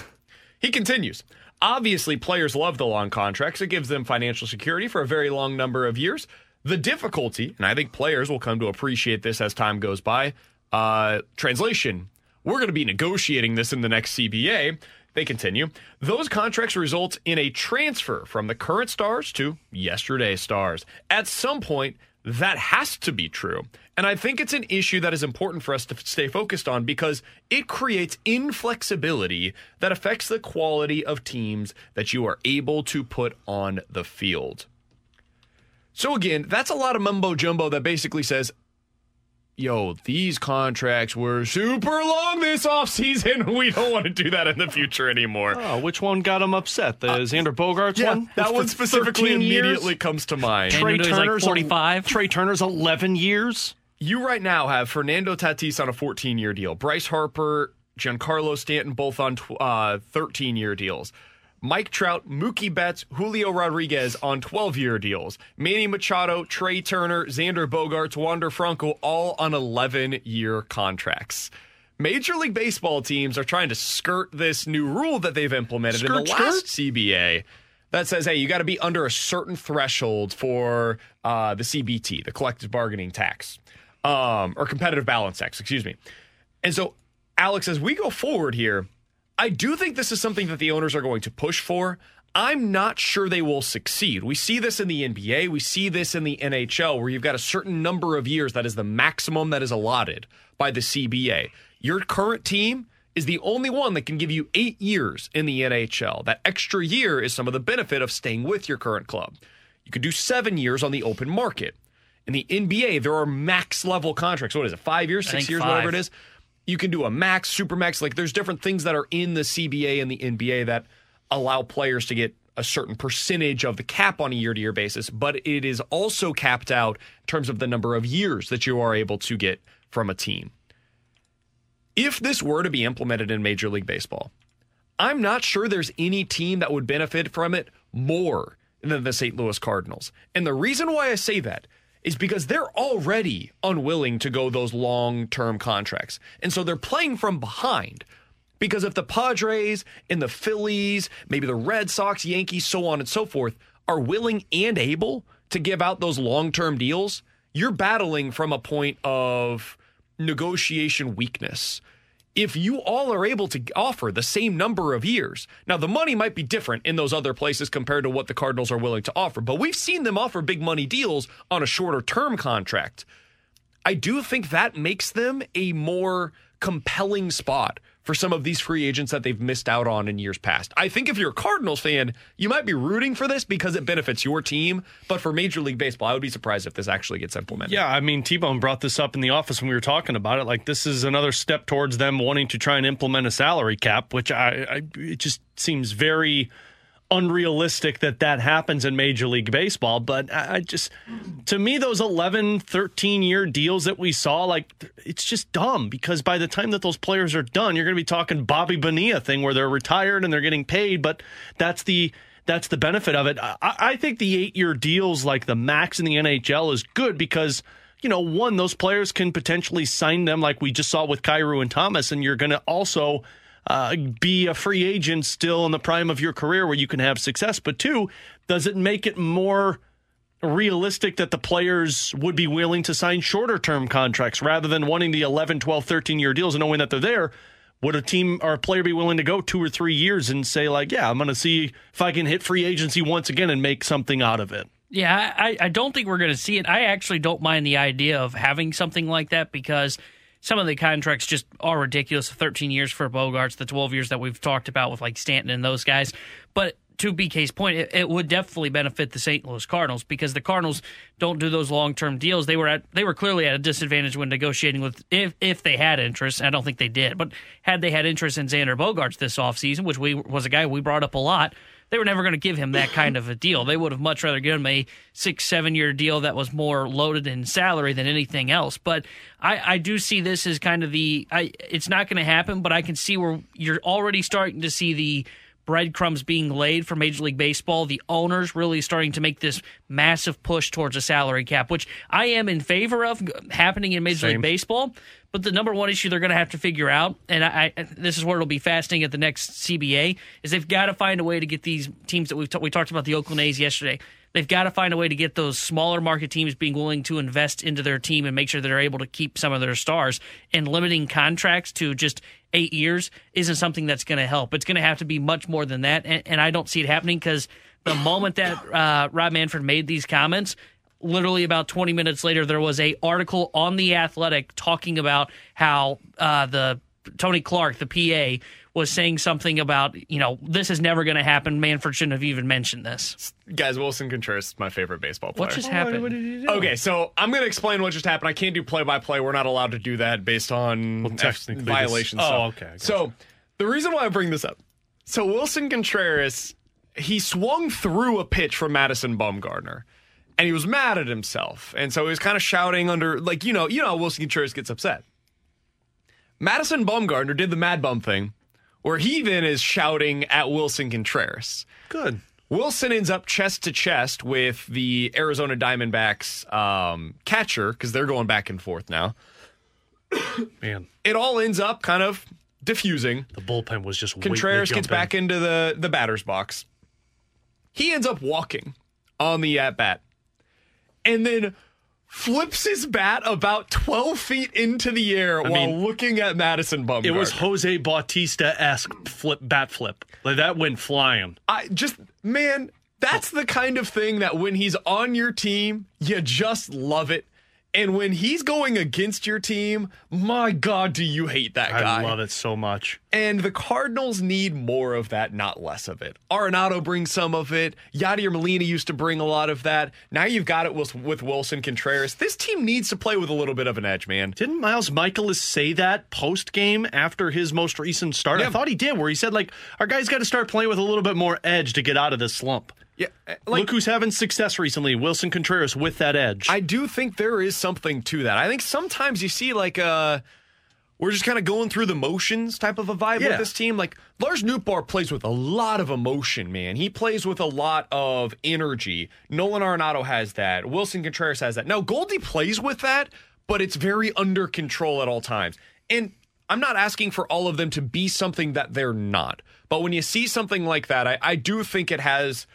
Speaker 5: He continues. Obviously, players love the long contracts. It gives them financial security for a very long number of years. The difficulty, and I think players will come to appreciate this as time goes by, uh, translation, we're going to be negotiating this in the next CBA. They continue. Those contracts result in a transfer from the current stars to yesterday's stars. At some point, that has to be true. And I think it's an issue that is important for us to stay focused on because it creates inflexibility that affects the quality of teams that you are able to put on the field. So, again, that's a lot of mumbo jumbo that basically says, yo, these contracts were super long this offseason. [LAUGHS] We don't want to do that in the future anymore.
Speaker 6: Oh, which one got him upset? The uh, Xander Bogaerts
Speaker 5: Yeah,
Speaker 6: one?
Speaker 5: that one specifically
Speaker 6: 13 years?
Speaker 5: immediately comes to mind.
Speaker 6: Trey
Speaker 7: Fernando's like
Speaker 6: Turner's
Speaker 7: 45.
Speaker 6: Trea Turner's 11 years.
Speaker 5: You right now have Fernando Tatis on a 14 year deal, Bryce Harper, Giancarlo Stanton both on uh, 13 year deals. Mike Trout, Mookie Betts, Julio Rodriguez on 12 year deals. Manny Machado, Trea Turner, Xander Bogaerts, Wander Franco, all on 11 year contracts. Major League Baseball teams are trying to skirt this new rule that they've implemented in the last CBA that says, hey, you got to be under a certain threshold for uh, the CBT, the collective bargaining tax, um, or competitive balance tax, excuse me. And so, Alex, as we go forward here, I do think this is something that the owners are going to push for. I'm not sure they will succeed. We see this in the NBA, we see this in the NHL, where you've got a certain number of years that is the maximum that is allotted by the CBA. Your current team is the only one that can give you eight years in the NHL. That extra year is some of the benefit of staying with your current club. You could do seven years on the open market. In the NBA, there are max level contracts. What is it? Five years, six years,
Speaker 7: five.
Speaker 5: whatever it is. You can do a max, super max. Like there's different things that are in the CBA and the NBA that allow players to get a certain percentage of the cap on a year to year basis, but it is also capped out in terms of the number of years that you are able to get from a team. If this were to be implemented in Major League Baseball, I'm not sure there's any team that would benefit from it more than the St. Louis Cardinals. And the reason why I say that is because they're already unwilling to go those long term contracts. And so they're playing from behind. Because if the Padres and the Phillies, maybe the Red Sox, Yankees, so on and so forth, are willing and able to give out those long term deals, you're battling from a point of negotiation weakness. If you all are able to offer the same number of years, now the money might be different in those other places compared to what the Cardinals are willing to offer, but we've seen them offer big money deals on a shorter term contract. I do think that makes them a more compelling spot for some of these free agents that they've missed out on in years past. I think if you're a Cardinals fan, you might be rooting for this because it benefits your team. But for Major League Baseball, I would be surprised if this actually gets implemented.
Speaker 6: Yeah, I mean, T Bone brought this up in the office when we were talking about it. Like, this is another step towards them wanting to try and implement a salary cap, which I, I it just seems very unrealistic that that happens in Major League Baseball. But I, I just, to me, those 11, 13 year deals that we saw, like, it's just dumb because by the time that those players are done, you're going to be talking Bobby Bonilla thing where they're retired and they're getting paid, but that's the. That's the benefit of it. I, I think the eight year deals, like the max in the NHL, is good because you know, one, those players can potentially sign them like we just saw with Kyrou and Thomas, and you're going to also uh, be a free agent still in the prime of your career where you can have success. But two, does it make it more realistic that the players would be willing to sign shorter term contracts rather than wanting the 11, 12, 13 year deals and knowing that they're there? Would a team or a player be willing to go two or three years and say, like, yeah, I'm going to see if I can hit free agency once again and make something out of it?
Speaker 7: Yeah, I, I don't think we're going to see it. I actually don't mind the idea of having something like that because some of the contracts just are ridiculous. 13 years for Bogaerts, the 12 years that we've talked about with like Stanton and those guys. But to BK's point, it, it, would definitely benefit the St. Louis Cardinals because the Cardinals don't do those long term deals. They were at they were clearly at a disadvantage when negotiating with if if they had interest. I don't think they did, but had they had interest in Xander Bogaerts this offseason, which we was a guy we brought up a lot, they were never going to give him that kind of a deal. They would have much rather given him a six, seven year deal that was more loaded in salary than anything else. But I, I do see this as kind of the I it's not going to happen, but I can see where you're already starting to see the breadcrumbs being laid for Major League Baseball, the owners really starting to make this massive push towards a salary cap, which I am in favor of happening in Major Same. League Baseball. But the number one issue they're going to have to figure out, and I, I, this is where it'll be fascinating at the next CBA, is they've got to find a way to get these teams that we've t- we talked about the Oakland A's yesterday. They've got to find a way to get those smaller market teams being willing to invest into their team and make sure they're able to keep some of their stars. And limiting contracts to just eight years isn't something that's going to help. It's going to have to be much more than that. And, and I don't see it happening because the moment that uh, Rob Manfred made these comments, literally about 20 minutes later, there was a article on the Athletic talking about how uh, the Tony Clark, the PA, was saying something about, you know, this is never going to happen. Manfred shouldn't have even mentioned this.
Speaker 5: Guys, Willson Contreras is my favorite baseball player.
Speaker 7: What just happened? What,
Speaker 5: what okay, so I'm going to explain what just happened. I can't do play by play. We're not allowed to do that based on well, violations.
Speaker 6: Oh, okay.
Speaker 5: So the reason why I bring this up so Willson Contreras, he swung through a pitch from Madison Bumgarner and he was mad at himself. And so he was kind of shouting under, like, you know, you know, Willson Contreras gets upset. Madison Bumgarner did the mad bum thing where he then is shouting at Willson Contreras.
Speaker 6: Good.
Speaker 5: Willson ends up chest to chest with the Arizona Diamondbacks um, catcher because they're going back and forth now. [COUGHS]
Speaker 6: Man,
Speaker 5: it all ends up kind of diffusing.
Speaker 6: The bullpen was just
Speaker 5: Contreras gets back into the the batter's box. He ends up walking on the at bat, and then flips his bat about 12 feet into the air I while mean, looking at Madison Bumgarner.
Speaker 6: It was Jose Bautista esque flip bat flip. Like that went flying.
Speaker 5: I just man, that's the kind of thing that when he's on your team, you just love it. And when he's going against your team, my God, do you hate that guy?
Speaker 6: I love it so much.
Speaker 5: And the Cardinals need more of that, not less of it. Arenado brings some of it. Yadier Molina used to bring a lot of that. Now you've got it with, with Willson Contreras. This team needs to play with a little bit of an edge, man.
Speaker 6: Didn't Miles Mikolas say that post game after his most recent start? Yeah. I thought he did, where he said, like, our guys got to start playing with a little bit more edge to get out of this slump.
Speaker 5: Yeah,
Speaker 6: uh, like, look who's having success recently. Willson Contreras with that edge.
Speaker 5: I do think there is something to that. I think sometimes you see like uh we're just kind of going through the motions type of a vibe yeah. with this team. Like Lars Nootbaar plays with a lot of emotion, man. He plays with a lot of energy. Nolan Arenado has that. Willson Contreras has that. Now Goldie plays with that, but it's very under control at all times. And I'm not asking for all of them to be something that they're not. But when you see something like that, I, I do think it has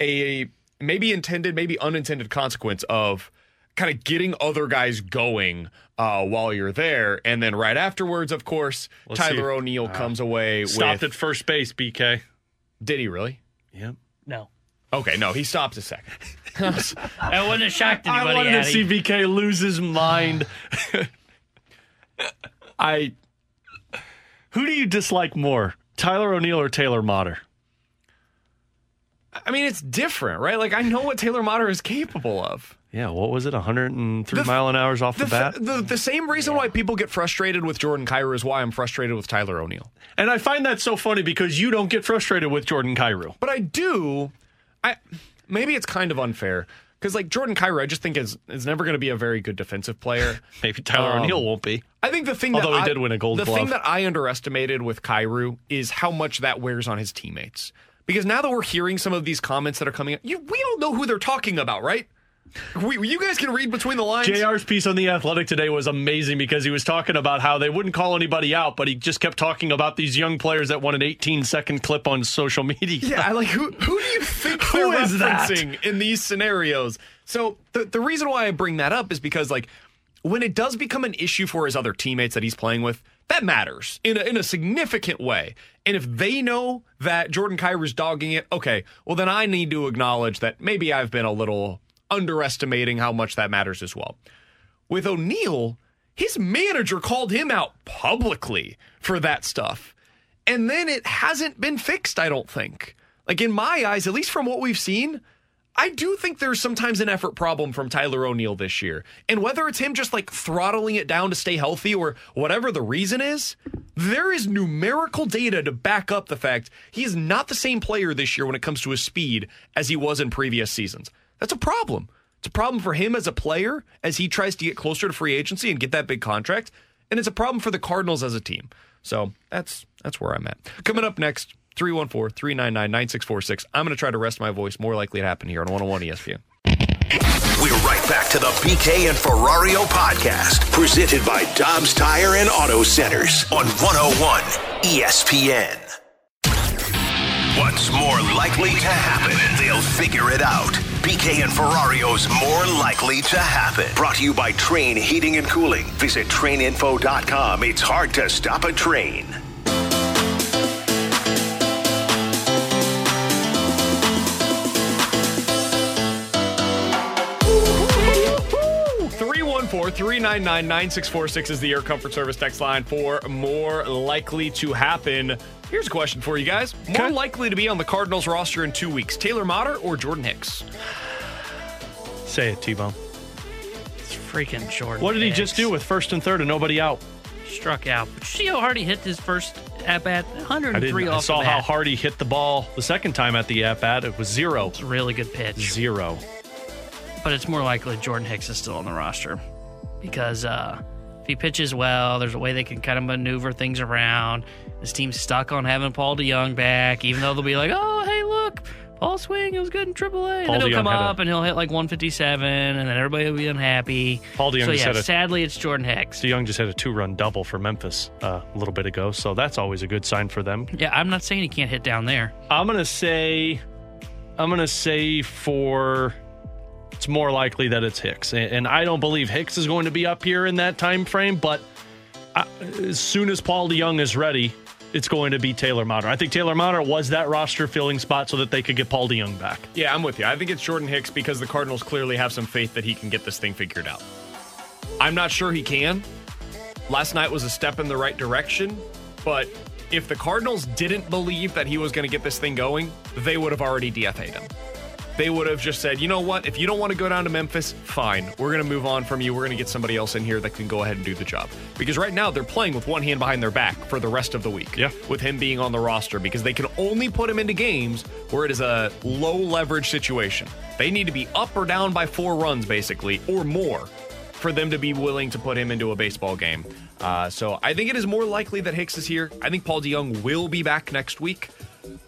Speaker 5: a maybe intended, maybe unintended consequence of kind of getting other guys going uh, while you're there. And then right afterwards, of course, Let's Tyler O'Neill uh, comes away
Speaker 6: stopped
Speaker 5: with,
Speaker 6: at first base, BK.
Speaker 5: Did he really?
Speaker 6: Yep.
Speaker 7: No.
Speaker 5: Okay, no, he stopped a second. [LAUGHS]
Speaker 7: I wouldn't have shocked anybody.
Speaker 6: I wanted to see BK lose his mind. [LAUGHS]
Speaker 5: I
Speaker 6: Who do you dislike more, Tyler O'Neill or Taylor Motter?
Speaker 5: I mean, it's different, right? Like I know what Taylor Motter is capable of.
Speaker 6: Yeah, what was it? 103 mile an hours off the,
Speaker 5: The,
Speaker 6: bat?
Speaker 5: the, the same reason why people get frustrated with Jordan Kyrou is why I'm frustrated with Tyler O'Neill.
Speaker 6: And I find that so funny because you don't get frustrated with Jordan Kyrou.
Speaker 5: But I do. I maybe it's kind of unfair because like Jordan Kyrou, I just think is is never going to be a very good defensive player. [LAUGHS]
Speaker 6: Maybe Tyler
Speaker 5: Um,
Speaker 6: O'Neill won't be.
Speaker 5: I think the thing
Speaker 6: Although
Speaker 5: that
Speaker 6: he
Speaker 5: I-
Speaker 6: did win a Gold
Speaker 5: the
Speaker 6: Glove.
Speaker 5: thing that I underestimated with Kyrou is how much that wears on his teammates. Because now that we're hearing some of these comments that are coming, you we don't know who they're talking about, right? We, you guys can read between the lines.
Speaker 6: JR's piece on The Athletic today was amazing because he was talking about how they wouldn't call anybody out, but he just kept talking about these young players that want an 18 second clip on social media.
Speaker 5: Yeah, I like who who do you think [LAUGHS]
Speaker 6: Who that?
Speaker 5: referencing in these scenarios? So the the reason why I bring that up is because like when it does become an issue for his other teammates that he's playing with, that matters in a, in a significant way. And if they know that Jordan Kyrou's dogging it, okay, well then I need to acknowledge that maybe I've been a little underestimating how much that matters as well. With O'Neill, his manager called him out publicly for that stuff. And then it hasn't been fixed, I don't think. Like in my eyes, at least from what we've seen, I do think there's sometimes an effort problem from Tyler O'Neill this year. And whether it's him just like throttling it down to stay healthy or whatever the reason is, there is numerical data to back up the fact he is not the same player this year when it comes to his speed as he was in previous seasons. That's a problem. It's a problem for him as a player as he tries to get closer to free agency and get that big contract. And it's a problem for the Cardinals as a team. So that's that's where I'm at. Coming up next, 314-399-9646. I'm going to try to rest my voice. More likely to happen here on 101 ESPN.
Speaker 8: We're right back to the BK and Ferrario podcast, presented by Dobbs Tire and Auto Centers on 101 ESPN. What's more likely to happen? They'll figure it out. BK and Ferrario's More Likely to Happen. Brought to you by Trane Heating and Cooling. Visit traininfo.com. It's hard to stop a train.
Speaker 5: Three one four three nine nine nine six four six is the Air Comfort Service text line for more likely to happen. Here's a question for you guys. More likely to be on the Cardinals roster in two weeks, Taylor Motter or Jordan Hicks?
Speaker 6: Say it, T Bone.
Speaker 7: It's freaking Jordan.
Speaker 6: What did he
Speaker 7: Hicks.
Speaker 6: just do with first and third and nobody out?
Speaker 7: Struck out. But you see how hard he hit his first at bat?
Speaker 6: I
Speaker 7: 103
Speaker 6: didn't. I
Speaker 7: off
Speaker 6: saw
Speaker 7: the
Speaker 6: how
Speaker 7: bat.
Speaker 6: hard he hit the ball the second time at the at bat. It was zero. It's
Speaker 7: a really good pitch.
Speaker 6: Zero.
Speaker 7: but it's more likely Jordan Hicks is still on the roster because uh, if he pitches well, there's a way they can kind of maneuver things around. This team's stuck on having Paul DeJong back, even though they'll be like, "Oh, hey, look, Paul Swing, it was good in AAA." And
Speaker 6: Paul
Speaker 7: then he'll
Speaker 6: DeJong
Speaker 7: come
Speaker 6: had a-
Speaker 7: up and he'll hit like 157, and then everybody will be unhappy.
Speaker 6: Paul DeJong
Speaker 7: so yeah,
Speaker 6: a-
Speaker 7: sadly, it's Jordan Hicks.
Speaker 6: DeJong just had a two-run double for Memphis uh, a little bit ago, so that's always a good sign for them.
Speaker 7: Yeah, I'm not saying he can't hit down there.
Speaker 6: I'm gonna say, I'm gonna say for it's more likely that it's Hicks, and, I don't believe Hicks is going to be up here in that time frame. But I, as soon as Paul DeJong is ready, it's going to be Taylor Motter. I think Taylor Motter was that roster filling spot so that they could get Paul DeJong back.
Speaker 5: Yeah, I'm with you. I think it's Jordan Hicks because the Cardinals clearly have some faith that he can get this thing figured out. I'm not sure he can. Last night was a step in the right direction, but if the Cardinals didn't believe that he was going to get this thing going, they would have already DFA'd him. They would have just said, you know what? If you don't want to go down to Memphis, fine. We're going to move on from you. We're going to get somebody else in here that can go ahead and do the job. Because right now they're playing with one hand behind their back for the rest of the week. Yeah. With him being on the roster because they can only put him into games where it is a low leverage situation. They need to be up or down by four runs, basically, or more for them to be willing to put him into a baseball game. Uh, so I think it is more likely that Hicks is here. I think Paul DeJong will be back next week.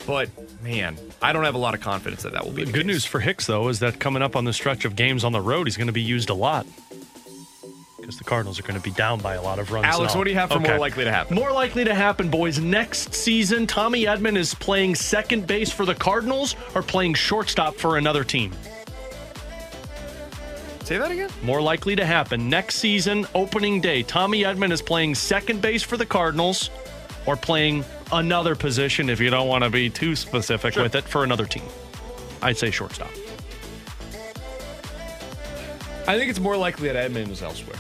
Speaker 5: But man, I don't have a lot of confidence that that will be
Speaker 6: The good
Speaker 5: case.
Speaker 6: news for Hicks, though, is that coming up on the stretch of games on the road, he's going to be used a lot because the Cardinals are going to be down by a lot of runs.
Speaker 5: Alex, what do you have for more likely to happen?
Speaker 6: More likely to happen, boys. Next season, Tommy Edman is playing second base for the Cardinals or playing shortstop for another team.
Speaker 5: Say that again.
Speaker 6: More likely to happen next season, opening day. Tommy Edman is playing second base for the Cardinals or playing another position, if you don't want to be too specific with it, for another team. I'd say shortstop.
Speaker 5: I think it's more likely that Edman is elsewhere.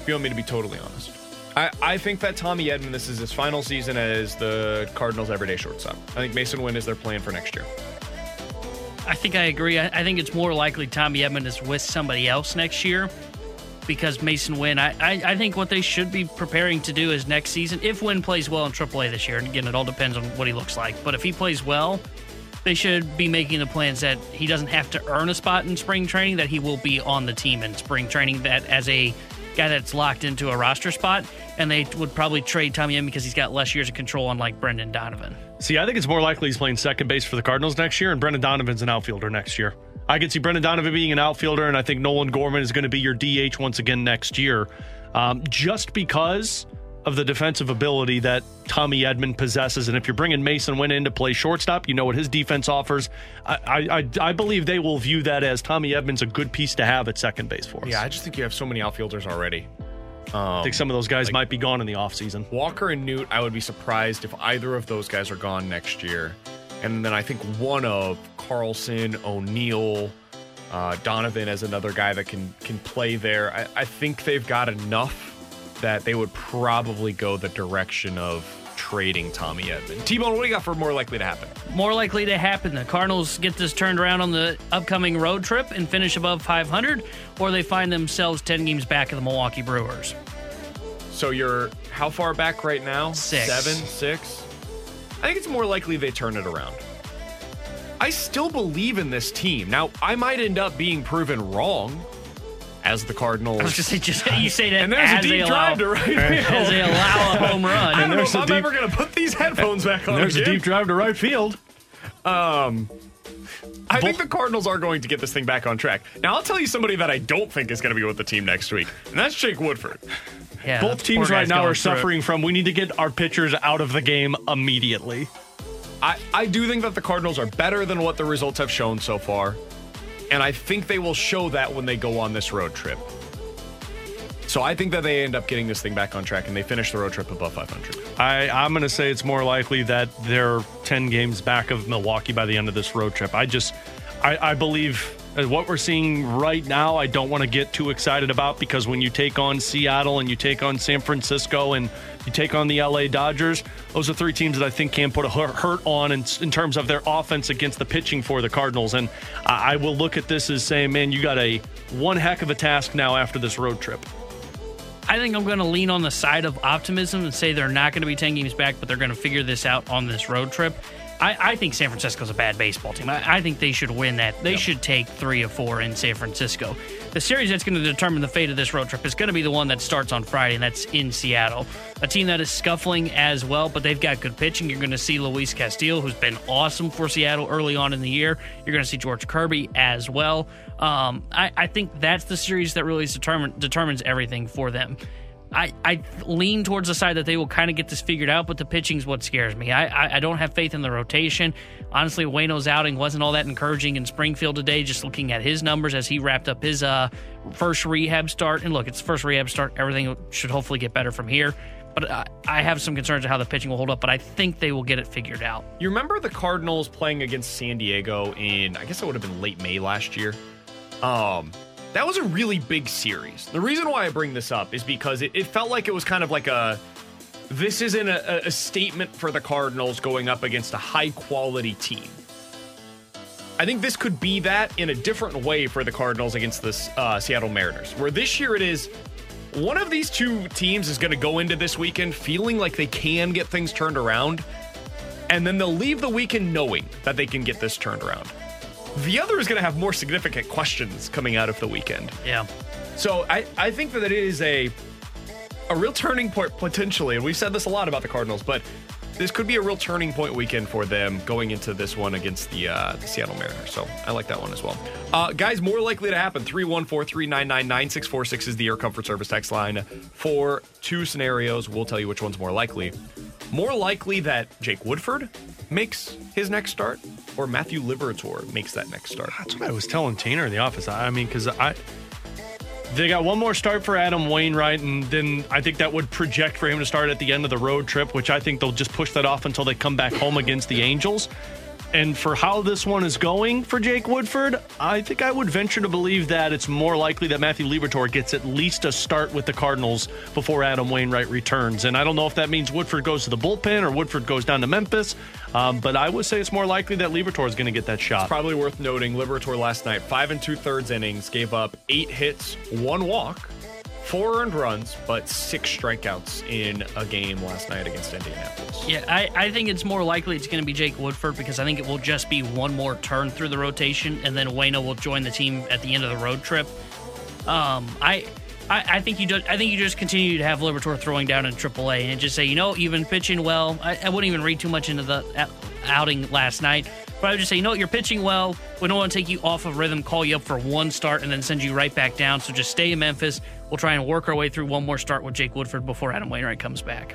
Speaker 5: If you want me to be totally honest. I, I think that Tommy Edman, this is his final season as the Cardinals' everyday shortstop. I think Masyn Winn is their plan for next year.
Speaker 7: I think I agree. I, I think it's more likely Tommy Edman is with somebody else next year because Masyn Winn. I, I, I think what they should be preparing to do is next season, if Winn plays well in AAA this year, and again, it all depends on what he looks like, but if he plays well, they should be making the plans that he doesn't have to earn a spot in spring training, that he will be on the team in spring training, that as a guy that's locked into a roster spot, and they would probably trade Tommy in because he's got less years of control, on like Brendan Donovan.
Speaker 6: See, I think it's more likely he's playing second base for the Cardinals next year, and Brendan Donovan's an outfielder next year. I could see Brendan Donovan being an outfielder, and I think Nolan Gorman is going to be your DH once again next year, um, just because of the defensive ability that Tommy Edman possesses. And if you're bringing Masyn Winn in to play shortstop, you know what his defense offers. I, I, I believe they will view that as Tommy Edman's a good piece to have at second base for us.
Speaker 5: Yeah, I just think you have so many outfielders already. Um,
Speaker 6: I think some of those guys
Speaker 5: like
Speaker 6: might be gone in the offseason.
Speaker 5: Walker and Newt, I would be surprised if either of those guys are gone next year. And then I think one of Carlson, O'Neill, uh, Donovan as another guy that can can play there. I, I think they've got enough that they would probably go the direction of trading Tommy Edman. T-Bone, what do you got for more likely to happen?
Speaker 7: More likely to happen. The Cardinals get this turned around on the upcoming road trip and finish above 500, or they find themselves 10 games back of the Milwaukee Brewers.
Speaker 5: So you're how far back right now?
Speaker 7: Six.
Speaker 5: Seven, six? I think it's more likely they turn it around. I still believe in this team. Now, I might end up being proven wrong as the Cardinals.
Speaker 7: I was just say, just [LAUGHS] you say that
Speaker 5: and there's
Speaker 7: as
Speaker 5: a
Speaker 7: they
Speaker 5: deep
Speaker 7: allow,
Speaker 5: drive to right [LAUGHS] field.
Speaker 7: as they allow a home [LAUGHS] run.
Speaker 5: I don't know
Speaker 6: there's
Speaker 5: if
Speaker 6: a
Speaker 5: I'm
Speaker 6: deep-
Speaker 5: ever going to put these headphones back on.
Speaker 6: There's a deep drive to right field.
Speaker 5: Um, I think the Cardinals are going to get this thing back on track. Now, I'll tell you somebody that I don't think is going to be with the team next week, and that's Jake Woodford.
Speaker 7: Yeah,
Speaker 6: Both teams right now are
Speaker 7: through it.
Speaker 6: suffering from we need to get our pitchers out of the game immediately.
Speaker 5: I, I do think that the Cardinals are better than what the results have shown so far, and I think they will show that when they go on this road trip. So I think that they end up getting this thing back on track and they finish the road trip above 500.
Speaker 6: I, I'm going to say it's more likely that they're 10 games back of Milwaukee by the end of this road trip. I just, I, I believe Uh, what we're seeing right now, I don't want to get too excited about because when you take on Seattle and you take on San Francisco and you take on the LA Dodgers, those are three teams that I think can put a hurt hurt on in, in terms of their offense against the pitching for the Cardinals. And I, I will look at this as saying, man, you got a one heck of a task now after this road trip.
Speaker 7: I think I'm going to lean on the side of optimism and say they're not going to be 10 games back, but they're going to figure this out on this road trip. I, I think San Francisco's a bad baseball team. I, I think they should win that. They should take three or four in San Francisco. The series that's going to determine the fate of this road trip is going to be the one that starts on Friday, and that's in Seattle. A team that is scuffling as well, but they've got good pitching. You're going to see Luis Castillo, who's been awesome for Seattle early on in the year. You're going to see George Kirby as well. Um, I, I think that's the series that really determine, determines everything for them. I, I lean towards the side that they will kind of get this figured out, but the pitching's what scares me. I, I, I don't have faith in the rotation. Honestly, Wayno's outing wasn't all that encouraging in Springfield today, just looking at his numbers as he wrapped up his uh, first rehab start. And look, it's first rehab start. Everything should hopefully get better from here. But I, I have some concerns of how the pitching will hold up, but I think they will get it figured out.
Speaker 5: You remember the Cardinals playing against San Diego in, I guess it would have been late May last year? Um, that was a really big series. The reason why I bring this up is because it, it felt like it was kind of like a this isn't a, a statement for the Cardinals going up against a high quality team. I think this could be that in a different way for the Cardinals against the uh, Seattle Mariners, where this year it is one of these two teams is going to go into this weekend feeling like they can get things turned around, and then they'll leave the weekend knowing that they can get this turned around. The other is going to have more significant questions coming out of the weekend.
Speaker 7: Yeah.
Speaker 5: So I, I think that it is a a real turning point potentially, and we've said this a lot about the Cardinals, but this could be a real turning point weekend for them going into this one against the, uh, the Seattle Mariners. So I like that one as well. Uh, guys, more likely to happen 314 399 9646 is the Air Comfort Service text line for two scenarios. We'll tell you which one's more likely. More likely that Jake Woodford makes his next start or Matthew Liberatore makes that next start.
Speaker 6: That's what I was telling Tanner in the office. I mean, because I they got one more start for Adam Wainwright, and then I think that would project for him to start at the end of the road trip, which I think they'll just push that off until they come back home against the Angels. And for how this one is going for Jake Woodford, I think I would venture to believe that it's more likely that Matthew Liberatore gets at least a start with the Cardinals before Adam Wainwright returns. And I don't know if that means Woodford goes to the bullpen or Woodford goes down to Memphis, um, but I would say it's more likely that Liberatore is going to get that shot.
Speaker 5: It's probably worth noting Liberatore last night, five and two thirds innings, gave up eight hits, one walk, four earned runs, but six strikeouts in a game last night against Indianapolis.
Speaker 7: Yeah, I, I think it's more likely it's going to be Jake Woodford because I think it will just be one more turn through the rotation, and then Wayno will join the team at the end of the road trip. Um, I. I, I think you just I think you just continue to have Liberatore throwing down in AAA and just say, you know, you've been pitching well. I, I wouldn't even read too much into the outing last night, but I would just say, you know, you're pitching well. We don't want to take you off of rhythm, call you up for one start, and then send you right back down. So just stay in Memphis. We'll try and work our way through one more start with Jake Woodford before Adam Wainwright comes back.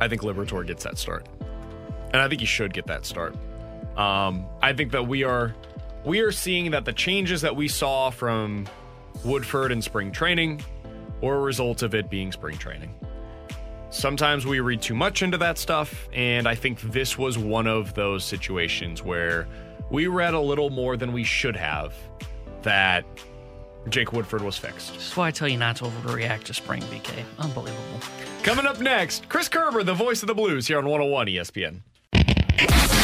Speaker 5: I think Liberatore gets that start, and I think he should get that start. Um, I think that we are we are seeing that the changes that we saw from Woodford in spring training or a result of it being spring training. Sometimes we read too much into that stuff, and I think this was one of those situations where we read a little more than we should have that Jake Woodford was fixed.
Speaker 7: That's why I tell you not to overreact to spring, BK. Unbelievable.
Speaker 5: Coming up next, Chris Kerber, the voice of the Blues, here on 101 ESPN.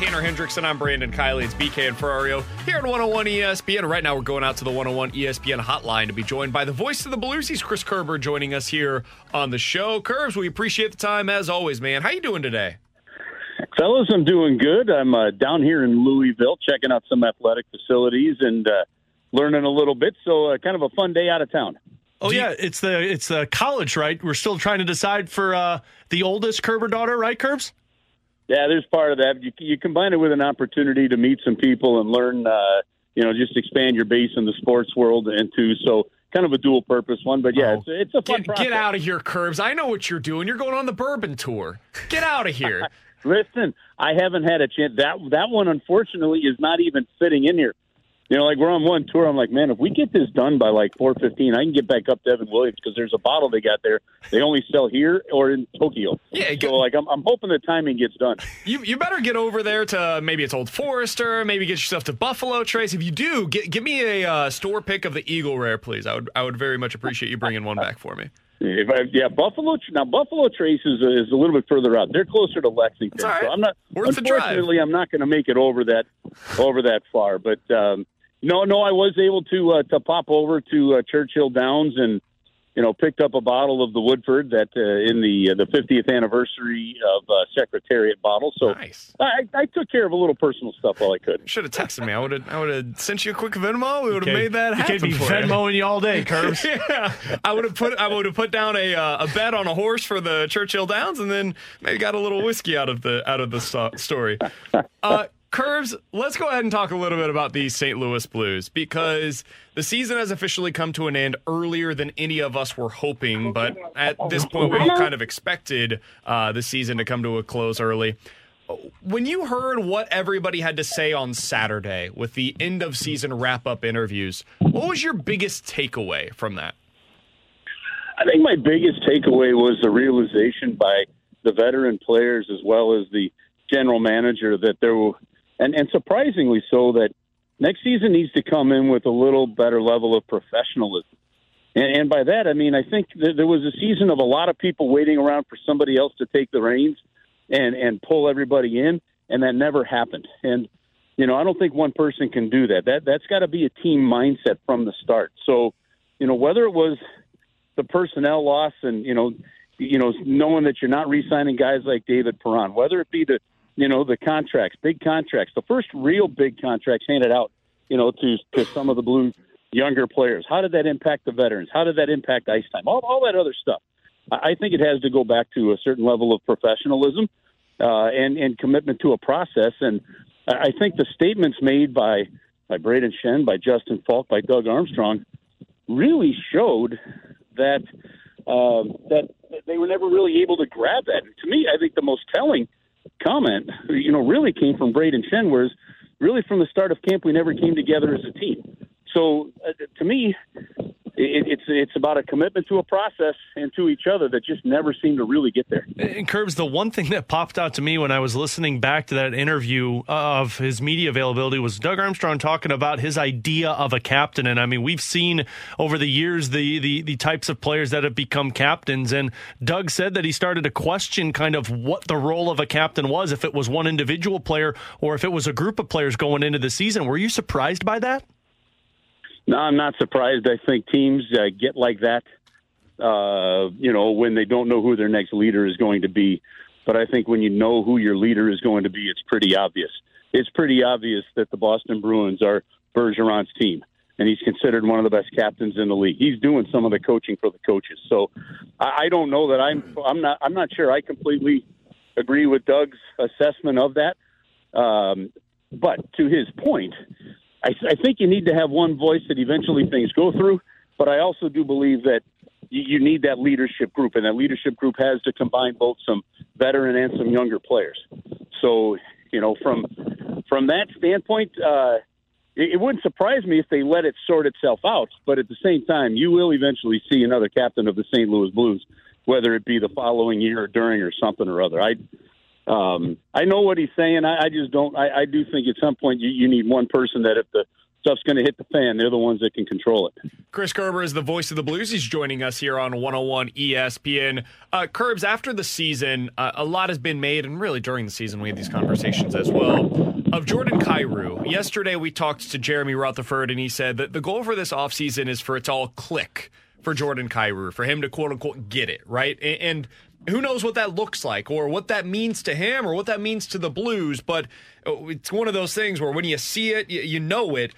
Speaker 5: Tanner Hendrickson, I'm Brandon Kiley. It's BK and Ferrario here at 101 ESPN. Right now, we're going out to the 101 ESPN hotline to be joined by the voice of the Bluesies, Chris Kerber joining us here on the show. Curbs, we appreciate the time as always, man. How you doing today?
Speaker 17: Fellas, I'm doing good. I'm uh, down here in Louisville checking out some athletic facilities and uh, learning a little bit. So, uh, kind of a fun day out of town.
Speaker 6: Oh yeah, it's the it's the college, right? We're still trying to decide for uh, the oldest Kerber daughter, right, Curbs?
Speaker 17: Yeah, there's part of that. You, you combine it with an opportunity to meet some people and learn, uh, you know, just expand your base in the sports world and too. So kind of a dual purpose one, but yeah,
Speaker 5: Oh.
Speaker 17: it's, it's a fun
Speaker 5: Get, get out of here, Curbs. I know what you're doing. You're going on the bourbon tour. Get out of here. [LAUGHS]
Speaker 17: Listen, I haven't had a chance. That that one, unfortunately, is not even fitting in here. You know, like we're on one tour. I'm like, man, if we get this done by like 4:15, I can get back up to Evan Williams because there's a bottle they got there. They only sell here or in Tokyo.
Speaker 5: Yeah,
Speaker 17: so like I'm, I'm hoping the timing gets done.
Speaker 5: You you better get over there to maybe it's Old Forester, maybe get yourself to Buffalo Trace. If you do, get, give me a uh, store pick of the Eagle Rare, please. I would I would very much appreciate you bringing one back for me.
Speaker 17: If I, yeah, Buffalo. Now Buffalo Trace is, is a little bit further out. They're closer to Lexington.
Speaker 5: That's all right.
Speaker 17: So I'm not.
Speaker 5: Worth
Speaker 17: unfortunately, I'm not going to make it over that over that far. But um, no, no, I was able to uh, to pop over to uh, Churchill Downs and you know picked up a bottle of the Woodford that uh, in the uh, the 50th anniversary of uh, Secretariat bottle. So I, I took care of a little personal stuff while I could.
Speaker 5: Should have texted me. I would have I would have sent you a quick Venmo. We would have made that
Speaker 6: You
Speaker 5: happen.
Speaker 6: can't be
Speaker 5: for
Speaker 6: Venmoing you all day, Curbs. [LAUGHS]
Speaker 5: yeah, I would have put I would have put down a uh, a bet on a horse for the Churchill Downs, and then maybe got a little whiskey out of the out of the sto- story. Uh, Curves, let's go ahead and talk a little bit about the St. Louis Blues because the season has officially come to an end earlier than any of us were hoping. But at this point, we kind of expected uh, the season to come to a close early. When you heard what everybody had to say on Saturday with the end of season wrap up interviews, what was your biggest takeaway from that?
Speaker 17: I think my biggest takeaway was the realization by the veteran players as well as the general manager that there were, and, and surprisingly so, that next season needs to come in with a little better level of professionalism. And, and by that, I mean, I think that there was a season of a lot of people waiting around for somebody else to take the reins and, and pull everybody in, and that never happened. And, you know, I don't think one person can do that. That That's got to be a team mindset from the start. So, you know, whether it was the personnel loss and you know you know knowing that you're not re-signing guys like David Perron, whether it be the you know the contracts, big contracts, the first real big contracts handed out, you know to to some of the blue younger players. How did that impact the veterans? How did that impact ice time? All all that other stuff. I think it has to go back to a certain level of professionalism uh, and and commitment to a process. And I think the statements made by by Brayden Schenn, by Justin Faulk, by Doug Armstrong really showed that um, that they were never really able to grab that. And to me, I think the most telling comment, you know, really came from Brayden Schenn, whereas really from the start of camp, we never came together as a team. So uh, to me, it, it's it's about a commitment to a process and to each other that just never seemed to really get there.
Speaker 6: And Curbs, the one thing that popped out to me when I was listening back to that interview of his media availability was Doug Armstrong talking about his idea of a captain. And I mean, we've seen over the years the the, the types of players that have become captains. And Doug said that he started to question kind of what the role of a captain was, if it was one individual player or if it was a group of players going into the season. Were you surprised by that?
Speaker 17: No, I'm not surprised. I think teams uh, get like that, uh, you know, when they don't know who their next leader is going to be. But I think when you know who your leader is going to be, it's pretty obvious. It's pretty obvious that the Boston Bruins are Bergeron's team, and he's considered one of the best captains in the league. He's doing some of the coaching for the coaches. So I, don't know that I'm. I'm not. I'm not sure. I completely agree with Doug's assessment of that. Um, but to his point, I, I think you need to have one voice that eventually things go through. But I also do believe that you, you need that leadership group, and that leadership group has to combine both some veteran and some younger players. So, you know, from from that standpoint, uh, it, it wouldn't surprise me if they let it sort itself out. But at the same time, you will eventually see another captain of the St. Louis Blues, whether it be the following year or during or something or other. I um, I know what he's saying. I, I just don't. I, I do think at some point you, you need one person that if the stuff's going to hit the fan, they're the ones that can control it.
Speaker 5: Chris Kerber is the voice of the Blues. He's joining us here on 101 ESPN. Uh, Curbs, after the season, uh, a lot has been made, and really during the season, we had these conversations as well, of Jordan Kyrou. Yesterday, we talked to Jeremy Rutherford, and he said that the goal for this offseason is for it to all click for Jordan Kyrou, for him to quote unquote get it, right? And who knows what that looks like or what that means to him or what that means to the Blues, but uh, it's one of those things where when you see it, you, know it.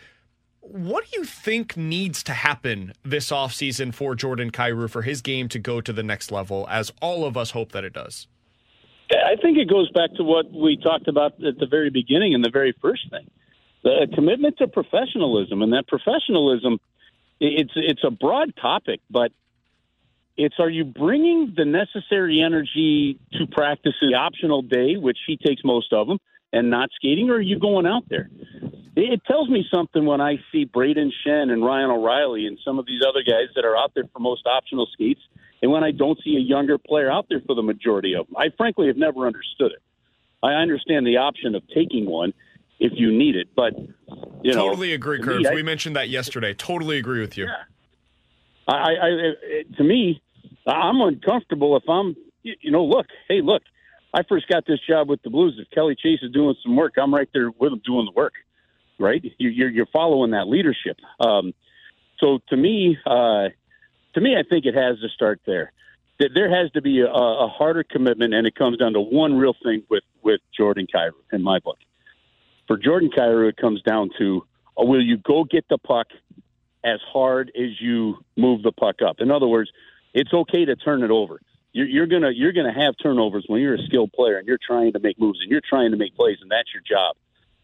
Speaker 5: What do you think needs to happen this offseason for Jordan Kyrou for his game to go to the next level, as all of us hope that it does?
Speaker 17: I think it goes back to what we talked about at the very beginning and the very first thing the commitment to professionalism. And that professionalism, it's, it's a broad topic, but it's are you bringing the necessary energy to practice the optional day, which he takes most of them, and not skating, or are you going out there? It tells me something when I see Brayden Schenn and Ryan O'Reilly and some of these other guys that are out there for most optional skates, and when I don't see a younger player out there for the majority of them. I frankly have never understood it. I understand the option of taking one if you need it, but you know,
Speaker 5: totally agree, Curbs. we mentioned that yesterday. Totally agree with you.
Speaker 17: Yeah. I, I, I to me, I'm uncomfortable if I'm, you know, look, hey, look, I first got this job with the Blues. If Kelly Chase is doing some work, I'm right there with him doing the work, right? You're, you're following that leadership. Um, so to me, uh, to me, I think it has to start there. That There has to be a, a harder commitment, and it comes down to one real thing with with Jordan Kyrou in my book. For Jordan Kyrou, it comes down to: uh, Will you go get the puck as hard as you move the puck up? In other words, it's okay to turn it over. You're, you're gonna you're gonna have turnovers when you're a skilled player and you're trying to make moves and you're trying to make plays and that's your job,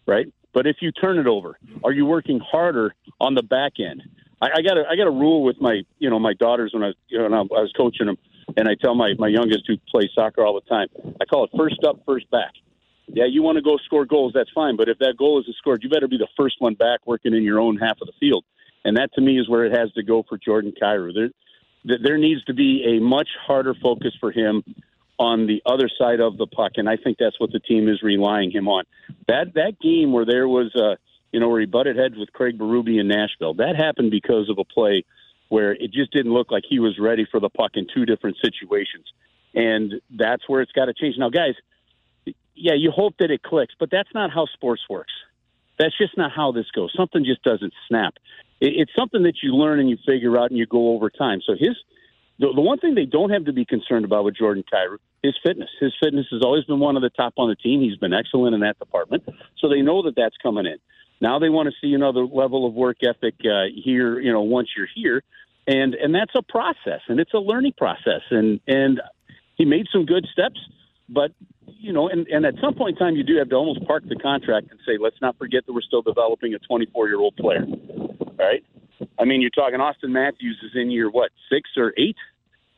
Speaker 17: right? But if you turn it over, are you working harder on the back end? I, I got a I got a rule with my you know my daughters when I you know I was coaching them, and I tell my my youngest who plays soccer all the time. I call it first up, first back. Yeah, you want to go score goals, that's fine. But if that goal is scored, you better be the first one back, working in your own half of the field. And that to me is where it has to go for Jordan Kyrou. There, there needs to be a much harder focus for him on the other side of the puck, and I think that's what the team is relying him on. That that game where there was, uh, you know, where he butted heads with Craig Berube in Nashville, that happened because of a play where it just didn't look like he was ready for the puck in two different situations, and that's where it's got to change. Now, guys, yeah, you hope that it clicks, but that's not how sports works. That's just not how this goes. Something just doesn't snap it, it's something that you learn and you figure out and you go over time. So his the, the one thing they don't have to be concerned about with Jordan Kyrou is fitness. His fitness has always been one of the top on the team. He's been excellent in that department, so they know that that's coming in. Now they want to see another level of work ethic uh, here. You know, once you're here, and and that's a process, and it's a learning process. And and he made some good steps, but you know, and, and at some point in time, you do have to almost park the contract and say, let's not forget that we're still developing a 24 year old player right? I mean, you're talking Auston Matthews is in year what six or eight,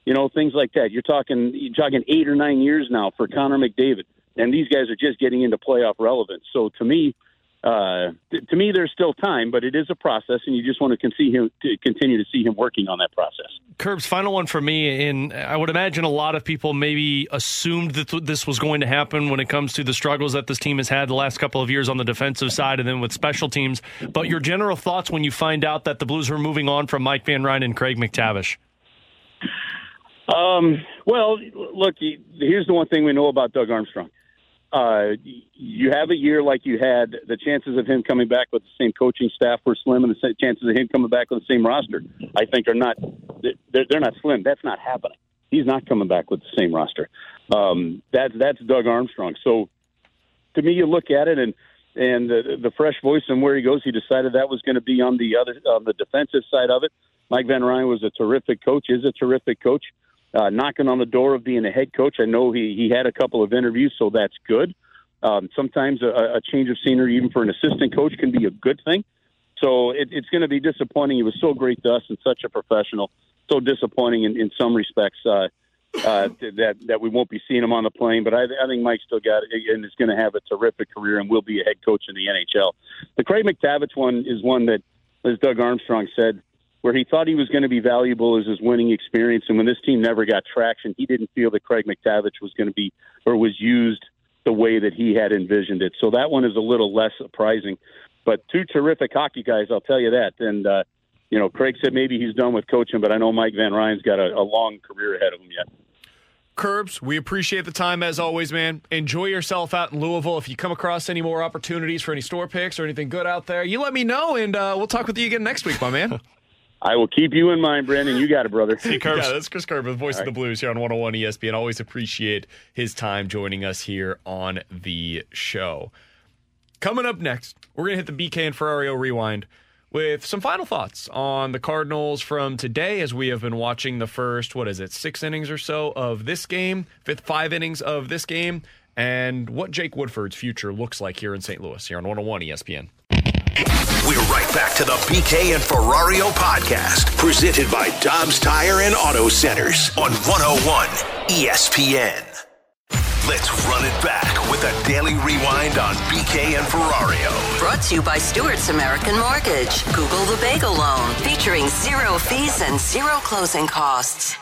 Speaker 17: you know, things like that. You're talking you're talking eight or nine years now for Connor McDavid, and these guys are just getting into playoff relevance. So to me, uh, th- to me, there's still time, but it is a process, and you just want to, see him, to continue to see him working on that process.
Speaker 6: Curbs, final one for me. And I would imagine a lot of people maybe assumed that th- this was going to happen when it comes to the struggles that this team has had the last couple of years on the defensive side and then with special teams. But your general thoughts when you find out that the Blues are moving on from Mike Van Ryn and Craig MacTavish.
Speaker 17: Um, well, look, here's the one thing we know about Doug Armstrong uh, you have a year like you had, the chances of him coming back with the same coaching staff were slim, and the chances of him coming back with the same roster, I think, are not they're, they're not slim. That's not happening. He's not coming back with the same roster. Um, that's that's Doug Armstrong. So, to me, you look at it and and the, the fresh voice and where he goes, he decided that was going to be on the other on the defensive side of it. Mike Van Ryn was a terrific coach, is a terrific coach uh, knocking on the door of being a head coach. I know he, he had a couple of interviews, so that's good. Um, sometimes a, a change of scenery, even for an assistant coach, can be a good thing. So it, it's going to be disappointing. He was so great to us and such a professional. So disappointing in, in some respects uh, uh, that that we won't be seeing him on the plane. But I, I think Mike still got it and is going to have a terrific career and will be a head coach in the NHL. The Craig MacTavish one is one that, as Doug Armstrong said, where he thought he was going to be valuable is his winning experience. And when this team never got traction, he didn't feel that Craig MacTavish was going to be or was used the way that he had envisioned it. So that one is a little less surprising. But two terrific hockey guys, I'll tell you that. And, uh, you know, Craig said maybe he's done with coaching, but I know Mike Van Ryn's got a, a long career ahead of him yet.
Speaker 5: Curbs, we appreciate the time as always, man. Enjoy yourself out in Louisville. If you come across any more opportunities for any store picks or anything good out there, you let me know, and uh, we'll talk with you again next week, my man. [LAUGHS]
Speaker 17: I will keep you in mind, Brandon. You got it, brother.
Speaker 5: Hey, Yeah, that's Chris Kerb, the voice All of the Blues here on 101 ESPN. Always appreciate his time joining us here on the show. Coming up next, we're going to hit the BK and Ferrario rewind with some final thoughts on the Cardinals from today as we have been watching the first, what is it, six innings or so of this game, fifth five innings of this game, and what Jake Woodford's future looks like here in St. Louis here on 101 ESPN.
Speaker 8: We're right back to the BK and Ferrario podcast, presented by Dobbs Tire and Auto Centers on 101 ESPN. Let's run it back with a daily rewind on BK and Ferrario.
Speaker 13: Brought to you by Stewart's American Mortgage. Google the Bagel Loan, featuring zero fees and zero closing costs.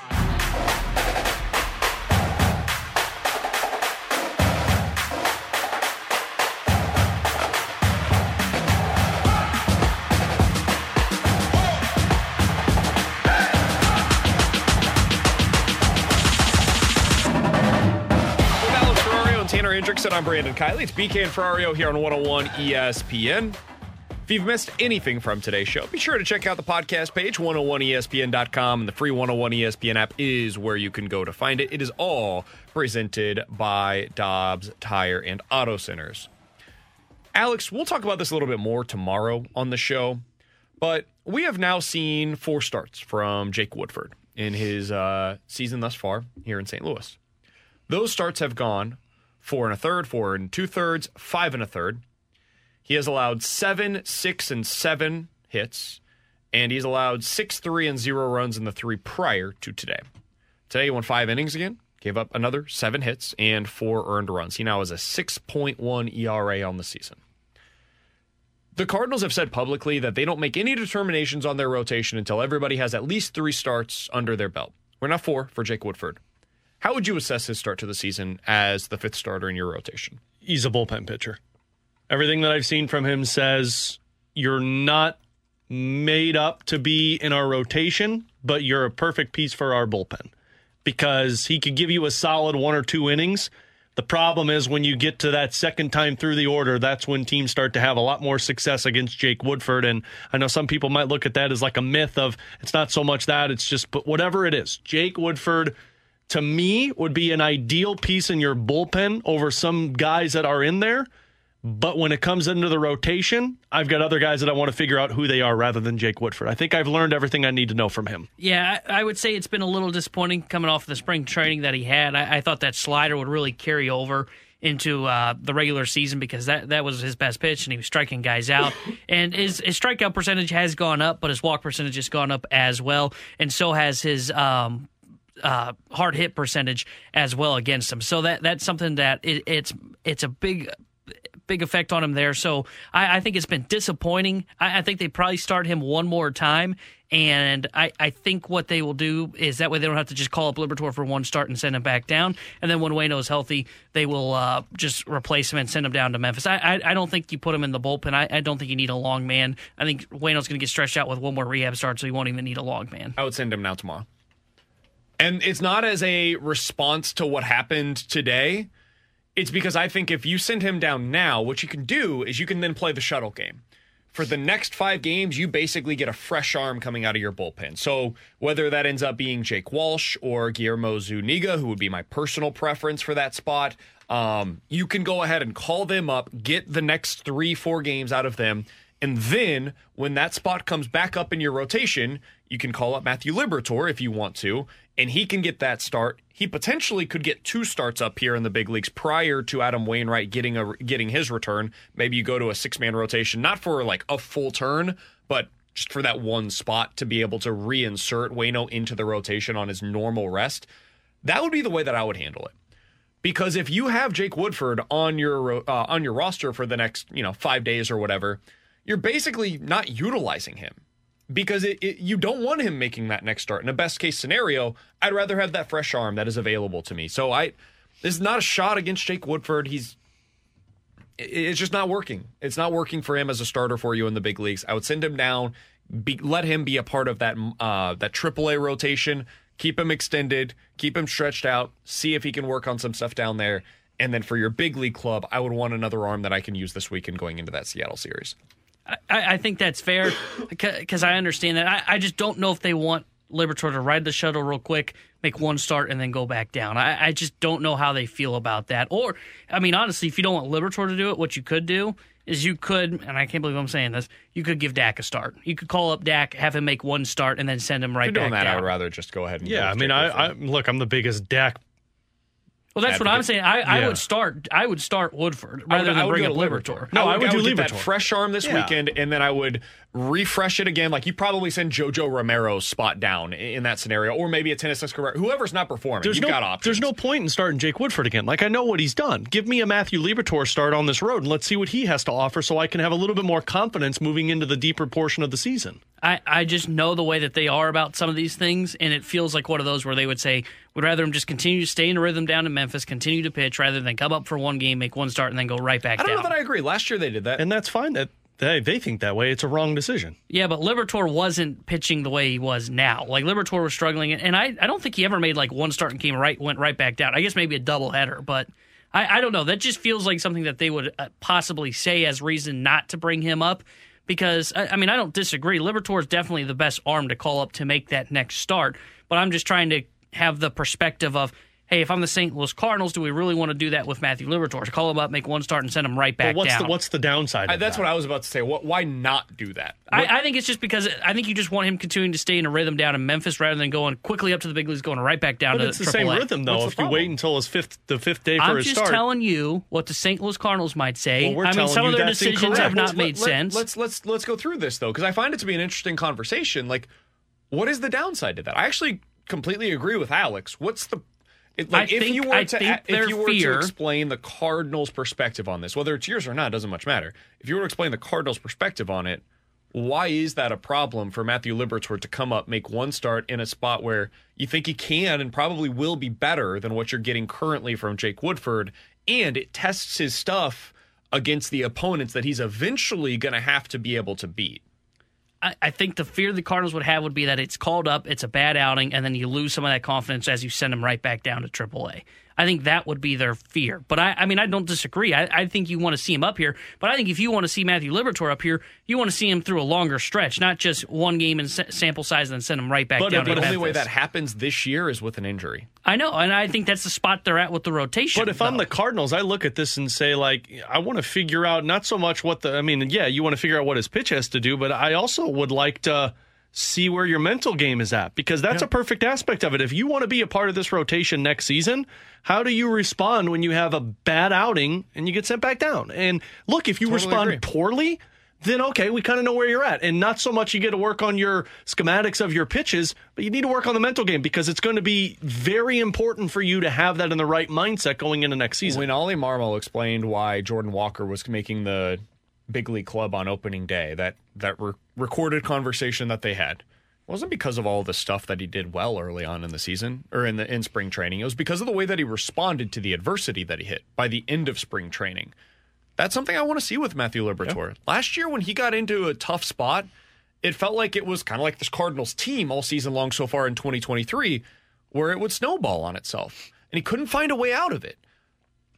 Speaker 5: Hendrickson. I'm Brandon Kiley. It's BK and Ferrario here on 101 ESPN. If you've missed anything from today's show, be sure to check out the podcast page, 101ESPN.com, and the free 101 ESPN app is where you can go to find it. It is all presented by Dobbs Tire and Auto Centers. Alex, we'll talk about this a little bit more tomorrow on the show, but we have now seen four starts from Jake Woodford in his uh, season thus far here in St. Louis. Those starts have gone four and a third, four and two thirds, five and a third. He has allowed seven, six, and seven hits, and he's allowed six, three, and zero runs in the three prior to today. Today he won five innings again, gave up another seven hits and four earned runs. He now has a 6.1 ERA on the season. The Cardinals have said publicly that they don't make any determinations on their rotation until everybody has at least three starts under their belt. We're not four for Jake Woodford. How would you assess his start to the season as the fifth starter in your rotation?
Speaker 6: He's a bullpen pitcher. Everything that I've seen from him says you're not made up to be in our rotation, but you're a perfect piece for our bullpen because he could give you a solid one or two innings. The problem is when you get to that second time through the order, that's when teams start to have a lot more success against Jake Woodford. And I know some people might look at that as like a myth of it's not so much that, it's just, but whatever it is, Jake Woodford to me would be an ideal piece in your bullpen over some guys that are in there. But when it comes into the rotation, I've got other guys that I want to figure out who they are rather than Jake Woodford. I think I've learned everything I need to know from him.
Speaker 7: Yeah, I would say it's been a little disappointing coming off the spring training that he had. I, I thought that slider would really carry over into uh, the regular season because that, that was his best pitch and he was striking guys out. [LAUGHS] and his, his strikeout percentage has gone up, but his walk percentage has gone up as well. And so has his um, uh, hard hit percentage as well against him. So that that's something that it, it's it's a big big effect on him there. So I, I think it's been disappointing. I, I, think they probably start him one more time. And I, I think what they will do is that way they don't have to just call up Liberatore for one start and send him back down. And then when Wayno's healthy, they will uh, just replace him and send him down to Memphis. I, I, I, don't think you put him in the bullpen. I, I don't think you need a long man. I think Wayno's going to get stretched out with one more rehab start, so he won't even need a long man.
Speaker 5: I would send him now tomorrow. And it's not as a response to what happened today. It's because I think if you send him down now, what you can do is you can then play the shuttle game. For the next five games, you basically get a fresh arm coming out of your bullpen. So whether that ends up being Jake Walsh or Guillermo Zuniga, who would be my personal preference for that spot, um, you can go ahead and call them up, get the next three, four games out of them. And then when that spot comes back up in your rotation, you can call up Matthew Liberatore if you want to, and he can get that start. He potentially could get two starts up here in the big leagues prior to Adam Wainwright getting a getting his return. Maybe you go to a six man rotation, not for like a full turn, but just for that one spot to be able to reinsert Wayno into the rotation on his normal rest. That would be the way that I would handle it. Because if you have Jake Woodford on your uh, on your roster for the next you know five days or whatever, you're basically not utilizing him because it, it, you don't want him making that next start. In a best case scenario, I'd rather have that fresh arm that is available to me. So I, this is not a shot against Jake Woodford. He's, it's just not working. It's not working for him as a starter for you in the big leagues. I would send him down, be, let him be a part of that uh, that AAA rotation. Keep him extended, keep him stretched out, see if he can work on some stuff down there. And then for your big league club, I would want another arm that I can use this weekend going into that Seattle series.
Speaker 7: I, I think that's fair because I understand that. I, I, just don't know if they want Liberatore to ride the shuttle real quick, make one start, and then go back down. I, I just don't know how they feel about that. Or, I mean, honestly, if you don't want Liberatore to do it, what you could do is you could, and I can't believe I'm saying this, you could give Dak a start. You could call up Dak, have him make one start, and then send him right
Speaker 5: if doing
Speaker 7: back
Speaker 5: that,
Speaker 7: down.
Speaker 5: I would rather just go ahead and
Speaker 6: yeah. I mean, I, I, look, I'm the biggest Dak
Speaker 7: well, that's what I'm saying. I, yeah. Would start. I would start Woodford rather
Speaker 5: would,
Speaker 7: than bring up
Speaker 5: Liberatore.
Speaker 7: No,
Speaker 5: I would,
Speaker 7: I would,
Speaker 5: I would
Speaker 7: do
Speaker 5: Liberatore. that fresh arm this yeah. weekend, and then I would refresh it again. Like you probably send JoJo Romero's spot down in that scenario, or maybe a Genesis Cabrera. Whoever's not performing,
Speaker 6: there's
Speaker 5: you've
Speaker 6: no,
Speaker 5: got options.
Speaker 6: There's no point in starting Jake Woodford again. Like I know what he's done. Give me a Matthew Liberatore start on this road, and let's see what he has to offer, so I can have a little bit more confidence moving into the deeper portion of the season.
Speaker 7: I, I just know the way that they are about some of these things, and it feels like one of those where they would say, would rather him just continue to stay in a rhythm down in Memphis, continue to pitch, rather than come up for one game, make one start, and then go right back
Speaker 5: I don't
Speaker 7: down.
Speaker 5: know that I agree. Last year they did that.
Speaker 6: And that's fine. That they, they think that way. It's a wrong decision.
Speaker 7: Yeah, but Liberatore wasn't pitching the way he was now. Like Liberatore was struggling, and I, I don't think he ever made like one start and came right went right back down. I guess maybe a double header, but I, I don't know. That just feels like something that they would uh, possibly say as reason not to bring him up because I, I mean I don't disagree. Liberatore is definitely the best arm to call up to make that next start, but I'm just trying to have the perspective of hey, if I'm the St. Louis Cardinals, do we really want to do that with Matthew Liberatore? To call him up, make one start, and send him right back
Speaker 6: well, what's
Speaker 7: down.
Speaker 6: The, what's the downside?
Speaker 5: I, that's
Speaker 6: that?
Speaker 5: what I was about to say. What, why not do that?
Speaker 7: I, I, think it's just because I think you just want him continuing to stay in a rhythm down in Memphis rather than going quickly up to the big leagues, going right back down
Speaker 6: but
Speaker 7: to
Speaker 6: it's the same rhythm though.
Speaker 5: What's
Speaker 6: if you wait until his fifth, the fifth day for
Speaker 7: I'm
Speaker 6: his
Speaker 7: just telling you what the St. Louis Cardinals might say.
Speaker 6: Well,
Speaker 7: I mean, some of their decisions
Speaker 6: incorrect.
Speaker 7: have not
Speaker 5: Let-
Speaker 7: made
Speaker 5: let-
Speaker 7: sense.
Speaker 5: Let's let's let's go through this though, because I find it to be an interesting conversation. Like, what is the downside to that? I actually completely agree with Alex. What's the it, like
Speaker 7: I
Speaker 5: if
Speaker 7: think-
Speaker 5: you were
Speaker 7: I
Speaker 5: to
Speaker 7: think
Speaker 5: if you were
Speaker 7: fear-
Speaker 5: to explain the Cardinals' perspective on this, whether it's yours or not, doesn't much matter. If you were to explain the Cardinals' perspective on it, why is that a problem for Matthew Liberatore to come up, make one start in a spot where you think he can and probably will be better than what you're getting currently from Jake Woodford, and it tests his stuff against the opponents that he's eventually going to have to be able to beat.
Speaker 7: I, I think the fear the Cardinals would have would be that it's called up, it's a bad outing, and then you lose some of that confidence as you send them right back down to AAA. I think that would be their fear. But I, I mean, I don't disagree. I, I think you want to see him up here. But I think if you want to see Matthew Liberatore up here, you want to see him through a longer stretch, not just one game and sample size and then send him right back
Speaker 5: But,
Speaker 7: down.
Speaker 5: but
Speaker 7: to
Speaker 5: the. But the only way that happens this year is with an injury.
Speaker 7: I know, and I think that's the spot they're at with the rotation.
Speaker 6: But if I'm the Cardinals, I look at this and say, like, I want to figure out not so much what the, I mean, yeah, you want to figure out what his pitch has to do, but I also would like to see where your mental game is at because that's
Speaker 5: Yeah.
Speaker 6: a perfect aspect of it. If you want to be a part of this rotation next season, how do you respond when you have a bad outing and you get sent back down? And look, if you
Speaker 5: Totally
Speaker 6: respond
Speaker 5: agree.
Speaker 6: poorly, then okay, we kind of know where you're at. And not so much you get to work on your schematics of your pitches, but you need to work on the mental game because it's going to be very important for you to have that in the right mindset going into next season.
Speaker 5: When Oli Marmol explained why Jordan Walker was making the big league club on opening day, that that re- recorded conversation that they had wasn't because of all the stuff that he did well early on in the season or in the in spring training. It was because of the way that he responded to the adversity that he hit by the end of spring training. That's something I want to see with Matthew Liberatore. Last year, when he got into a tough spot, it felt like it was kind of like this Cardinals team all season long so far in 2023, where it would snowball on itself. And he couldn't find a way out of it.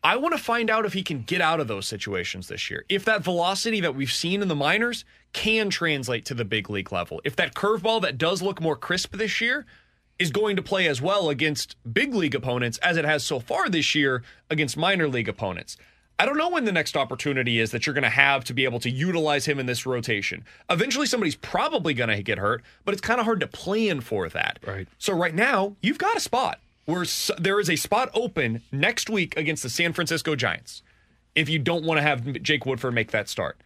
Speaker 5: I want to find out if he can get out of those situations this year. If that velocity that we've seen in the minors can translate to the big league level. If that curveball that does look more crisp this year is going to play as well against big league opponents as it has so far this year against minor league opponents. I don't know when the next opportunity is that you're going to have to be able to utilize him in this rotation. Eventually, somebody's probably going to get hurt, but it's kind of hard to plan for that.
Speaker 6: Right.
Speaker 5: So right now, you've got a spot where s- there is a spot open next week against the San Francisco Giants. If you don't want to have Jake Woodford make that start,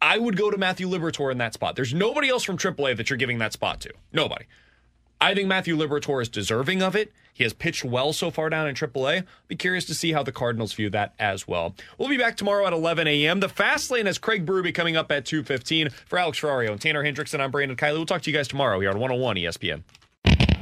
Speaker 5: I would go to Matthew Liberatore in that spot. There's nobody else from AAA that you're giving that spot to. Nobody. I think Matthew Liberatore is deserving of it. He has pitched well so far down in AAA. Be curious to see how the Cardinals view that as well. We'll be back tomorrow at 11 a.m. The Fast Lane has Craig Berube coming up at 2.15. For Alex Ferrario and Tanner Hendrickson, I'm Brandon Kiley. We'll talk to you guys tomorrow here on 101 ESPN.